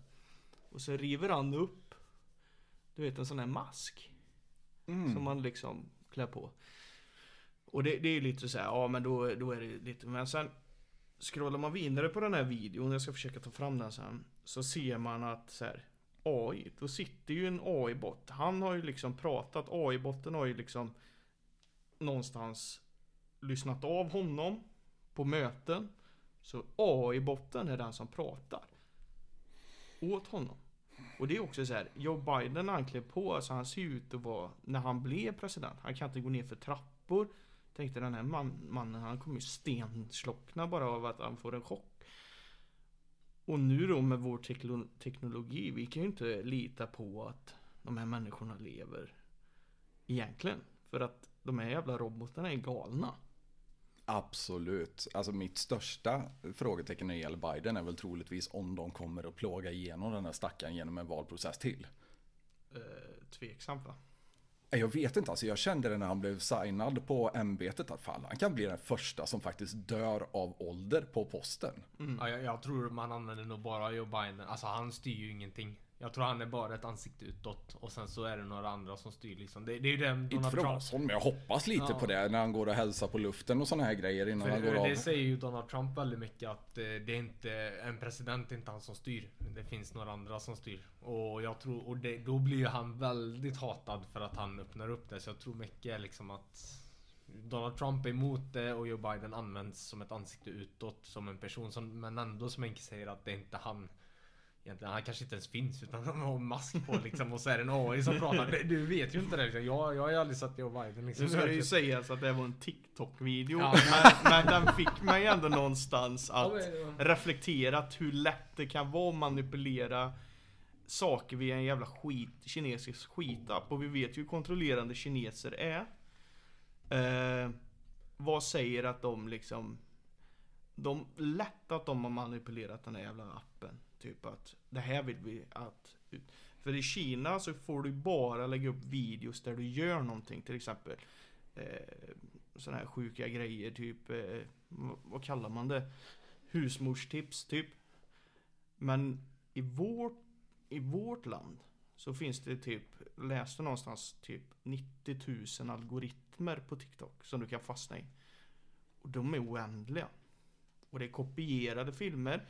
Och så river han upp, du vet en sån här mask. Mm. Som man liksom klär på. Och det, det är ju lite så här, ja men då, då är det lite, men sen scrollar man vidare på den här videon, jag ska försöka ta fram den sen. Så ser man att så här, AI, då sitter ju en AI-bot. Han har ju liksom pratat, AI-botten har ju liksom någonstans lyssnat av honom på möten. Så AI-botten är den som pratar. Åt honom. Och det är också så här, Joe Biden när han klev på, alltså han ser ut att vara, när han blev president, han kan inte gå ner för trappor. Tänkte den här man, mannen, han kommer ju stenslockna bara av att han får en chock. Och nu då med vår teknologi, vi kan ju inte lita på att de här människorna lever egentligen. För att de här jävla robotarna är galna. Absolut. Alltså mitt största frågetecken när det gäller Biden är väl troligtvis om de kommer att plåga igenom den här stackaren genom en valprocess till. Eh, tveksamt va? Nej, Jag vet inte, alltså jag kände det när han blev signad på ämbetet att fan, han kan bli den första som faktiskt dör av ålder på posten. Ja, jag, jag tror man använder nog bara Joe Biden. Alltså han styr ju ingenting. Jag tror han är bara ett ansikte utåt och sen så är det några andra som styr liksom. Det, det är ju den Inte Donald för att vara Trump. sån, men jag hoppas lite Ja. på det när han går och hälsar på luften och såna här grejer innan han För går av. det säger ju Donald Trump väldigt mycket att eh, det är inte en president, det är inte han som styr. Det finns några andra som styr. Och jag tror, och det, då blir ju han väldigt hatad för att han öppnar upp det. Så jag tror mycket liksom att Donald Trump är emot det och Joe Biden används som ett ansikte utåt som en person som, men ändå som inte säger att det är inte han. Egentligen, han kanske inte ens finns utan han har en mask på liksom och så är det en AI som pratar. Du vet ju inte det liksom. Jag, jag har ju aldrig sett Joe Biden liksom. Nu ska det ju sägas att det var en TikTok-video. Ja. Men, men den fick mig ändå någonstans Ja, att men- reflekterat hur lätt det kan vara att manipulera saker via en jävla skit, kinesisk skitapp. Och vi vet ju hur kontrollerande kineser är. Eh, vad säger att de liksom... De, lätt att de har manipulerat den här jävla appen. Typ att det här vill vi att... För i Kina så får du bara lägga upp videos där du gör någonting. Till exempel eh, sådana här sjuka grejer. Typ, eh, vad- kallar man det? Husmorstips typ. Men i vårt, i vårt land så finns det typ, läste någonstans typ 90 000 algoritmer på TikTok som du kan fastna i. Och de är oändliga. Och det är kopierade filmer.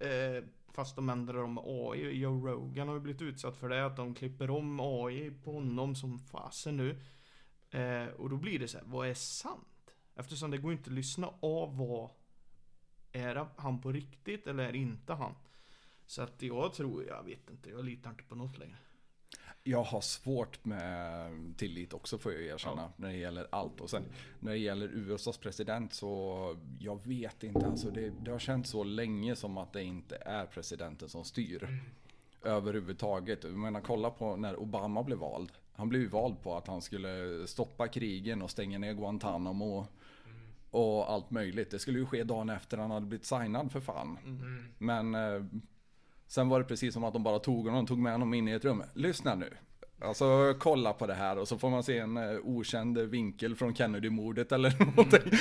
Eh, fast de ändrar om AI. Joe Rogan har ju blivit utsatt för det. Att de klipper om AI på honom som fasen nu. Eh, och då blir det så här, vad är sant? Eftersom det går inte att lyssna av vad är han på riktigt eller är inte han? Så att jag tror, jag vet inte, jag litar inte på något längre. Jag har svårt med tillit också får jag erkänna när det gäller allt. Och sen när det gäller USAs president så jag vet inte. Alltså det, det har känts så länge som att det inte är presidenten som styr. Överhuvudtaget. Jag menar kolla på när Obama blev vald. Han blev ju vald på att han skulle stoppa krigen och stänga ner Guantanamo. Och allt möjligt. Det skulle ju ske dagen efter han hade blivit signad för fan. Men eh, sen var det precis som att de bara tog honom, tog med honom in i ett rum. Lyssna nu. Alltså kolla på det här och så får man se en eh, okänd vinkel från Kennedy-mordet eller någonting.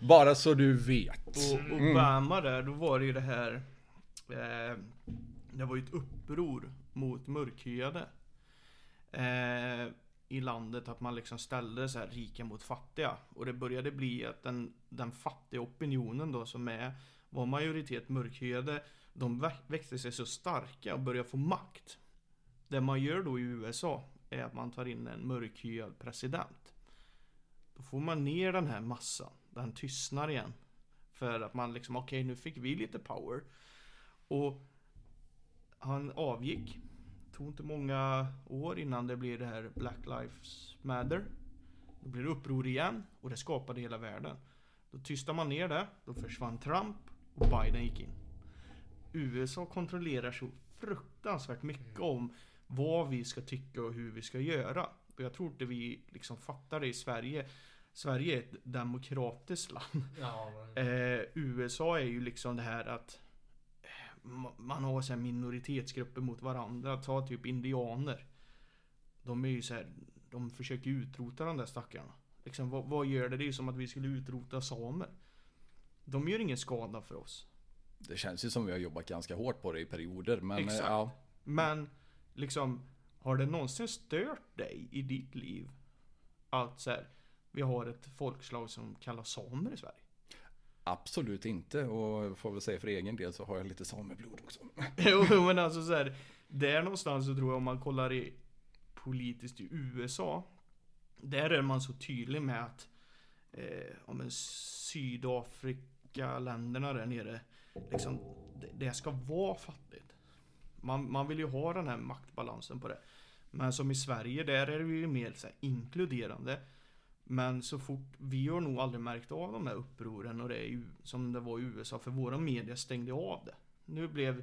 bara så du vet. Och Obama där, då var det ju det här eh, Det var ju ett uppror mot mörkhyade eh, i landet att man liksom ställde så här rika mot fattiga. Och det började bli att den, den fattiga opinionen då som är, var majoritet mörkhyade, de växte sig så starka och började få makt. Det man gör då i USA är att man tar in en mörkhyad president. Då får man ner den här massan. Den tystnar igen. För att man liksom, okej nu fick vi lite power. Och han avgick. Det Tog inte många år innan det blev det här Black Lives Matter. Då blev det uppror igen och det skapade hela världen. Då tystade man ner det. Då försvann Trump och Biden gick in. USA kontrollerar så fruktansvärt mycket om vad vi ska tycka och hur vi ska göra. Och jag tror inte vi liksom fattar det i Sverige. Sverige är ett demokratiskt land. Ja. Eh, USA är ju liksom det här att eh, ma- man har så här minoritetsgrupper mot varandra. Ta typ indianer. De är ju så här, de försöker utrota de där stackarna. Liksom, vad, vad gör det? Det är ju som att vi skulle utrota samer. De gör ingen skada för oss. Det känns ju som vi har jobbat ganska hårt på det i perioder. Men Exakt. ja, Men liksom, har det någonsin stört dig i ditt liv att så här, vi har ett folkslag som kallas samer i Sverige? absolut inte. Och får väl säga för egen del så har jag lite sameblod också. Jo men alltså så här, Där någonstans så tror jag om man kollar i politiskt i USA. Där är man så tydlig med att eh, om en Sydafrika länderna där nere. Liksom, det, det ska vara fattigt. Man, man vill ju ha den här maktbalansen på det. Men som i Sverige, där är det ju mer så här, inkluderande. Men så fort, vi har nog aldrig märkt av de här upproren och det är ju som det var i USA för våra media stängde av det. Nu blev,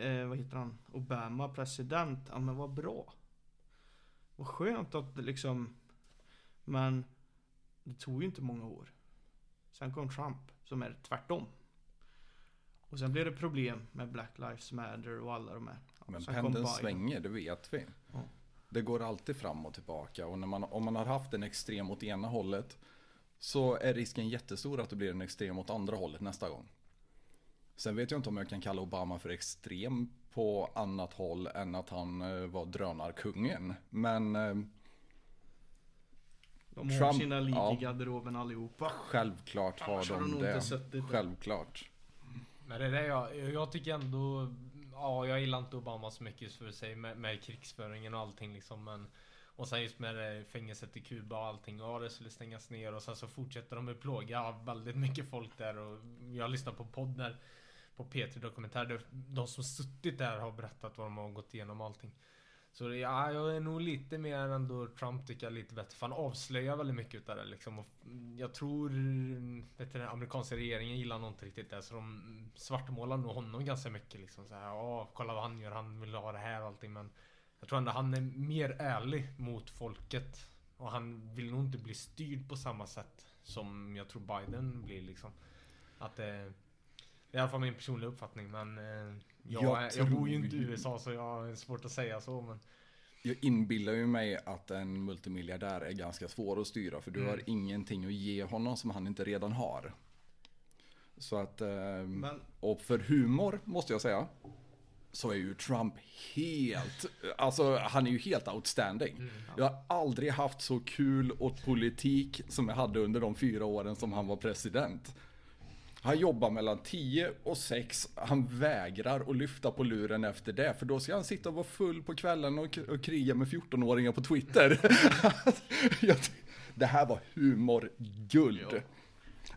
eh, vad heter han, Obama president, ja men vad bra. Vad skönt att liksom, men det tog ju inte många år. Sen kom Trump som är tvärtom. Och sen blev det problem med Black Lives Matter och alla de här. Men Sen kom pendeln svänger, det vet vi. Ja. Det går alltid fram och tillbaka. Och när man, om man har haft en extrem åt ena hållet så är risken jättestor att det blir en extrem åt andra hållet nästa gång. Sen vet jag inte om jag kan kalla Obama för extrem på annat håll än att han eh, var drönarkungen. Men eh, De har Trump, sina lik ja. i garderoben allihopa. självklart har Annars har de de nog det. Självklart. Men det är det jag, jag tycker ändå, ja jag gillar inte Obama så mycket för sig med, med krigsföringen och allting liksom men Och sen just med det fängelset i Kuba och allting, ja det skulle stängas ner och sen så fortsätter de att plåga väldigt mycket folk där och jag lyssnar på poddar på P3 Dokumentär där de som suttit där har berättat vad de har gått igenom och allting. Så det- ja, jag är nog lite mer ändå Trump tycker jag är lite bättre. För han avslöjar väldigt mycket utav det liksom. Och jag tror vet du, den amerikanska regeringen gillar nog inte riktigt det. Så de svartmålar nog honom ganska mycket liksom. Så här, ja, kolla vad han gör. Han vill ha det här och allting. Men jag tror ändå han är mer ärlig mot folket. Och han vill nog inte bli styrd på samma sätt som jag tror Biden blir liksom. Att det det är i alla fall min personliga uppfattning men eh, jag, Jag jag, jag bor ju inte i USA så jag har svårt att säga så men Jag inbillar ju mig att en multimiljardär är ganska svår att styra för du Mm. har ingenting att ge honom som han inte redan har. Så att, eh, Men och för humor måste jag säga, så är ju Trump helt, alltså han är ju helt outstanding. Jag har aldrig haft så kul åt politik som jag hade under de fyra åren som han var president. Han jobbar mellan 10 och 6. Han vägrar att lyfta på luren efter det. För då ska han sitta och vara full på kvällen och, och kriga med 14-åringar på Twitter. Det här var humorguld. Ja.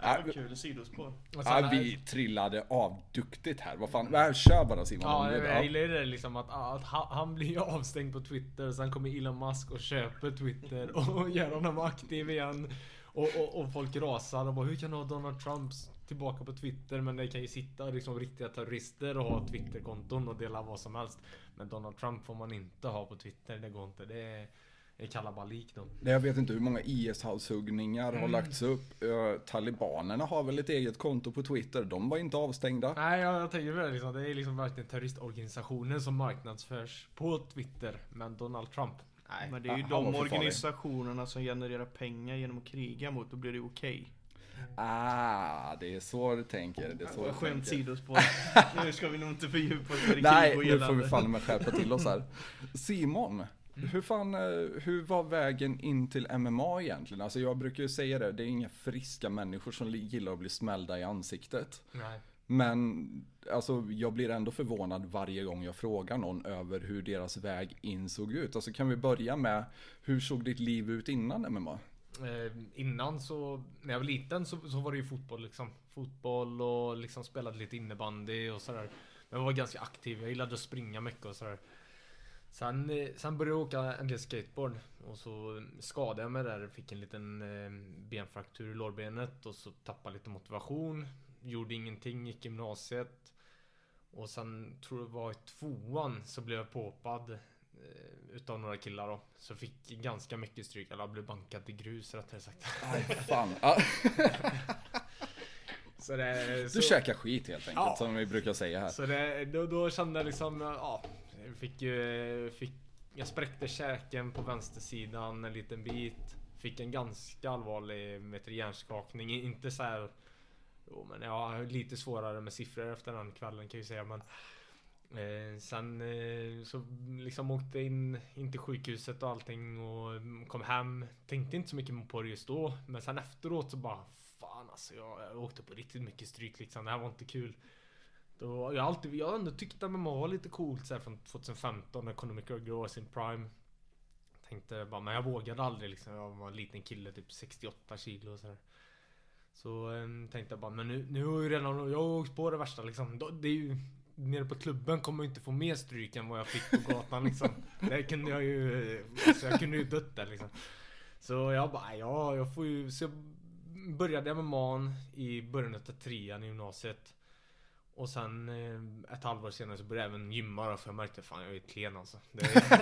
Ja, det var kul sidospår. Ja, är- vi trillade av duktigt här. Vad fan, äh, kör bara Simon. Ja, jag, ja. jag gillar ju det liksom att, att han, blir avstängd på Twitter Sen kommer Elon Musk och köper Twitter och gör honom aktiv igen och, och, och folk rasar och bara hur kan du ha Donald Trump tillbaka på Twitter men det kan ju sitta liksom riktiga terrorister och ha Twitterkonton och dela vad som helst Men Donald Trump får man inte ha på Twitter, det går inte. Det är, är kalabalik då. Nej, Jag vet inte hur många IS-halshuggningar Mm. har lagts upp. Talibanerna har väl ett eget konto på Twitter. De var inte avstängda. Nej, jag, jag tänker på det liksom. Det är liksom verkligen terroristorganisationer som marknadsförs på Twitter. Men Donald Trump, nej. Men det är ju de organisationerna som genererar pengar genom att kriga mot, då blir det okej. Ah, det är så du tänker. Det är så du Skämt tänker. sidospår. nu ska vi nog inte fördjupa oss i Nej, nu får vi fan med skärpa till oss här. Simon, Hur fan, eh, hur var vägen in till MMA egentligen? Alltså jag brukar ju säga det, det är inga friska människor som gillar att bli smällda i ansiktet. Nej. Men alltså, jag blir ändå förvånad varje gång jag frågar någon över hur deras väg in såg ut. Alltså kan vi börja med, hur såg ditt liv ut innan MMA? Eh, innan så, när jag var liten så, så var det ju fotboll liksom. Fotboll och liksom spelade lite innebandy och sådär. Men jag var ganska aktiv, jag gillade att springa mycket och sådär. Sen, eh, sen började jag åka en del skateboard och så skadade jag mig där. Fick en liten eh, benfraktur i lårbenet och så tappade lite motivation. Gjorde ingenting, gick gymnasiet. Och sen tror jag det var i tvåan så blev jag påhoppad utav några killar då. Så fick ganska mycket stryk, eller blev bankad till grus rättare sagt. Aj, fan. Så det, du så, käkar skit helt enkelt, Ja. som vi brukar säga här. Så det, då, då kände jag liksom, ja. Fick fick, jag spräckte käken på vänstersidan en liten bit. Fick en ganska allvarlig du, hjärnskakning. Inte så här. Jo men jag har lite svårare med siffror efter den kvällen kan jag ju säga men. Eh, sen eh, så liksom åkte in, in till sjukhuset och allting och kom hem. Tänkte inte så mycket på det just då. Men sen efteråt så bara Fan alltså jag, jag åkte på riktigt mycket stryk liksom. Det här var inte kul. Då, jag har alltid, jag har ändå tyckt att MMA var lite coolt så här, från 2015 när Conor McGregor var sin prime. Tänkte bara, men jag vågade aldrig liksom. Jag var en liten kille, typ 68 kilo och sådär. Så eh, tänkte jag bara, men nu, nu har jag ju redan, jag har åkt på det värsta liksom. Det är ju, nere på klubben kommer jag inte få mer stryk än vad jag fick på gatan liksom. Det kunde jag ju, alltså, jag kunde ju dött där liksom. Så jag bara, ja jag får ju, så jag började MMA i början av trean i gymnasiet. Och sen eh, ett halvår senare så började jag även gymma då, för jag märkte fan jag är klen alltså. Det,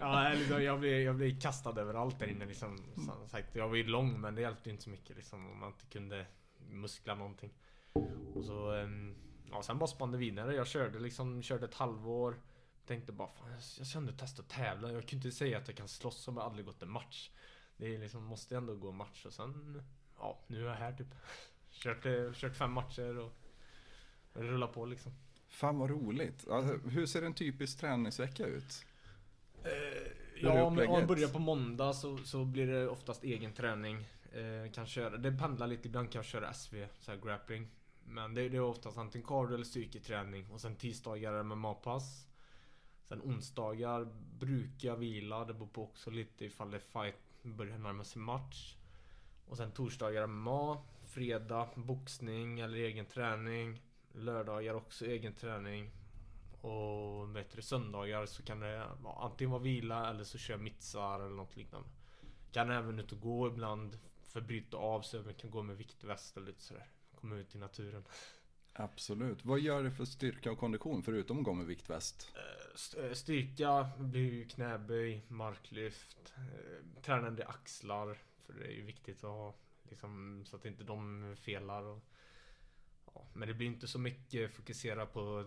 ja, liksom, jag, blev, jag blev kastad överallt där inne liksom. Som sagt, jag var ju lång men det hjälpte inte så mycket liksom om man inte kunde muskla någonting. Och så, ehm, ja sen bara spann det vidare. Jag körde liksom, körde ett halvår. Tänkte bara fan jag, jag ska ändå testa att tävla. Jag kan inte säga att jag kan slåss om jag aldrig gått en match. Det är liksom, måste ändå gå en match och sen, ja nu är jag här typ. Kört, eh, kört fem matcher och rullar på liksom. Fan vad roligt. Alltså, hur ser en typisk träningsvecka ut? Eh, ja, om man upplägget? börjar på måndag så, så blir det oftast egen träning. Eh, kan köra, det pendlar lite, ibland kan jag köra SV, så här grappling. Men det, det är oftast antingen cardio eller styrketräning. Och sen tisdagar är det MMA-pass. Sen onsdagar brukar jag vila, det beror på också lite ifall det är fight börjar närma sig match. Och sen torsdagar MMA, fredag boxning eller egen träning. Lördagar också egen träning. Och vet du, söndagar så kan det vara, antingen vara vila eller så kör jag mittsar eller något liknande. Kan även ut och gå ibland för att bryta av så jag kan gå med viktväst eller lite sådär. Komma ut i naturen. Absolut. Vad gör det för styrka och kondition förutom att gå med viktväst? Eh, eh, Styrka blir ju knäböj, marklyft, eh, tränande axlar. För det är ju viktigt att ha liksom, så att inte de felar. Och, ja, men det blir inte så mycket fokusera på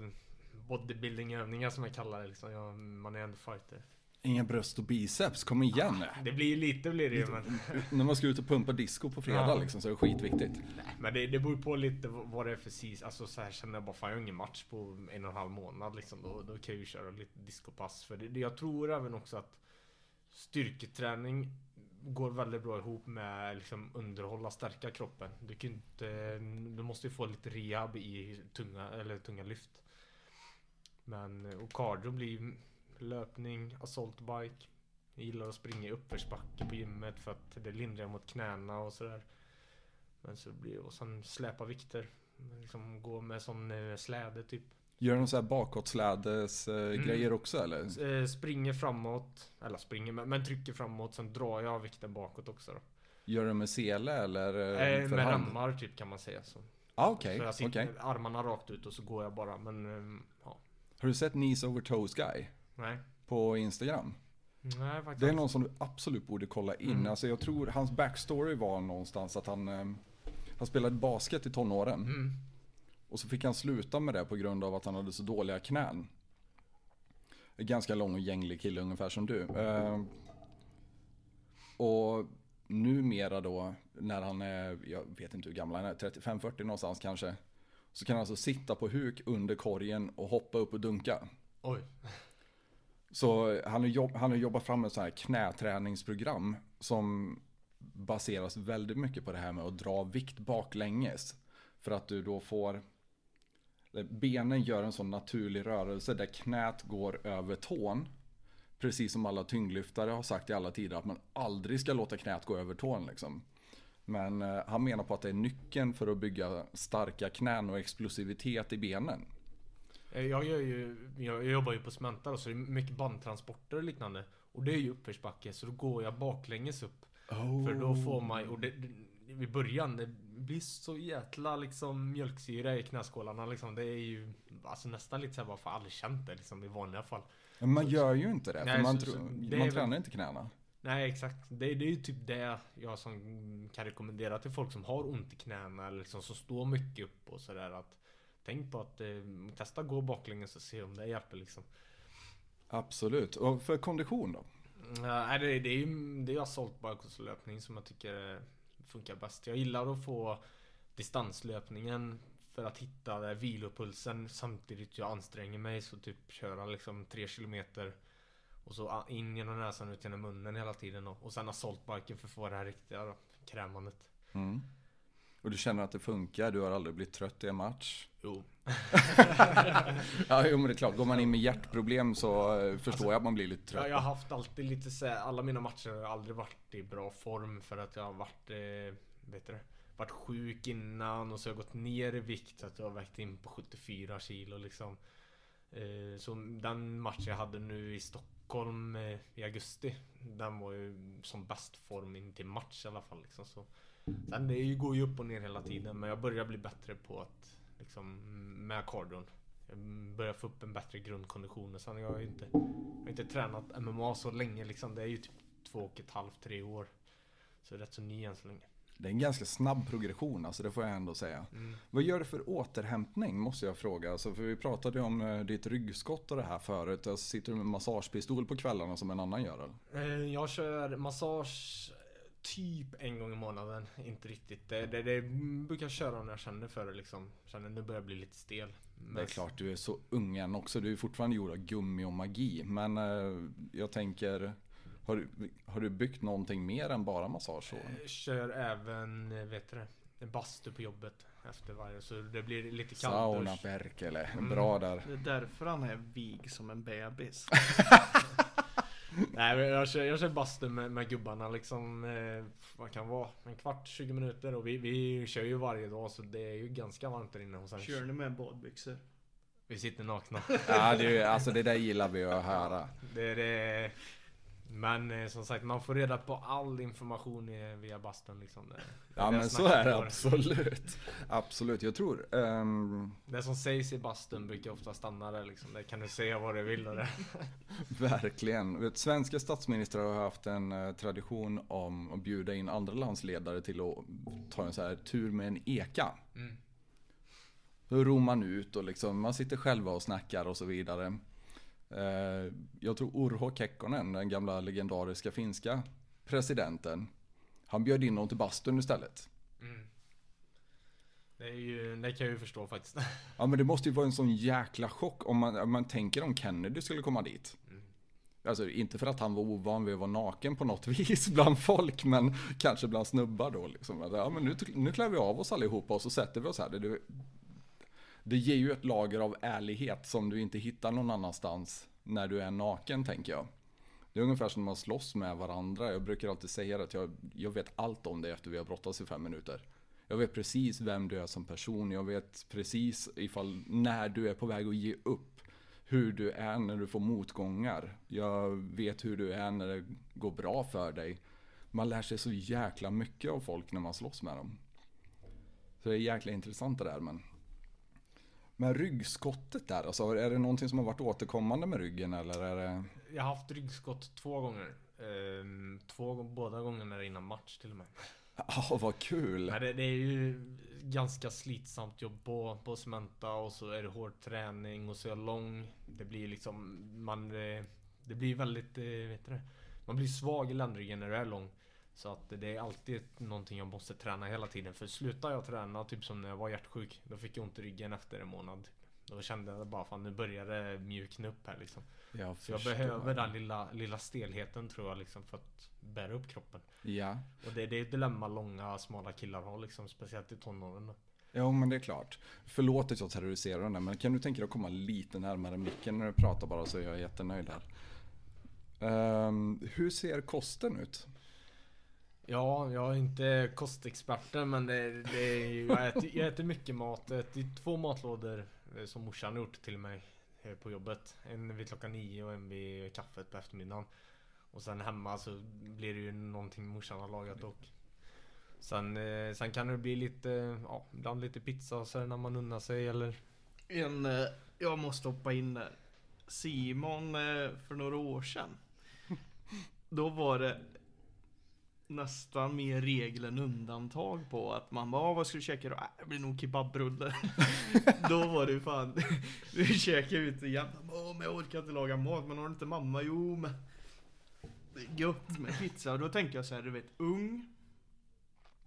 bodybuilding-övningar som jag kallar det. Liksom. Jag, man är ändå fighter. Inga bröst och biceps, kom igen nu. Det blir ju lite blir det ju men, När man ska ut och pumpa disco på fredag Ja. liksom, så är det skitviktigt. men det, det beror på lite vad det är för sis. Alltså så här känner jag bara fan jag har ingen match på en och en halv månad liksom. Då, då kan jag ju köra lite discopass. För det, det, jag tror även också att styrketräning går väldigt bra ihop med liksom underhålla, stärka kroppen. Du kan inte, du måste ju få lite rehab i tunga, eller tunga lyft. Men, och cardio blir löpning, assault bike. Jag gillar att springa i uppförsbacke på gymmet för att det lindrar mot knäna och sådär. Men så blir och sen släpa vikter. Liksom gå med sån eh, släde typ. Gör de så här bakåtslädes eh, Mm. grejer också eller? Eh, springer framåt. Eller springer men, trycker framåt. Sen drar jag vikten bakåt också då. Gör de med sele eller Eh, med hand? remmar typ kan man säga. Så, Ah, okej, så jag sitter armarna rakt ut och så går jag bara. Men ja. Har du sett Knees Over Toes Guy? Nej. På Instagram? Nej faktiskt Det är någon som du absolut borde kolla in. Mm. Alltså jag tror hans backstory var någonstans att han, eh, han spelade basket i tonåren. Mm. Och så fick han sluta med det på grund av att han hade så dåliga knän. En ganska lång och gänglig kille ungefär som du. Eh, och numera då, när han är, jag vet inte hur gammal han är, 35-40 någonstans kanske. Så kan han alltså sitta på huk under korgen och hoppa upp och dunka. Oj. Så han har, jobb, han har jobbat fram ett sånt här knäträningsprogram som baseras väldigt mycket på det här med att dra vikt baklänges. För att du då får Benen gör en sån naturlig rörelse där knät går över tån. Precis som alla tyngdlyftare har sagt i alla tider att man aldrig ska låta knät gå över tån liksom. Men eh, han menar på att det är nyckeln för att bygga starka knän och explosivitet i benen. Eh, Jag, gör ju, jag jobbar ju på Cementa då, så det är mycket bandtransporter och liknande. Och det är ju uppförsbacke, så då går jag baklänges upp. För då får man, och det, det, i början, det blir så jäkla liksom mjölksyra i knäskålarna liksom. Det är ju alltså nästan lite såhär bara för aldrig känt det liksom i vanliga fall. Men man gör ju inte det, Nej, för man, så- så det man är tränar inte knäna. Nej exakt. Det, det är ju typ det jag som kan rekommendera till folk som har ont i knäna eller liksom som står mycket upp och sådär att Tänk på att eh, testa gå baklänges och se om det hjälper liksom. Absolut. Och för kondition då? Nej, det, det är ju det är assaultbikeslöpning som jag tycker eh, funkar bäst. Jag gillar att få distanslöpningen för att hitta där vilopulsen samtidigt jag anstränger mig. Så typ köra liksom 3 kilometer och så in genom näsan ut genom munnen hela tiden. då. Och sen assaultbiken för att få det här riktiga då, krämandet. Mm. Och du känner att det funkar, du har aldrig blivit trött i en match? Jo. Ja, jo, men det är klart. Går man in med hjärtproblem så eh, förstår jag att man blir lite trött. Jag, jag har haft alltid lite så här, alla mina matcher har aldrig varit i bra form för att jag har varit, eh, vet du? Varit sjuk innan och så har jag gått ner i vikt så att jag har vägt in på 74 kilo liksom. Eh, så den matchen jag hade nu i Stockholm eh, i augusti, den var ju som bäst form in till match i alla fall liksom. Så. Sen det är ju- går ju upp och ner hela tiden men jag börjar bli bättre på att liksom med cardion. Jag börjar få upp en bättre grundkondition och sen har jag ju inte, jag har inte tränat MMA så länge liksom. Det är ju typ två och ett halvt, tre år. Så rätt så ny än så länge. Det är en ganska snabb progression, alltså det får jag ändå säga. Mm. Vad gör du för återhämtning, måste jag fråga. Alltså, för vi pratade ju om eh, ditt ryggskott och det här förut. Alltså, sitter du med massagepistol på kvällarna som en annan gör? Eller? Eh, Jag kör massage typ en gång i månaden. Inte riktigt. Det, det, det brukar jag köra när jag känner för det liksom. Känner nu börjar jag bli lite stel. Men- Det är klart, du är så ung än också. Du är fortfarande gjord av gummi och magi. Men eh, jag tänker, har du, har du byggt någonting mer än bara massage? Så? Eh, Kör även, eh, vet du det? Bastu på jobbet efter varje. Så det blir lite Sauna kalldusch. Perkele, Mm. bra där. Det är därför han är vig som en bebis. Nej men jag kör, jag kör bastu med, med gubbarna liksom. Eh, vad kan det vara? En kvart, 20 minuter. Och vi, vi kör ju varje dag så det är ju ganska varmt där inne. Och sen Kör ni med badbyxor? Vi sitter nakna. Ja, det, är- alltså det där gillar vi att höra. Det är det. Men eh, som sagt, man får reda på all information eh, via bastun liksom. Ja men så är det på. absolut. Absolut, jag tror. ehm, Det som sägs i bastun brukar ofta stanna där liksom. Det kan du säga vad du vill det. verkligen. Svenska statsministrar har haft en eh, tradition om att bjuda in andra landsledare till att ta en så här tur med en eka. Mm. Då ror man ut och liksom, man sitter själva och snackar och så vidare. Eh, Jag tror Urho Kekkonen, den gamla legendariska finska presidenten, han bjöd in dem till bastun istället. Mm. Det, ju, det kan jag ju förstå faktiskt. Ja men det måste ju vara en sån jäkla chock om man, om man tänker om Kennedy skulle komma dit. Mm. Alltså inte för att han var ovan vid att vara naken på något vis bland folk, men kanske bland snubbar då liksom. Ja men nu, nu klär vi av oss allihopa och så sätter vi oss här. Det, det, ger ju ett lager av ärlighet som du inte hittar någon annanstans när du är naken tänker jag. Det är ungefär som när man slåss med varandra. Jag brukar alltid säga att jag, jag vet allt om dig efter vi har brottats i fem minuter. Jag vet precis vem du är som person. Jag vet precis ifall när du är på väg att ge upp. Hur du är när du får motgångar. Jag vet hur du är när det går bra för dig. Man lär sig så jäkla mycket av folk när man slåss med dem. Så det är jäkla intressant det där men. Men ryggskottet där, alltså, är det någonting som har varit återkommande med ryggen eller är det? Jag har haft ryggskott två gånger. Ehm, två, båda gångerna innan match till och med. Ja, vad kul! Nej, det, det är ju ganska slitsamt jobb på, på Cementa och så är det hård träning och så är jag lång. Det blir liksom, man, eh, det blir väldigt, eh, vet du det? Man blir svag i ländryggen när du är lång. Så att det är alltid någonting jag måste träna hela tiden. För slutar jag träna, typ som när jag var hjärtsjuk, då fick jag ont i ryggen efter en månad. Då kände jag bara fan nu börjar det mjukna upp här liksom. Jag Så jag behöver den lilla, lilla stelheten tror jag liksom för att bära upp kroppen. Ja. Och det, det är ett dilemma långa, smala killar har liksom. Speciellt i tonåren. Jo, men det är klart. Förlåt att jag terroriserar den där, men kan du tänka dig att komma lite närmare micken när du pratar bara så är jag jättenöjd här. Ehm, hur ser kosten ut? Ja, jag är inte kostexperten men det, det är ju, jag, äter, jag äter mycket mat. Jag äter två matlådor eh, som morsan har gjort till mig eh, på jobbet. En vid klockan nio och en vid kaffet på eftermiddagen. Och sen hemma så blir det ju någonting morsan har lagat och Sen, eh, sen kan det bli lite, ja, ibland lite pizza och så när man unnar sig eller En, jag måste hoppa in där. Simon för några år sedan. Då var det nästan mer regel än undantag på att man bara, "Ah, vad ska du käka då? Äh, det blir nog kebabrulle. då var det ju fan, vi käkade ute jämt. Men jag orkar inte laga mat. Men har du inte mamma? Jo, men det är gött med pizza. Och då tänker jag så här, du vet, ung.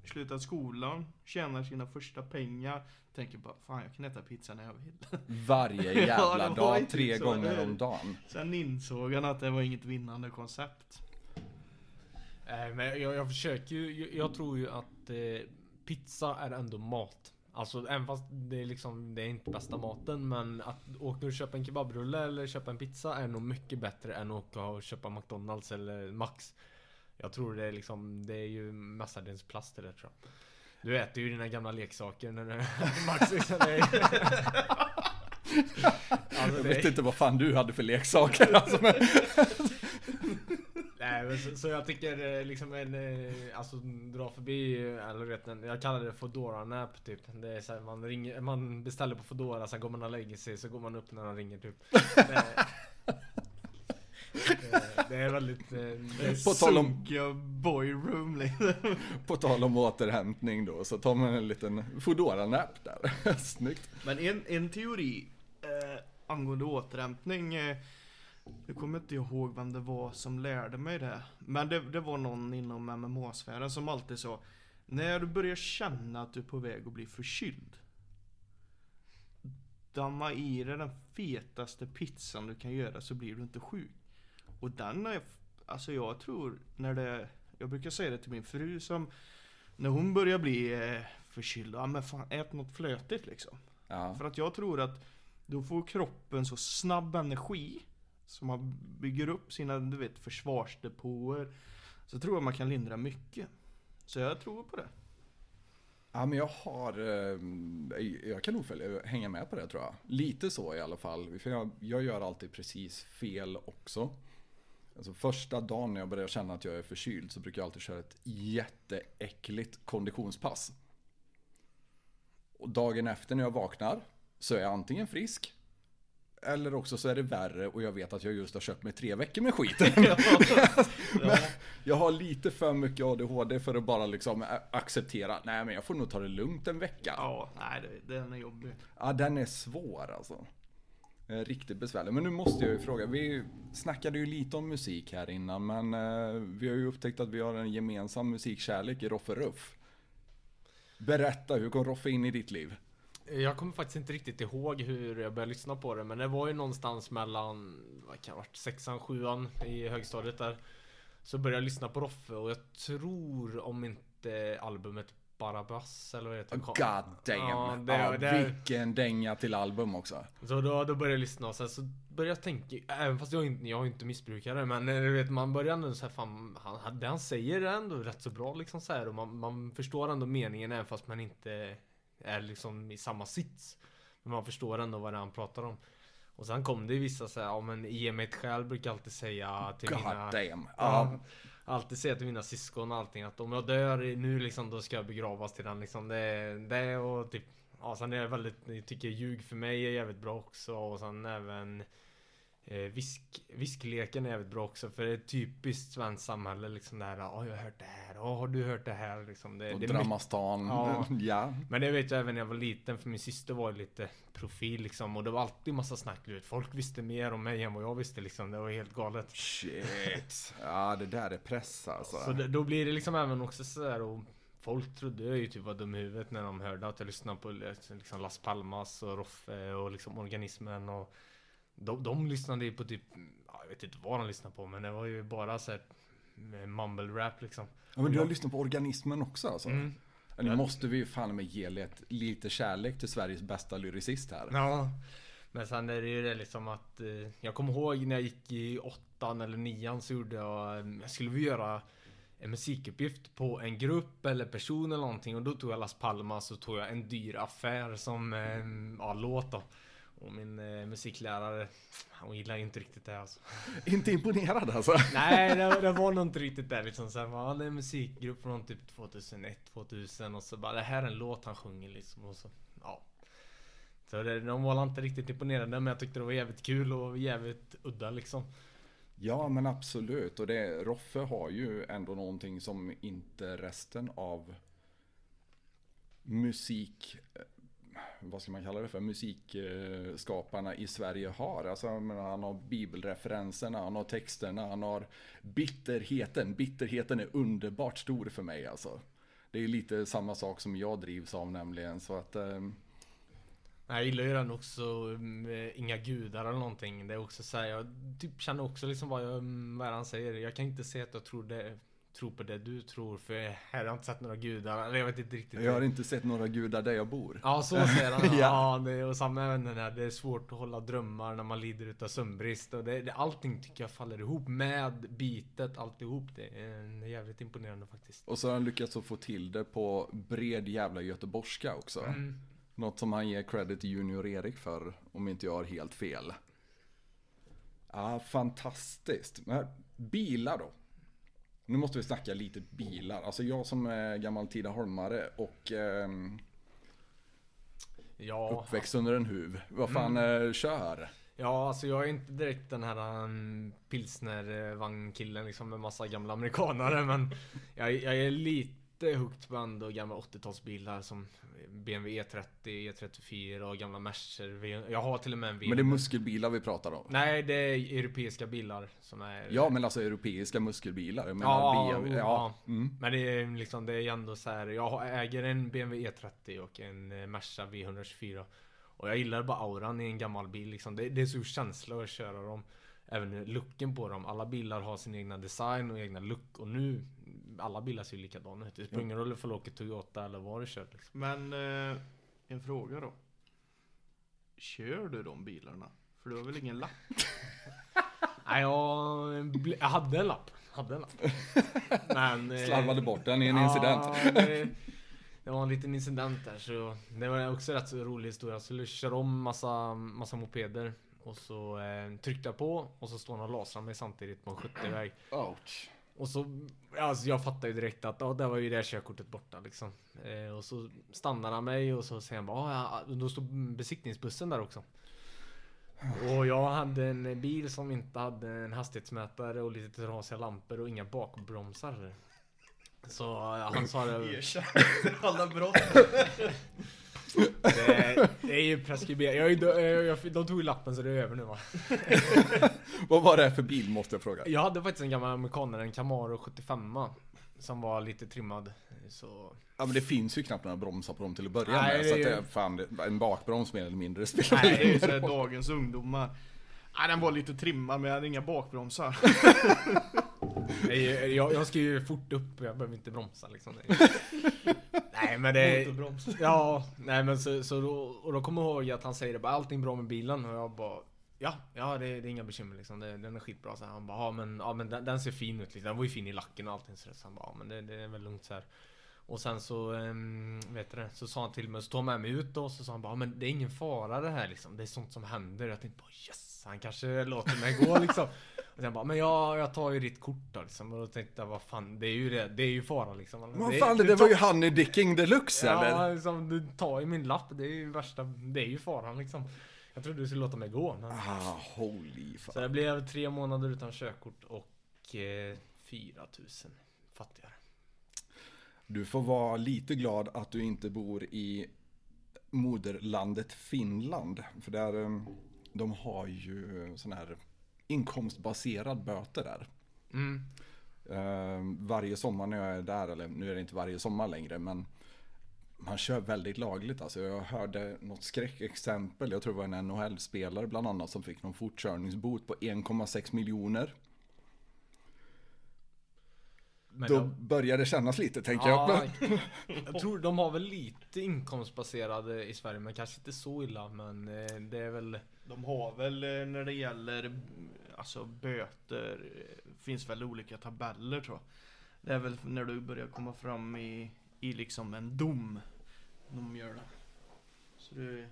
Slutat skolan, tjänar sina första pengar. Tänker bara, fan jag kan äta pizza när jag vill. Varje Ja, jävla var dag, tre gånger om dagen. Sen insåg han att det var inget vinnande koncept. Nej men jag, jag försöker ju, jag, jag tror ju att eh, pizza är ändå mat. Alltså även fast det är liksom, det är inte bästa maten men att åka och köpa en kebabrulle eller köpa en pizza är nog mycket bättre än att åka och köpa McDonalds eller Max. Jag tror det är liksom, det är ju mestadels plast i det tror jag. Du äter ju dina gamla leksaker när är Max liksom. Alltså, Jag vet är, inte vad fan du hade för leksaker alltså, men... Nej men så, så jag tycker eh, liksom en, eh, alltså dra förbi, eh, eller vet ni, jag kallar det Foodora nap typ. Det är så här, man ringer, man beställer på Foodora, sen går man och lägger sig, så går man upp när de ringer typ. Det, det, det är väldigt... Det är, På tal om- Sunkiga boyroom liksom. På tal om återhämtning då, så tar man en liten Foodora-nap där. Snyggt. Men en, en teori eh, angående återhämtning. Eh, jag kommer inte ihåg vem det var som lärde mig det. Men det, det var någon inom MMA-sfären som alltid sa. När du börjar känna att du är på väg att bli förkyld. Damma i dig den fetaste pizzan du kan göra så blir du inte sjuk. Och den är, alltså jag tror när det, jag brukar säga det till min fru som när hon börjar bli eh, förkyld, ja men fan ät något flötigt liksom. Ja. För att jag tror att då får kroppen så snabb energi så man bygger upp sina, du vet, försvarsdepåer. Så tror jag man kan lindra mycket. Så jag tror på det. Ja, men jag har, eh, jag kan nog följa, hänga med på det tror jag. Lite så i alla fall. För jag, jag gör alltid precis fel också. Alltså första dagen när jag börjar känna att jag är förkyld så brukar jag alltid köra ett jätteäckligt konditionspass. Och dagen efter när jag vaknar så är jag antingen frisk eller också så är det värre och jag vet att jag just har köpt mig tre veckor med skit. Men jag har lite för mycket ADHD för att bara liksom acceptera. Nej men jag får nog ta det lugnt en vecka. Ja, nej den är jobbig. Ja, den är svår alltså. Eh, Riktigt besvärlig. Men nu måste jag ju fråga. Vi snackade ju lite om musik här innan, men eh, vi har ju upptäckt att vi har en gemensam musikkärlek i Roffe Ruff. Berätta, hur kom Roffe in i ditt liv? Jag kommer faktiskt inte riktigt ihåg hur jag började lyssna på det men det var ju någonstans mellan, vad kan det varit, sexan, sjuan i högstadiet där. Så började jag lyssna på Roffe och jag tror om inte albumet Barabbas eller vad det heter kom. God damn! Ja, det- ja, det- vilken dänga till album också. Så då, då började jag lyssna och sen så började jag tänka, även fast jag inte, jag är inte missbrukare men eh, du vet man börjar ändå såhär fan, han, han- det han säger är ändå rätt så bra liksom så här och man, man förstår ändå meningen även fast man inte är liksom i samma sits. Men man förstår ändå vad det är han pratar om. Och sen kom det vissa såhär, ja men ge mig ett skäl brukar alltid säga till God mina damn. Ja, alltid säga till mina syskon och allting att om jag dör nu liksom då ska jag begravas till den liksom. Det, det och typ Ja sen är jag väldigt, jag tycker ljug för mig är jävligt bra också och sen även visk, Viskleken är jävligt bra också för det är typiskt svenskt samhälle liksom det här Ja jag har hört det här, ja har du hört det här liksom det, Och det Dramastan. Ja. ja. men det vet jag även när jag var liten för min syster var lite profil liksom och det var alltid massa snack du vet Folk visste mer om mig än vad jag visste liksom Det var helt galet Shit. Ja, det där är press alltså. Så det, då blir det liksom även också sådär och Folk trodde jag ju typ var dum i huvudet när de hörde att jag lyssnade på liksom Las Palmas och Roffe och liksom Organismen och de, de lyssnade ju på typ, ja, jag vet inte vad de lyssnade på men det var ju bara så här eh, mumble rap liksom. Ja, men du har lyssnat på organismen också alltså? Mm. Nu måste vi ju fan med ge lite, lite kärlek till Sveriges bästa lyricist här. Ja. Men sen är det ju det liksom att eh, Jag kommer ihåg när jag gick i åttan eller nian så gjorde jag eh, Jag skulle vi göra en musikuppgift på en grupp eller person eller någonting och då tog jag Las Palmas och tog jag en dyr affär som eh, ja, låt då. Och min eh, musiklärare Han gillar inte riktigt det alltså. Inte imponerad alltså? Nej det, det var nog inte riktigt det liksom. Sen var han en musikgrupp från typ 2001, 2000 och så bara det här är en låt han sjunger liksom. Och så, ja. Så det, de var inte riktigt imponerade men jag tyckte det var jävligt kul och jävligt udda liksom. Ja men absolut och det, Roffe har ju ändå någonting som inte resten av musik eh, vad ska man kalla det för, musikskaparna i Sverige har. Alltså, menar, han har bibelreferenserna, han har texterna, han har bitterheten. Bitterheten är underbart stor för mig alltså. Det är lite samma sak som jag drivs av nämligen, så att... eh... Jag gillar ju den också, eh, Inga gudar eller någonting. Det är också så här, jag typ känner också liksom vad, jag, vad han säger. Jag kan inte säga att jag tror, det, tror på det du tror, för här har inte sett några gudar. Eller jag vet inte riktigt. jag har inte sett några gudar där jag bor. Ja så säger han. Ja. ja. det, och samma även den här, det är svårt att hålla drömmar när man lider utav sömnbrist. Och det, det, allting tycker jag faller ihop med bitet, alltihop. Det är, jävligt imponerande faktiskt. Och så har han lyckats att få till det på bred jävla göteborgska också. Mm. Något som han ger credit till Junior Erik för, om inte jag har helt fel. Ja, fantastiskt. Men bilar då? Nu måste vi snacka lite bilar. Alltså jag som är gammal Tidaholmare och ehm, Ja, uppväxt under en huv. Vad fan Mm. eh, kör? Ja, alltså jag är inte direkt den här um, pilsnervagnkillen liksom med massa gamla amerikanare men jag, jag är lite hooked på ändå gamla 80-talsbilar som BMW E30, E34 och gamla Mercer. Jag har till och med en Men det är BMW. muskelbilar vi pratar om. Nej, det är europeiska bilar som är... Ja, men alltså europeiska muskelbilar. Jag menar, Ja, BMW, ja. ja. Mm. Men det är liksom, det är ändå så här. Jag äger en BMW E30 och en eh, Merca V124. Och jag gillar bara auran i en gammal bil liksom. Det, det är så känsla att köra dem. Även looken på dem. Alla bilar har sin egna design och egna look. Och nu, alla bilar ser ju likadana ut. Det spelar ingen roll ifall du åker Toyota eller vad du kör liksom. Men eh, en fråga då. Kör du de bilarna? För du har väl ingen lapp? Nej, jag, jag hade en lapp. Hade en lapp. Men... eh, Slarvade bort den i en incident. Ja, det, det var en liten incident där så det var också rätt så rolig historia. Så jag körde om massa, massa mopeder och så eh, tryckte jag på och så står han och lasrar mig samtidigt på en 70-väg. Ouch. Och så, alltså jag fattar ju direkt att oh, där var ju det körkortet borta liksom. Eh, och så stannar han mig och så säger han bara oh, då står besiktningsbussen där också. Och jag hade en bil som inte hade en hastighetsmätare och lite trasiga lampor och inga bakbromsar. Så eh, han sa det. Erkänn alla brott. Det, det är ju preskriberat. Jag, dö- jag, jag, de tog lappen så det är över nu va. Vad var det för bil måste jag fråga? Jag hade faktiskt en gammal amerikanare, en Camaro 75 Som var lite trimmad. Så Ja men det finns ju knappt några bromsar på dem till att börja Nej, med. Så att det fan, en bakbroms mer eller mindre spelar Nej, det är ju ingen så här roll. dagens ungdomar. Nej, den var lite trimmad men jag hade inga bakbromsar. Nej, jag, jag ska ju fort upp och jag behöver inte bromsa liksom. Nej men det... Ja, nej men så, så då, och då kommer jag ihåg att han säger bara allting bra med bilen och jag bara Ja, ja det, det är inga bekymmer liksom. Det, den är skitbra. Så han bara, ja men, ja, men den, den ser fin ut liksom. Den var ju fin i lacken och allting så, så han bara, ja men det, det är väl lugnt så här. Och sen så, um, vet du det, så sa han till mig, så tog han med mig ut då, så sa han bara, men det är ingen fara det här liksom. Det är sånt som händer. Jag tänkte bara, yes, han kanske låter mig gå liksom. Och sen bara, men jag, jag tar ju ditt kort då liksom. Och då tänkte jag, vad fan, det är ju det, det är ju fara liksom. Vad Det- fan, det, det tar- var ju Honey Dicking deluxe eller? Ja, liksom, du tar ju min lapp. Det är ju värsta, det är ju faran liksom. Jag trodde du skulle låta mig gå. Men... Ah, holy Så fan. det blev tre månader utan körkort och eh, 4000 fattigare. Du får vara lite glad att du inte bor i moderlandet Finland. För där, eh, de har ju sån här inkomstbaserad böter där. Mm. Eh, varje sommar när jag är där, eller nu är det inte varje sommar längre, men man kör väldigt lagligt. Alltså jag hörde något skräckexempel, jag tror det var en NHL-spelare bland annat som fick någon fortkörningsbot på 1,6 miljoner. Men Då de- börjar det kännas lite tänker Ja, jag. jag tror de har väl lite inkomstbaserade i Sverige, men kanske inte så illa. Men eh, det är väl... De har väl eh, när det gäller alltså böter, finns väl olika tabeller tror jag. Det är väl när du börjar komma fram i, i liksom en dom. De gör det. Så det,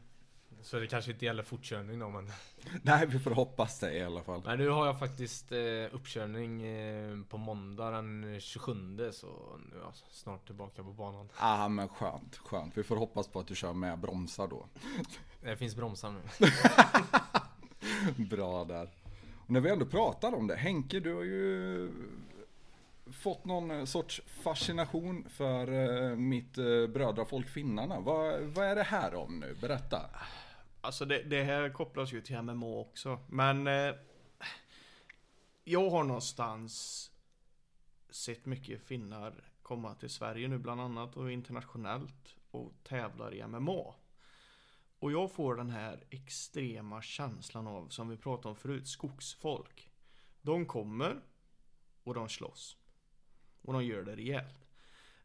Så det kanske inte gäller fortkörning då, men... Nej, vi får hoppas det i alla fall. Men nu har jag faktiskt eh, uppkörning eh, på måndag den 27 så nu är jag snart tillbaka på banan. Ah, men skönt, skönt. Vi får hoppas på att du kör med bromsar då. Det finns bromsar nu. Bra där. När vi ändå pratar om det, Henke du har ju fått någon eh, sorts fascination för eh, mitt eh, brödrafolk finnarna. Vad, vad är det här om nu? Berätta. Alltså det, det här kopplas ju till MMO också. Men eh, jag har någonstans sett mycket finnar komma till Sverige nu bland annat och internationellt och tävlar i MMO. Och jag får den här extrema känslan av, som vi pratade om förut, skogsfolk. De kommer och de slåss. Och de gör det rejält.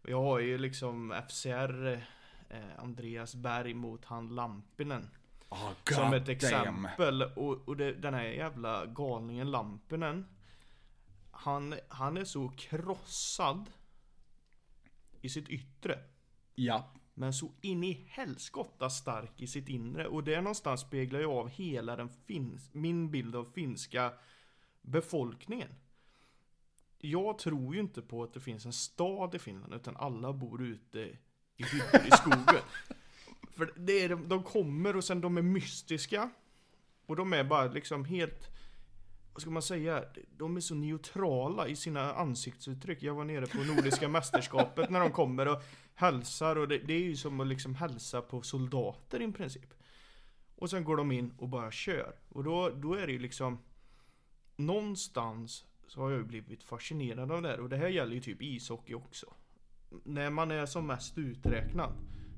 Jag har ju liksom FCR eh, Andreas Berg mot han Lampinen. Oh, Som ett exempel. Och, och det, den här jävla galningen Lampinen. Han, han är så krossad. I sitt yttre. Ja, Men så in i helskotta stark i sitt inre. Och det någonstans speglar ju av hela den fins, min bild av finska befolkningen. Jag tror ju inte på att det finns en stad i Finland, utan alla bor ute i hyddor i skogen. För det är, de- de kommer och sen de är mystiska. Och de är bara liksom helt, vad ska man säga, de är så neutrala i sina ansiktsuttryck. Jag var nere på Nordiska mästerskapet när de kommer och hälsar och det, det är ju som att liksom hälsa på soldater i princip. Och sen går de in och bara kör. Och då, då är det ju liksom Någonstans så har jag ju blivit fascinerad av det här och det här gäller ju typ ishockey också. När man är som mest uträknad,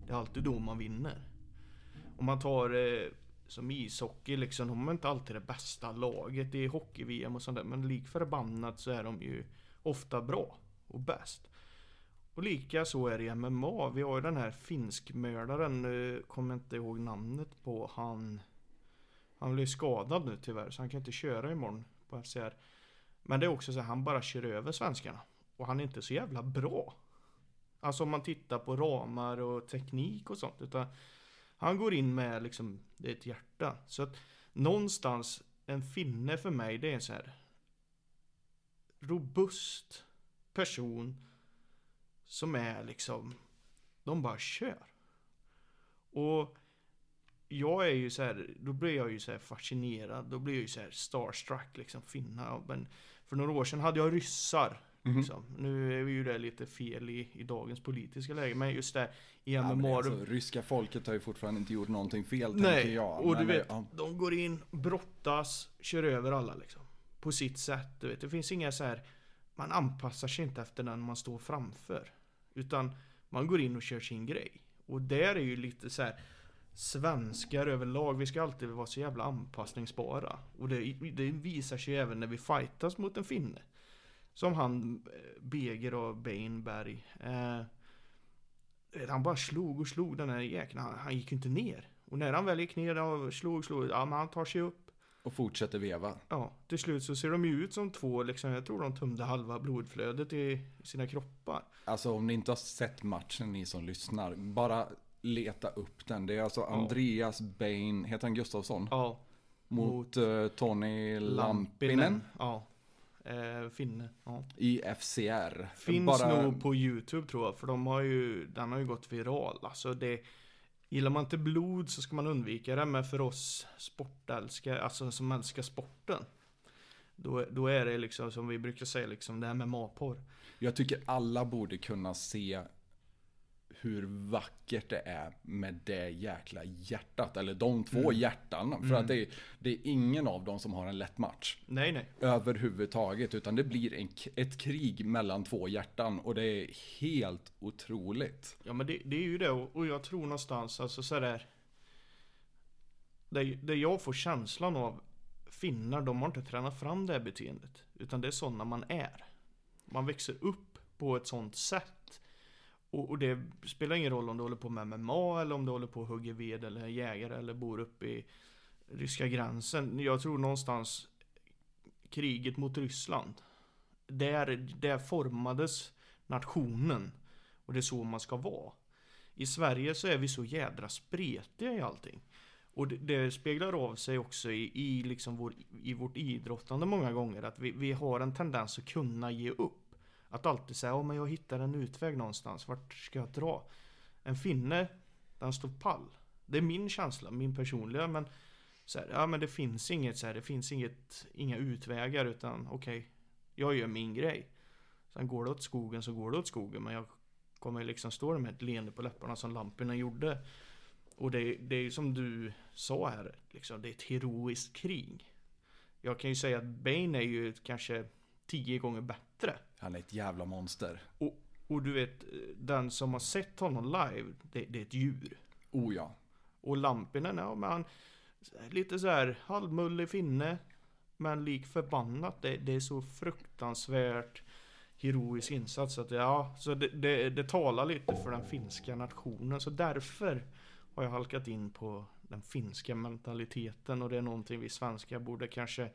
det är alltid då man vinner. Om man tar eh, som ishockey liksom, de har inte alltid det bästa laget i hockey-VM och sånt där. Men lik förbannat så är de ju ofta bra och bäst. Och lika så är det i MMA. Vi har ju den här finskmördaren, nu kommer jag inte ihåg namnet på han. Han blev skadad nu tyvärr så han kan inte köra imorgon på FCR. Men det är också så att han bara kör över svenskarna. Och han är inte så jävla bra. Alltså om man tittar på ramar och teknik och sånt. Utan han går in med liksom, det är ett hjärta. Så att någonstans, en finne för mig det är en så här robust person som är liksom, de bara kör. Och jag är ju så här, då blir jag ju så här fascinerad, då blir jag ju så här starstruck liksom, finna. Men för några år sedan hade jag ryssar. Mhm. Liksom. Nu är ju det lite fel i, i dagens politiska läge, men just där i Ja, MMA. alltså, ryska folket har ju fortfarande inte gjort någonting fel tänker Nej, jag. och du Men, vet, ja. de går in, brottas, kör över alla liksom. På sitt sätt, du vet. Det finns inga så här, man anpassar sig inte efter den man står framför. Utan man går in och kör sin grej. Och där är ju lite så här svenskar överlag, vi ska alltid vara så jävla anpassningsbara. Och det, det visar sig även när vi fightas mot en finne. Som han, eh, Beger och Beinberg. Eh, han bara slog och slog den här jäkeln, han, han gick ju inte ner. Och när han väl gick ner och slog, slog, ja men han tar sig upp. Och fortsätter veva. Ja, till slut så ser de ju ut som två liksom, jag tror de tömde halva blodflödet i sina kroppar. Alltså om ni inte har sett matchen ni som lyssnar, bara leta upp den. Det är alltså Andreas Bain, heter han Gustafsson? Ja, Mot eh, Tony Lampinen Ja. Eh, finne. Ja. i FCR. Finns Bara- nog på Youtube tror jag, för de har ju, den har ju gått viral. Alltså det, gillar man inte blod så ska man undvika det, men för oss sportälskare, alltså som älskar sporten. Då, då är det liksom som vi brukar säga liksom, det här med matporr. Jag tycker alla borde kunna se hur vackert det är med det jäkla hjärtat. Eller de två Mm. hjärtan. För att det är, det är ingen av dem som har en lätt match. Nej, nej. Överhuvudtaget. Utan det blir en, ett krig mellan två hjärtan. Och det är helt otroligt. Ja men det, det är ju det och, och jag tror någonstans alltså sådär det, det jag får känslan av Finnar de har inte tränat fram det här beteendet Utan det är sådana man är Man växer upp på ett sånt sätt och, och det spelar ingen roll om du håller på med MMA eller om du håller på och hugger ved eller är jägare eller bor uppe i Ryska gränsen Jag tror någonstans Kriget mot Ryssland Där, där formades nationen och det är så man ska vara. I Sverige så är vi så jädra spretiga i allting. Och det, det speglar av sig också i, i, liksom vår, i vårt idrottande många gånger. Att vi, vi har en tendens att kunna ge upp. Att alltid säga, ja men jag hittar en utväg någonstans. Vart ska jag dra? En finne, den står pall. Det är min känsla, min personliga. Men så här, ja men det finns inget så här, det finns inget, inga utvägar utan okej, jag gör min grej. Sen går det åt skogen så går det åt skogen. Men jag kommer liksom stå där med ett leende på läpparna som lamporna gjorde. Och det, det är ju som du sa här, liksom, det är ett heroiskt krig. Jag kan ju säga att Bane är ju kanske tio gånger bättre. Han är ett jävla monster. Och, och du vet, den som har sett honom live, det, det är ett djur. Oh ja. Och Lampinen, ja men han Lite så här halvmullig finne Men lik förbannat det, det är så fruktansvärt Heroisk insats att ja, så det, det, det talar lite för den finska nationen Så därför Har jag halkat in på Den finska mentaliteten och det är någonting vi svenskar borde kanske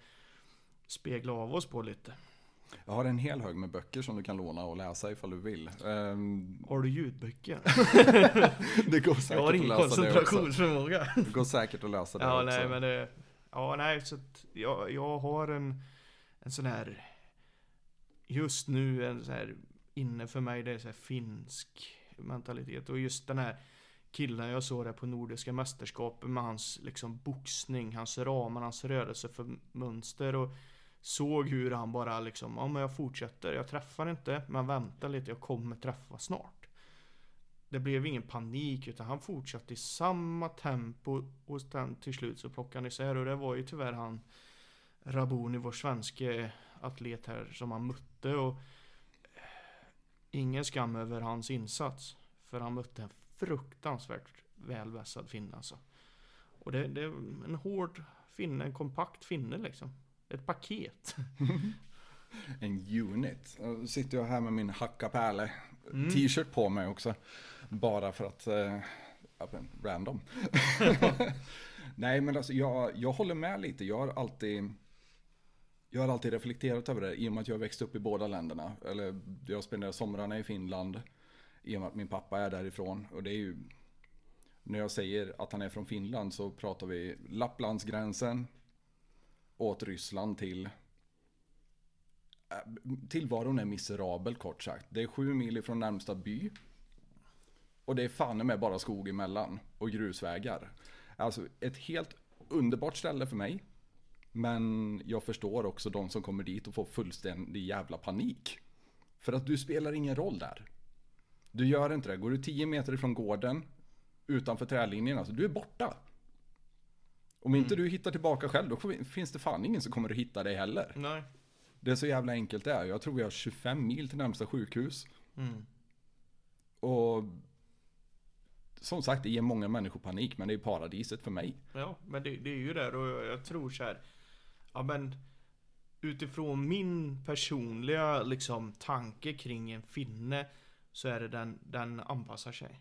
Spegla av oss på lite Jag har en hel hög med böcker som du kan låna och läsa ifall du vill. Ehm, Har du ljudböcker? det går säkert Jag har att ingen läsa det också. koncentrationsförmåga Det går säkert att läsa det Ja, också. nej men det... Ja, nej, så att jag, jag har en, en sån här... Just nu en sån här inne för mig, det är så här finsk mentalitet. Och just den här killen jag såg där på Nordiska mästerskapen med hans liksom boxning, hans ramar, hans rörelse för mönster och såg hur han bara liksom, ja men jag fortsätter, jag träffar inte, men vänta lite, jag kommer träffa snart. Det blev ingen panik utan han fortsatte i samma tempo och sen till slut så plockade han isär och det var ju tyvärr han Raboni, vår svenske atlet här som han mötte och eh, ingen skam över hans insats. För han mötte en fruktansvärt välvässad finne alltså. Och det, det är en hård finne, en kompakt finne liksom. Ett paket. En unit. Nu sitter jag här med min Hacka Pärle Mm. t-shirt på mig också. Bara för att, eh, random. Nej men alltså jag, jag håller med lite. Jag har alltid jag har alltid reflekterat över det i och med att jag växte upp i båda länderna. Eller jag spenderade somrarna i Finland. I och med att min pappa är därifrån. Och det är ju när jag säger att han är från Finland så pratar vi Lapplandsgränsen. Åt Ryssland till äh, Tillvaron är miserabel kort sagt. Det är sju mil ifrån närmsta by. Och det är fan med bara skog emellan. Och grusvägar. Alltså ett helt underbart ställe för mig. Men jag förstår också de som kommer dit och får fullständig jävla panik. För att du spelar ingen roll där. Du gör inte det. Går du 10 meter ifrån gården utanför trälinjen, alltså du är borta. Om inte du hittar tillbaka själv, då finns det fan ingen som kommer att hitta dig heller. Nej. Det är så jävla enkelt det är. Jag tror vi har 25 mil till närmsta sjukhus. Mm. Och som sagt, det ger många människor panik, men det är paradiset för mig. Ja, men det, det är ju där och jag, jag tror så här. Ja men utifrån min personliga liksom tanke kring en finne så är det den, den anpassar sig.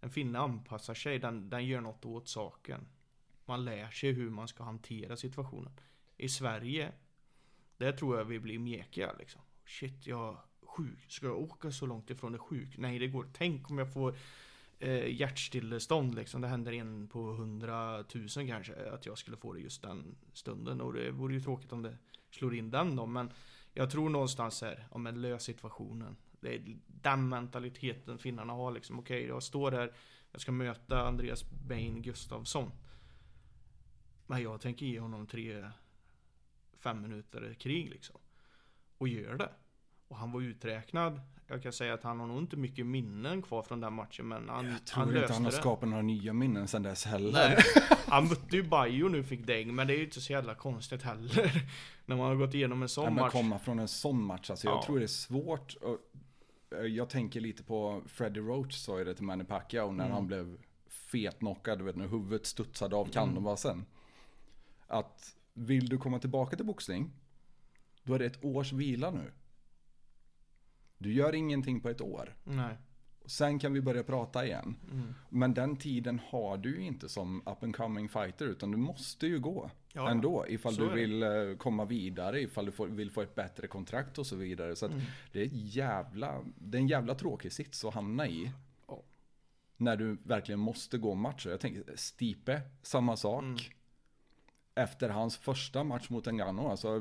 En finne anpassar sig, den, den gör något åt saken. Man lär sig hur man ska hantera situationen. I Sverige, där tror jag vi blir mjäkiga liksom. Shit, jag är sjuk. Ska jag åka så långt ifrån det sjuk? Nej, det går. Tänk om jag får eh, hjärtstillestånd liksom. Det händer en på hundratusen kanske. Att jag skulle få det just den stunden. Och det vore ju tråkigt om det slår in den då. Men jag tror någonstans här, om en lös situationen. Det är den mentaliteten finnarna har liksom. Okej, jag står där. Jag ska möta Andreas Bain Gustafsson. Men jag tänker ge honom tre, fem minuter krig liksom. Och gör det. Och han var uträknad. Jag kan säga att han har nog inte mycket minnen kvar från den matchen men han, Jag han tror löste inte han har skapat några nya minnen sedan dess heller. Nej. Han mötte ju Bajo nu fick däng men det är ju inte så jävla konstigt heller. När man har gått igenom en sån men match. komma från en sån match, alltså jag Ja. tror det är svårt. Eh, jag tänker lite på Freddie Roach sa ju det till Manny Pacquiao när Mm. han blev fetknockad, du vet när huvudet studsade av canvasen. Att vill du komma tillbaka till boxning, då är det ett års vila nu. Du gör ingenting på ett år. Nej. Sen kan vi börja prata igen. Mm. Men den tiden har du ju inte som up and coming fighter, utan du måste ju gå. Ja, ändå, ifall du det. vill eh, komma vidare, ifall du får, vill få ett bättre kontrakt och så vidare. Så Mm. det är jävla, det är en jävla tråkig sits att hamna i. Ja. När du verkligen måste gå matcher. Jag tänker, Stipe, samma sak. Mm. Efter hans första match mot Ngannou, alltså,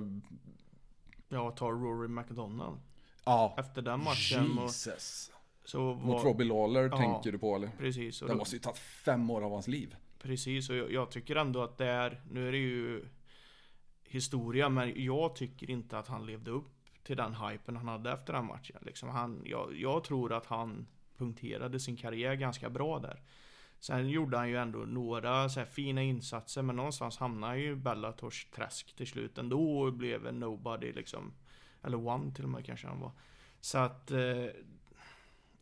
Ja, tar Rory McDonald. ja. Efter den matchen och Jesus. så Mot var... Robbie Lawler Ja. tänker du på eller? Precis. Och Det då, måste ju tagit fem år av hans liv. precis, och jag, jag tycker ändå att det är... Nu är det ju historia, men jag tycker inte att han levde upp till den hypen han hade efter den matchen. Liksom han, jag, jag tror att han punkterade sin karriär ganska bra där. Sen gjorde han ju ändå några så fina insatser, men någonstans hamnade han ju Bellators träsk till slut ändå och blev en nobody liksom. Eller one till och med kanske han var. Så att eh,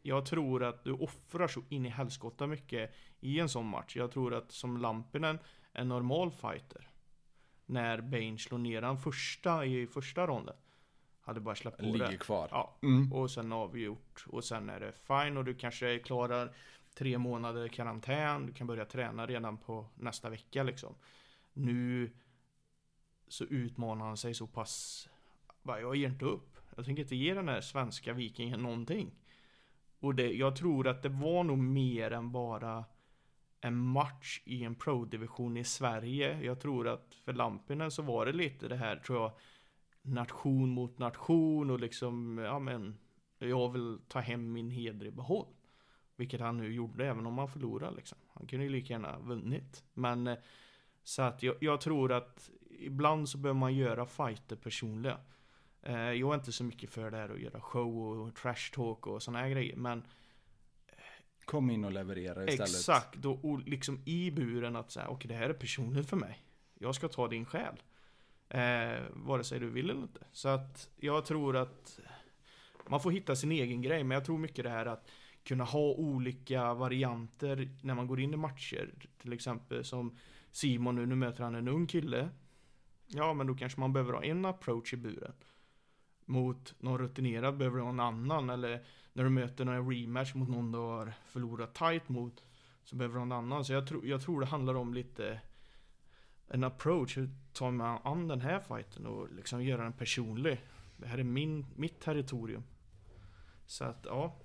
jag tror att du offrar så in i helskotta mycket i en sån match. Jag tror att som Lampinen, en normal fighter, när Bane slår ner han första i första ronden, hade bara släppt på Ligger det. kvar. Ja, Mm. och sen avgjort. Och sen är det fine och du kanske klarar tre månader karantän. Du kan börja träna redan på nästa vecka liksom. Nu så utmanar han sig så pass. Bara, jag ger inte upp. Jag tänker inte ge den här svenska vikingen någonting. Och det, jag tror att det var nog mer än bara en match i en pro-division i Sverige. Jag tror att för Lampinen så var det lite det här, tror jag, nation mot nation och liksom, ja men, jag vill ta hem min heder i behåll. Vilket han nu gjorde, även om han förlorade liksom. Han kunde ju lika gärna vunnit. Men, eh, så att jag, jag tror att ibland så behöver man göra fighter personliga. Eh, Jag är inte så mycket för det här att göra show och trash talk och såna här grejer, men Kom in och leverera istället. Exakt, och, och liksom i buren att säga, okej det här är personligt för mig. Jag ska ta din själ. Eh, vare sig du vill eller inte. Så att jag tror att man får hitta sin egen grej, men jag tror mycket det här att kunna ha olika varianter när man går in i matcher. Till exempel som Simon nu, nu möter han en ung kille. Ja, men då kanske man behöver ha en approach i buren. Mot någon rutinerad behöver du ha en annan, eller när du möter någon rematch mot någon du har förlorat tight mot så behöver du ha en annan. Så jag, tror jag tror det handlar om lite en approach. Hur tar man an den här fighten och liksom göra den personlig? Det här är min, mitt territorium. Så att ja.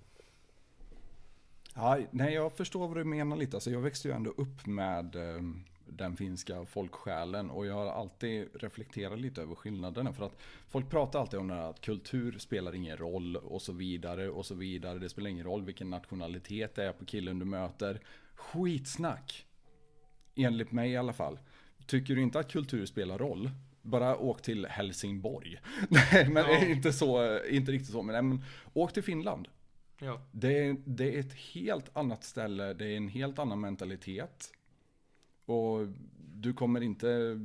Ja, nej, jag förstår vad du menar lite. Alltså, jag växte ju ändå upp med eh, den finska folksjälen och jag har alltid reflekterat lite över skillnaderna. För att folk pratar alltid om det här att kultur spelar ingen roll och så vidare och så vidare. Det spelar ingen roll vilken nationalitet det är på killen du möter. Skitsnack! Enligt mig i alla fall. Tycker du inte att kultur spelar roll? Bara åk till Helsingborg. Nej, men Ja. inte så, inte riktigt så. Men, nej, men åk till Finland. Ja. Det är, det är ett helt annat ställe, det är en helt annan mentalitet. Och du kommer inte,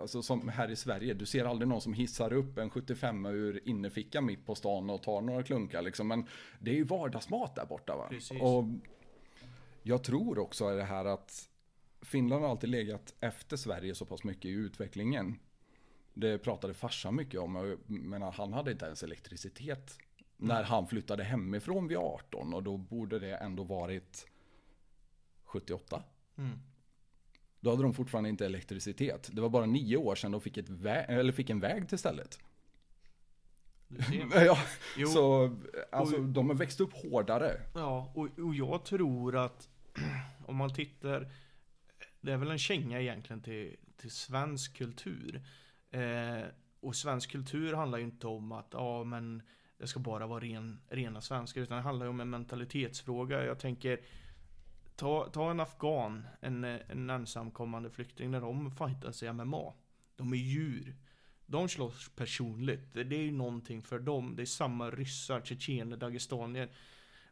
alltså som här i Sverige, du ser aldrig någon som hissar upp en 75 ur innerfickan mitt på stan och tar några klunkar liksom. Men det är ju vardagsmat där borta va. Precis. Och jag tror också det här att Finland har alltid legat efter Sverige så pass mycket i utvecklingen. Det pratade farsan mycket om, jag menar, han hade inte ens elektricitet när han flyttade hemifrån vid 18 och då borde det ändå varit 78. Mm. Då hade de fortfarande inte elektricitet. Det var bara nio år sedan de fick, ett eller fick en väg till stället. Ja, Jo. så alltså, Och- de har växt upp hårdare. Ja, och, och jag tror att om man tittar Det är väl en känga egentligen till, till svensk kultur. Eh, och svensk kultur handlar ju inte om att ja men det ska bara vara ren, rena svenskar utan det handlar ju om en mentalitetsfråga. Jag tänker ta, ta en afghan, en, en ensamkommande flykting när de fightas i MMA. De är djur. De slåss personligt. Det det är ju någonting för dem. Det är samma ryssar, tjetjener, dagestanier.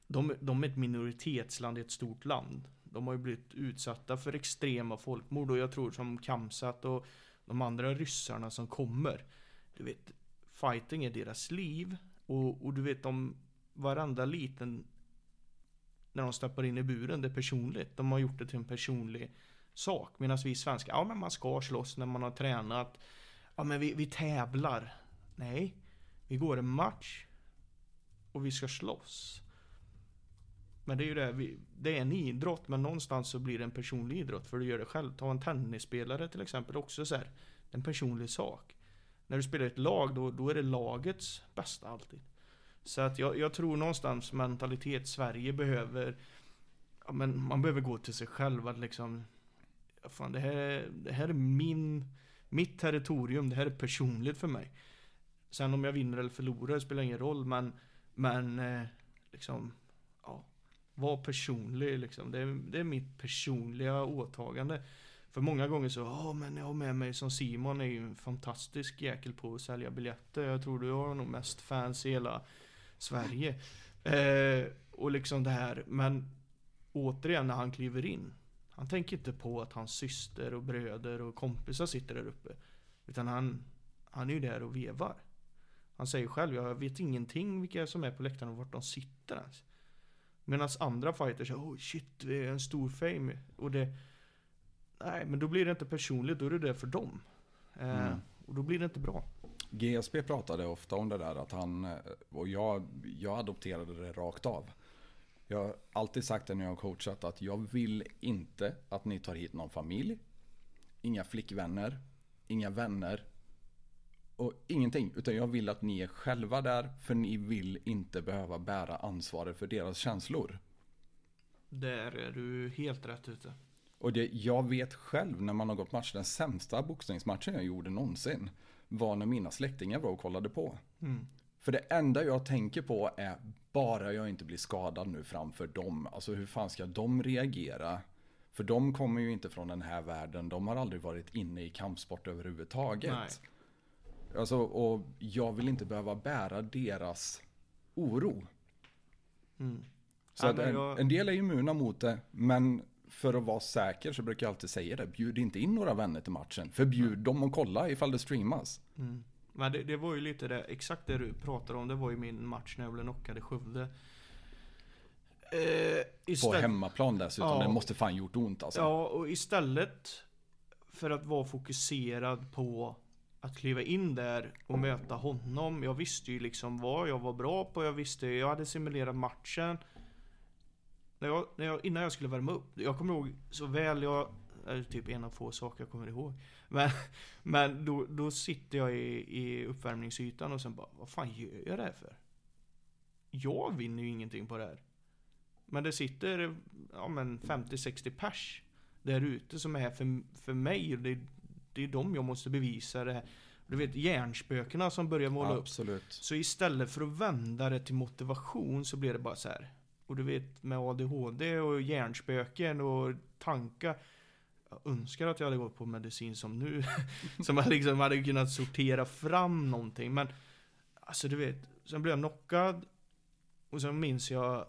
De, de är ett minoritetsland i ett stort land. De har ju blivit utsatta för extrema folkmord och jag tror som Kamsat och de andra ryssarna som kommer. Du vet, fighting är deras liv. Och, och du vet, om varenda liten när de stoppar in i buren, det är personligt. De har gjort det till en personlig sak. Medan vi svenskar, ja men man ska slåss när man har tränat. Ja men vi, vi tävlar. Nej, vi går en match. Och vi ska slåss. Men det är ju det, vi, det är en idrott men någonstans så blir det en personlig idrott för du gör det själv. Ta en tennisspelare till exempel också så här. En personlig sak. När du spelar i ett lag då, då är det lagets bästa alltid. Så att jag, jag tror någonstans mentalitet Sverige behöver ja, men Man behöver gå till sig själv att liksom ja, fan, det, här, det här är min Mitt territorium, det här är personligt för mig. Sen om jag vinner eller förlorar spelar ingen roll men Men eh, liksom Ja Var personlig liksom. Det är, det är mitt personliga åtagande. För många gånger så, ja men jag har med mig som Simon är ju en fantastisk jäkel på att sälja biljetter Jag tror du har nog mest fans i hela Sverige. Eh, och liksom det här, men återigen när han kliver in. Han tänker inte på att hans syster och bröder och kompisar sitter där uppe. Utan han, han är ju där och vevar. Han säger själv, jag vet ingenting vilka som är på läktaren och vart de sitter ens. Medan andra fighters oh shit, vi är en stor fame. Och det... Nej, men då blir det inte personligt, då är det det för dem. Eh, Mm. Och då blir det inte bra. GSP pratade ofta om det där att han, eh, och jag, jag adopterade det rakt av. Jag har alltid sagt det när jag har coachat att jag vill inte att ni tar hit någon familj. Inga flickvänner, inga vänner och ingenting. Utan jag vill att ni är själva där för ni vill inte behöva bära ansvaret för deras känslor. Där är du helt rätt ute. Och det, jag vet själv när man har gått match, den sämsta boxningsmatchen jag gjorde någonsin var när mina släktingar var och kollade på. Mm. För det enda jag tänker på är bara jag inte blir skadad nu framför dem. Alltså hur fan ska de reagera? För de kommer ju inte från den här världen. De har aldrig varit inne i kampsport överhuvudtaget. Nej. Alltså, och jag vill inte behöva bära deras oro. Mm. Så Ja, en, jag- en del är immuna mot det. Men för att vara säker så brukar jag alltid säga det. Bjud inte in några vänner till matchen. Förbjud dem att kolla ifall det streamas. Mm. Men det, det var ju lite det, exakt det du pratar om, det var ju min match när jag blev knockad i Skövde. Eh, På istället, hemmaplan dessutom. Ja. Det måste fan gjort ont alltså. ja, och istället för att vara fokuserad på att kliva in där och möta honom. Jag visste ju liksom vad jag var bra på, jag visste, jag hade simulerat matchen. När jag, när jag, innan jag skulle värma upp, jag kommer ihåg så väl, jag, är typ en av få saker jag kommer ihåg. Men, men då, då sitter jag i, i uppvärmningsytan och sen bara, vad fan gör jag det här för? Jag vinner ju ingenting på det här. Men det sitter, ja men 50-60 pers där ute som är här för, för mig. och Det, det är dem jag måste bevisa det här. Du vet hjärnspökena som börjar måla upp. Absolut. Så istället för att vända det till motivation så blir det bara så här. Och du vet med ADHD och hjärnspöken och tankar. Jag önskar att jag hade gått på medicin som nu. som jag liksom hade kunnat sortera fram någonting. Men alltså du vet. Sen blev jag knockad. Och sen minns jag.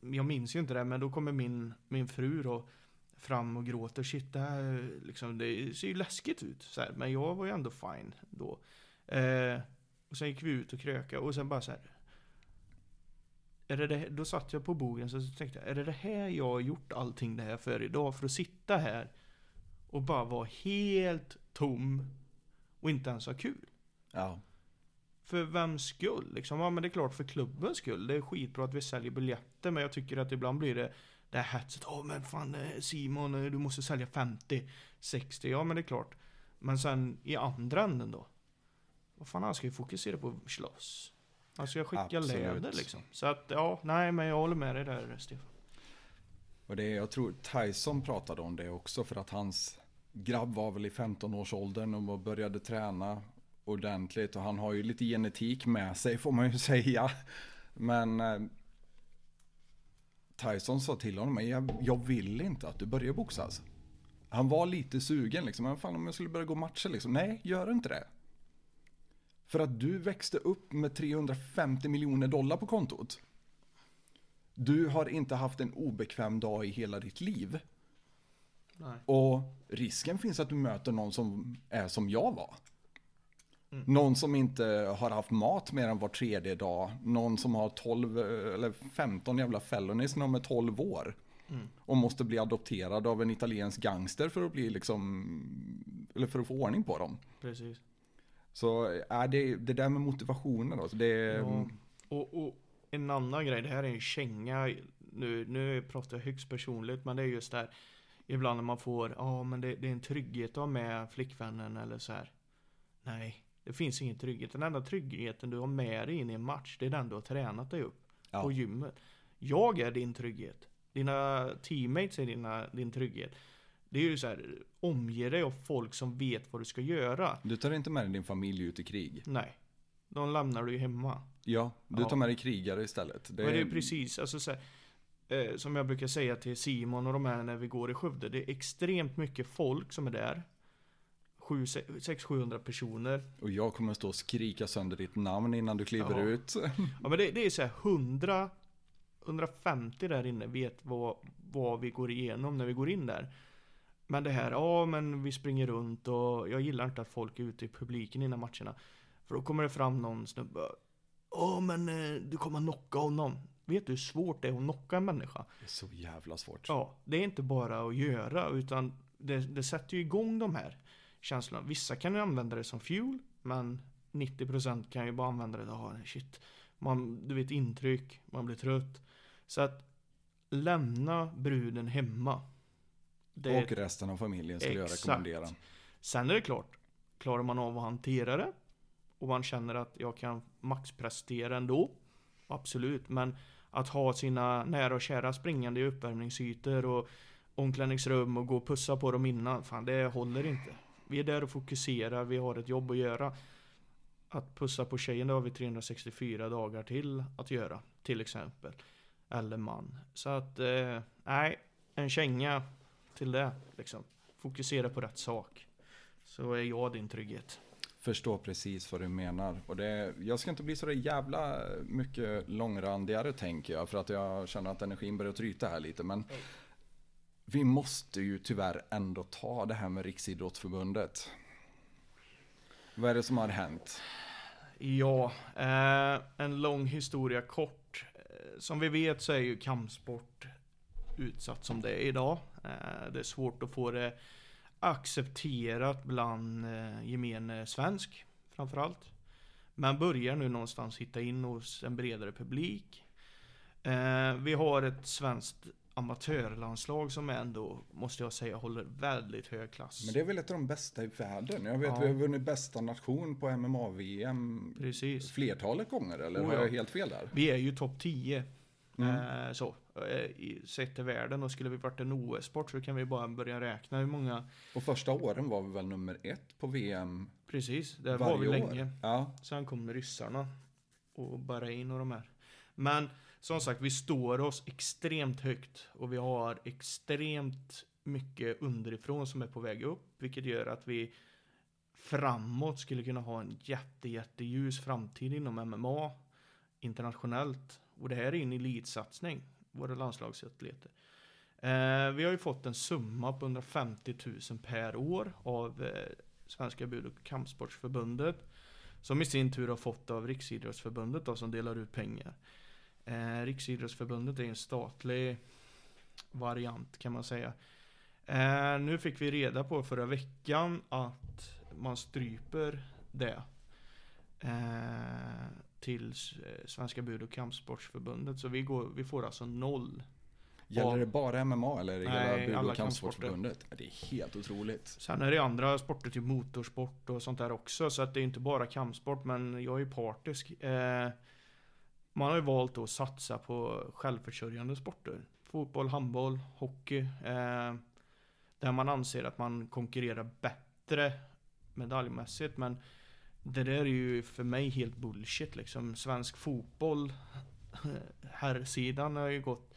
Jag minns ju inte det men då kommer min, min fru då fram och gråter. Shit det här liksom, det ser ju läskigt ut. Så här. Men jag var ju ändå fine då. Eh, och sen gick vi ut och kröka och sen bara så här. Är det det, då satt jag på bogen så tänkte jag, är det det här jag har gjort allting det här för idag? För att sitta här och bara vara helt tom och inte ens ha kul. Ja. För vems skull? Liksom, ja men det är klart för klubbens skull. Det är skitbra att vi säljer biljetter men jag tycker att ibland blir det det här hetset. Åh men fan eh, Simon, eh, du måste sälja 50, 60. Ja men det är klart. Men sen i andra änden då? Vad fan han ska ju fokusera på att slåss. Han ska skicka Absolut. läder liksom. Så att ja, nej men jag håller med dig där Stefan. Och det jag tror Tyson pratade om det också för att hans grabb var väl i 15-årsåldern och började träna ordentligt. Och han har ju lite genetik med sig får man ju säga. Men eh, Tyson sa till honom, "Men jag, jag vill inte att du börjar boxas. Han var lite sugen liksom, men fan om jag skulle börja gå matcher liksom, nej gör inte det. För att du växte upp med 350 miljoner dollar på kontot. Du har inte haft en obekväm dag i hela ditt liv. Nej. Och risken finns att du möter någon som är som jag var. Mm. Någon som inte har haft mat mer än var tredje dag. Någon som har 12 eh, eller 15 jävla felonies när de är 12 år. Mm. Och måste bli adopterad av en italiensk gangster för att bli liksom, eller för att få ordning på dem. Precis. Så är det, det där med motivationen då, så det Ja. Och, och en annan grej, det här är en känga. Nu, nu pratar jag högst personligt, men det är just där. Ibland när man får, ja men det, det är en trygghet att ha med flickvännen eller så här. Nej, det finns ingen trygghet. Den enda tryggheten du har med dig in i en match, det är den du har tränat dig upp Ja. på gymmet. Jag är din trygghet. Dina teammates är dina, din trygghet. Det är ju så här, omge dig av folk som vet vad du ska göra. du tar inte med dig din familj ut i krig. Nej, de lämnar du ju hemma. Ja, du Ja. tar med dig krigare istället. Det, Men det är precis, alltså så här, eh, som jag brukar säga till Simon och de här när vi går i Skövde. Det är extremt mycket folk som är där. 600-700 personer. Och jag kommer stå och skrika sönder ditt namn innan du kliver Ja. ut. Ja men det, det är så här 100 150 där inne vet vad, vad vi går igenom när vi går in där. Men det här, ja men vi springer runt och jag gillar inte att folk är ute i publiken innan matcherna. För då kommer det fram någon snubbe. Ja men eh, du kommer knocka honom. Vet du hur svårt det är att knocka en människa? Det är så jävla svårt. Ja, det är inte bara att göra utan det, det sätter ju igång de här känslorna. Vissa kan ju använda det som fuel, men 90% kan ju bara använda det, ja shit. Man, du vet intryck, man blir trött. Så att lämna bruden hemma. Det, Och resten av familjen skulle jag Exakt. rekommendera. Sen är det klart, klarar man av att hantera det och man känner att jag kan maxprestera ändå. Absolut, men att ha sina nära och kära springande i uppvärmningsytor och omklädningsrum och gå och pussa på dem innan, fan det håller inte. Vi är där och fokuserar, vi har ett jobb att göra. Att pussa på tjejen, det har vi 364 dagar till att göra, till exempel. Eller man. Så att, eh, nej, en känga till det, liksom. Fokusera på rätt sak. Så är jag din trygghet. Förstår precis vad du menar. Och det, jag ska inte bli så jävla mycket långrandigare tänker jag. För att jag känner att energin börjar tryta här lite. Men vi måste ju tyvärr ändå ta det här med Riksidrottsförbundet. Vad är det som har hänt? Ja, eh, en lång historia kort. Eh, Som vi vet så är ju kampsport utsatt som det är idag. Eh, det är svårt att få det accepterat bland eh, gemene svensk framförallt. Man börjar nu någonstans hitta in hos en bredare publik. Eh, vi har ett svenskt amatörlandslag som ändå, måste jag säga, håller väldigt hög klass. Men det är väl ett av de bästa i världen. Jag vet Ja. vi har vunnit bästa nation på MMA-VM flertalet gånger. Eller Oh, har ja. jag helt fel där? Vi är ju topp 10. Mm. Eh, så, eh, i, sett till världen och skulle vi varit en OS-sport så kan vi bara börja räkna hur många Och första åren var vi väl nummer ett på VM Precis, där var vi år. länge. Ja, Sen kom ryssarna och Bahrain och de här. Men som sagt, vi står oss extremt högt och vi har extremt mycket underifrån som är på väg upp, vilket gör att vi framåt skulle kunna ha en jätte, jätteljus framtid inom MMA internationellt. Och det här är en elitsatsning, våra landslagsatleter. Eh, vi har ju fått en summa på 150 000 per år av eh, Svenska Bud och Kampsportsförbundet. Som i sin tur har fått av Riksidrottsförbundet då, som delar ut pengar. Eh, Riksidrottsförbundet är en statlig variant kan man säga. Eh, nu fick vi reda på förra veckan att man stryper det. Eh, till eh, Svenska Bud och Kampsportsförbundet. Så vi, går, vi får alltså noll. Gäller det bara MMA eller Nej, hela Bud alla och kampsportsförbundet? Det är helt otroligt. Sen är det andra sporter, typ motorsport och sånt där också. Så att det är inte bara kampsport, men jag är partisk. Eh, man har ju valt att satsa på självförsörjande sporter. Fotboll, handboll, hockey. Eh, där man anser att man konkurrerar bättre medaljmässigt. Men det där är ju för mig helt bullshit liksom. Svensk fotboll, herrsidan har ju gått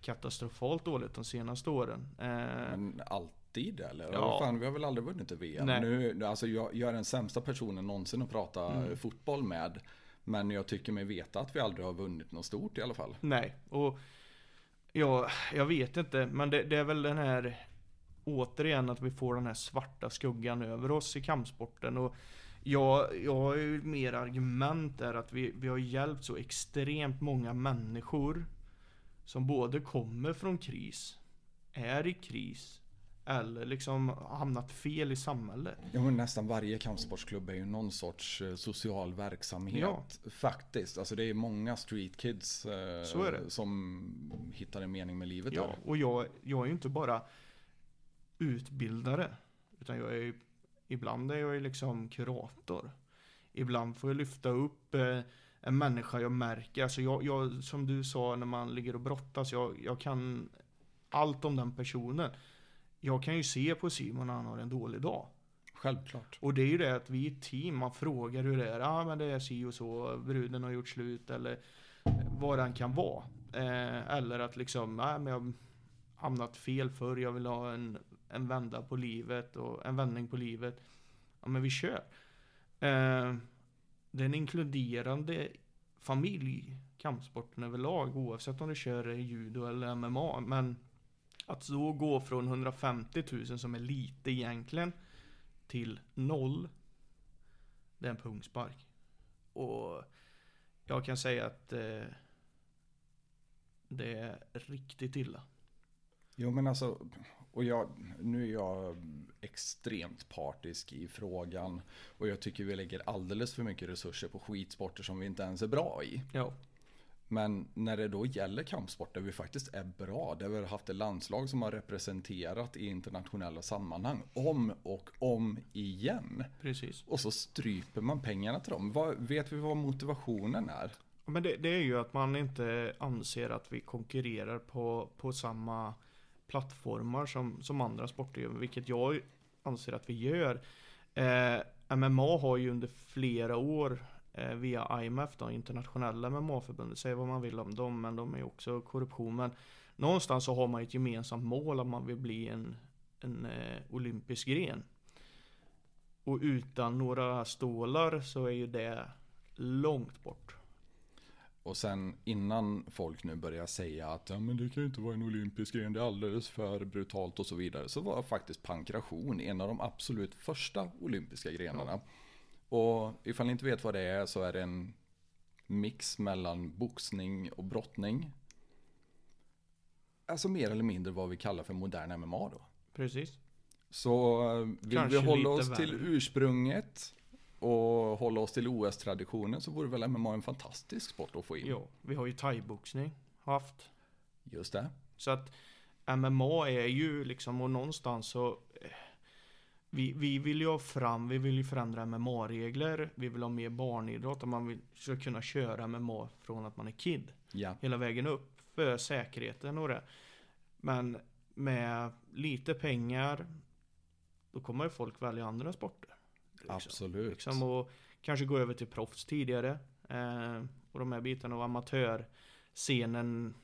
katastrofalt dåligt de senaste åren. Eh, Men allt, alltid eller? Ja. Ja. Fan, vi har väl aldrig vunnit ett VM. Nej. Nu, alltså jag, jag är den sämsta personen någonsin att prata Mm. fotboll med. Men jag tycker mig veta att vi aldrig har vunnit något stort i alla fall. Nej, och ja, jag vet inte, men det, det är väl den här återigen att vi får den här svarta skuggan över oss i kampsporten och jag, jag har ju mer argument där att vi, vi har hjälpt så extremt många människor som både kommer från kris, är i kris eller liksom hamnat fel i samhället. Ja, men nästan varje kampsportsklubb är ju någon sorts eh, social verksamhet. Ja. Faktiskt. Alltså det är många street kids eh, som hittar en mening med livet Ja, där. och jag, jag är ju inte bara utbildare. Utan jag är ibland är jag ju liksom kurator. Ibland får jag lyfta upp eh, en människa jag märker. Alltså jag, jag, som du sa när man ligger och brottas, jag, jag kan allt om den personen. Jag kan ju se på Simon när han har en dålig dag. Självklart. Och det är ju det att vi är ett team, man frågar hur det är. Ja ah, men det är si och så, bruden har gjort slut eller vad den kan vara. Eh, eller att liksom, nej men jag har hamnat fel för jag vill ha en, en vända på livet och en vändning på livet. Ja men vi kör. Eh, det är en inkluderande familj, kampsporten överlag, oavsett om du kör judo eller MMA. Men att så gå från 150 000 som är lite egentligen till noll. Det är en pungspark. Och jag kan säga att eh, det är riktigt illa. Jo men alltså, och jag, nu är jag extremt partisk i frågan. Och jag tycker vi lägger alldeles för mycket resurser på skitsporter som vi inte ens är bra i. Ja. Men när det då gäller kampsport där vi faktiskt är bra, där vi har haft ett landslag som har representerat i internationella sammanhang om och om igen. Precis. Och så stryper man pengarna till dem. Vad, vet vi vad motivationen är? Men det, det är ju att man inte anser att vi konkurrerar på, på samma plattformar som, som andra sporter gör, vilket jag anser att vi gör. Eh, MMA har ju under flera år eh, via IMF, då, internationella MMA-förbundet, säg vad man vill om dem, men de är ju också korruption. Men någonstans så har man ett gemensamt mål att man vill bli en, en eh, olympisk gren. Och utan några stålar så är ju det långt bort. Och sen innan folk nu börjar säga att ja, men det kan ju inte vara en olympisk gren, det är alldeles för brutalt och så vidare. Så var faktiskt pankration en av de absolut första olympiska grenarna. Och ifall ni inte vet vad det är så är det en mix mellan boxning och brottning. Alltså mer eller mindre vad vi kallar för modern MMA då. Precis. Så eh, vill Kanske vi hålla oss värre. till ursprunget och hålla oss till OS-traditionen så vore väl MMA en fantastisk sport att få in. Ja, vi har ju thaiboxning haft. Just det. Så att MMA är ju liksom, och någonstans så eh, vi, vi vill ju ha fram, vi vill ju förändra MMA-regler, vi vill ha mer barnidrott och man vill, ska kunna köra MMA från att man är kid. Ja. Hela vägen upp för säkerheten och det. Men med lite pengar, då kommer ju folk välja andra sporter. Liksom. Absolut. Liksom och kanske gå över till proffs tidigare. Eh, och de här bitarna och amatörscenen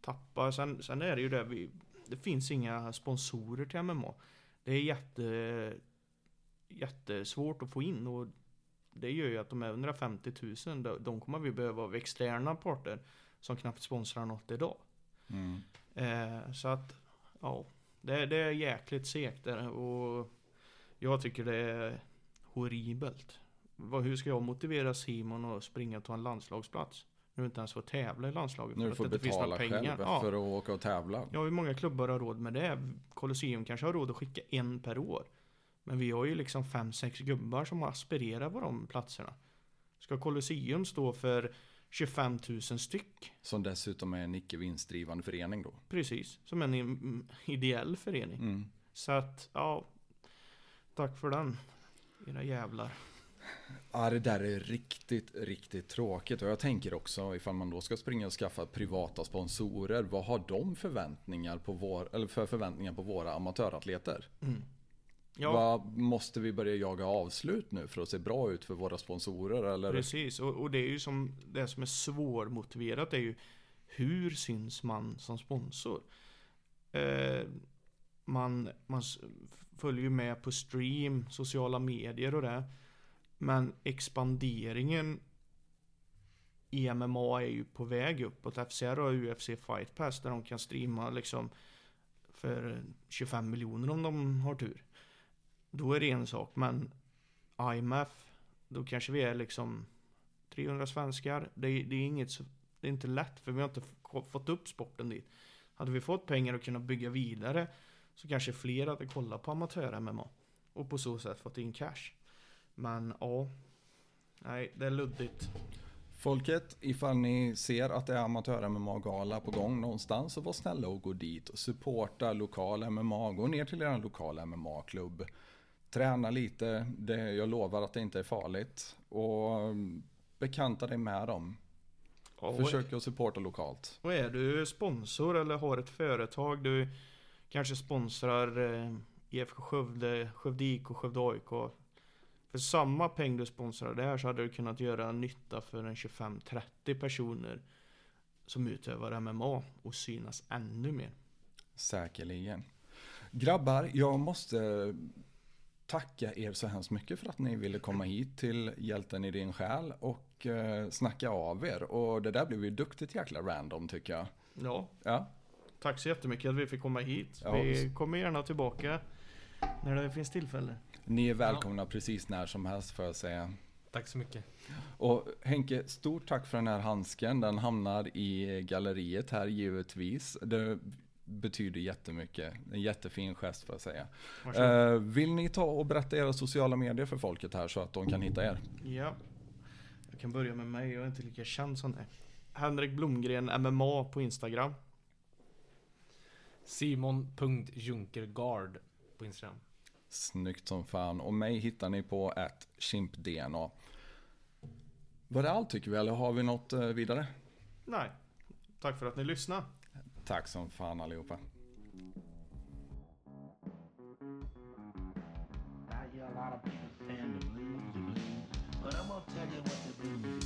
tappar. Sen, sen är det ju det, vi, det finns inga sponsorer till MMA. Det är jätte, jättesvårt att få in och det gör ju att de här 150 000, de, kommer vi behöva av externa parter som knappt sponsrar något idag. Mm. Eh, så att, ja, det, det är jäkligt segt och jag tycker det är horribelt. Vad, hur ska jag motivera Simon att springa och ta en landslagsplats? Nu inte ens får tävla i landslaget När för du att får det inte finns några betala pengar. själv Ja. för att åka och tävla. ja, hur många klubbar har råd med det? Colosseum kanske har råd att skicka en per år. Men vi har ju liksom fem, sex gubbar som aspirerar på de platserna. Ska Colosseum stå för 25 000 styck? Som dessutom är en icke vinstdrivande förening då. Precis, som en ideell förening. Mm. Så att, ja. Tack för den. Era jävlar. Ja, det där är riktigt, riktigt tråkigt. Och jag tänker också ifall man då ska springa och skaffa privata sponsorer. Vad har de förväntningar på vår, eller för förväntningar på våra amatöratleter? Ja, Vad måste vi börja jaga avslut nu för att se bra ut för våra sponsorer? Eller? precis. Och, och det är ju som det som är svårmotiverat är ju hur syns man som sponsor? Eh, Man, man följer ju med på stream, sociala medier och det. Men expanderingen i MMA är ju på väg uppåt. FCR och UFC Fight Pass där de kan streama liksom för 25 miljoner om de har tur. Då är det en sak, men IMF, då kanske vi är liksom 300 svenskar. Det, är- det är inget, det är inte lätt för vi har inte fått upp sporten dit. Hade vi fått pengar att kunna bygga vidare så kanske fler hade kollat på amatör-MMA. Och på så sätt fått in cash. Men ja, nej det är luddigt. Folket, ifall ni ser att det är amatör-MMA-gala på gång någonstans så var snälla och gå dit och supporta lokal MMA. Gå ner till er lokala MMA-klubb. Träna lite, det, jag lovar att det inte är farligt. Och mm, bekanta dig med dem. Ja, Försök att supporta lokalt. Och är du sponsor eller har ett företag, du kanske sponsrar eh, IFK Skövde, Skövde IK, Skövde AIK. För samma peng du sponsrar där så hade du kunnat göra nytta för en 25-30 personer som utövar MMA och synas ännu mer. Säkerligen. Grabbar, jag måste tacka er så hemskt mycket för att ni ville komma hit till Hjälten i din själ och eh, snacka av er. Och det där blev ju duktigt jäkla random tycker jag. Ja, Ja, tack så jättemycket att vi fick komma hit. Ja, Vi kommer gärna tillbaka när det finns tillfälle. ni är välkomna precis när som helst får jag säga. Tack så mycket. Och Henke, stort tack för den här handsken. Den hamnar i galleriet här givetvis. Det betyder jättemycket. En jättefin gest får jag säga. Varsågod. Eh, vill ni ta och berätta era sociala medier för folket här så att de kan hitta er? Ja. Jag kan börja med mig, jag är inte lika känd som det. Henrik Blomgren MMA på Instagram. Simon.junkergard på Instagram. Snyggt som fan. Och mig hittar ni på ett chimpdna. Var det allt tycker vi eller har vi något eh, vidare? Nej. Tack för att ni lyssnade. Tack som fan allihopa. I hear a lot of people saying the blues, the blues. But I'm gonna tell you what the blues is.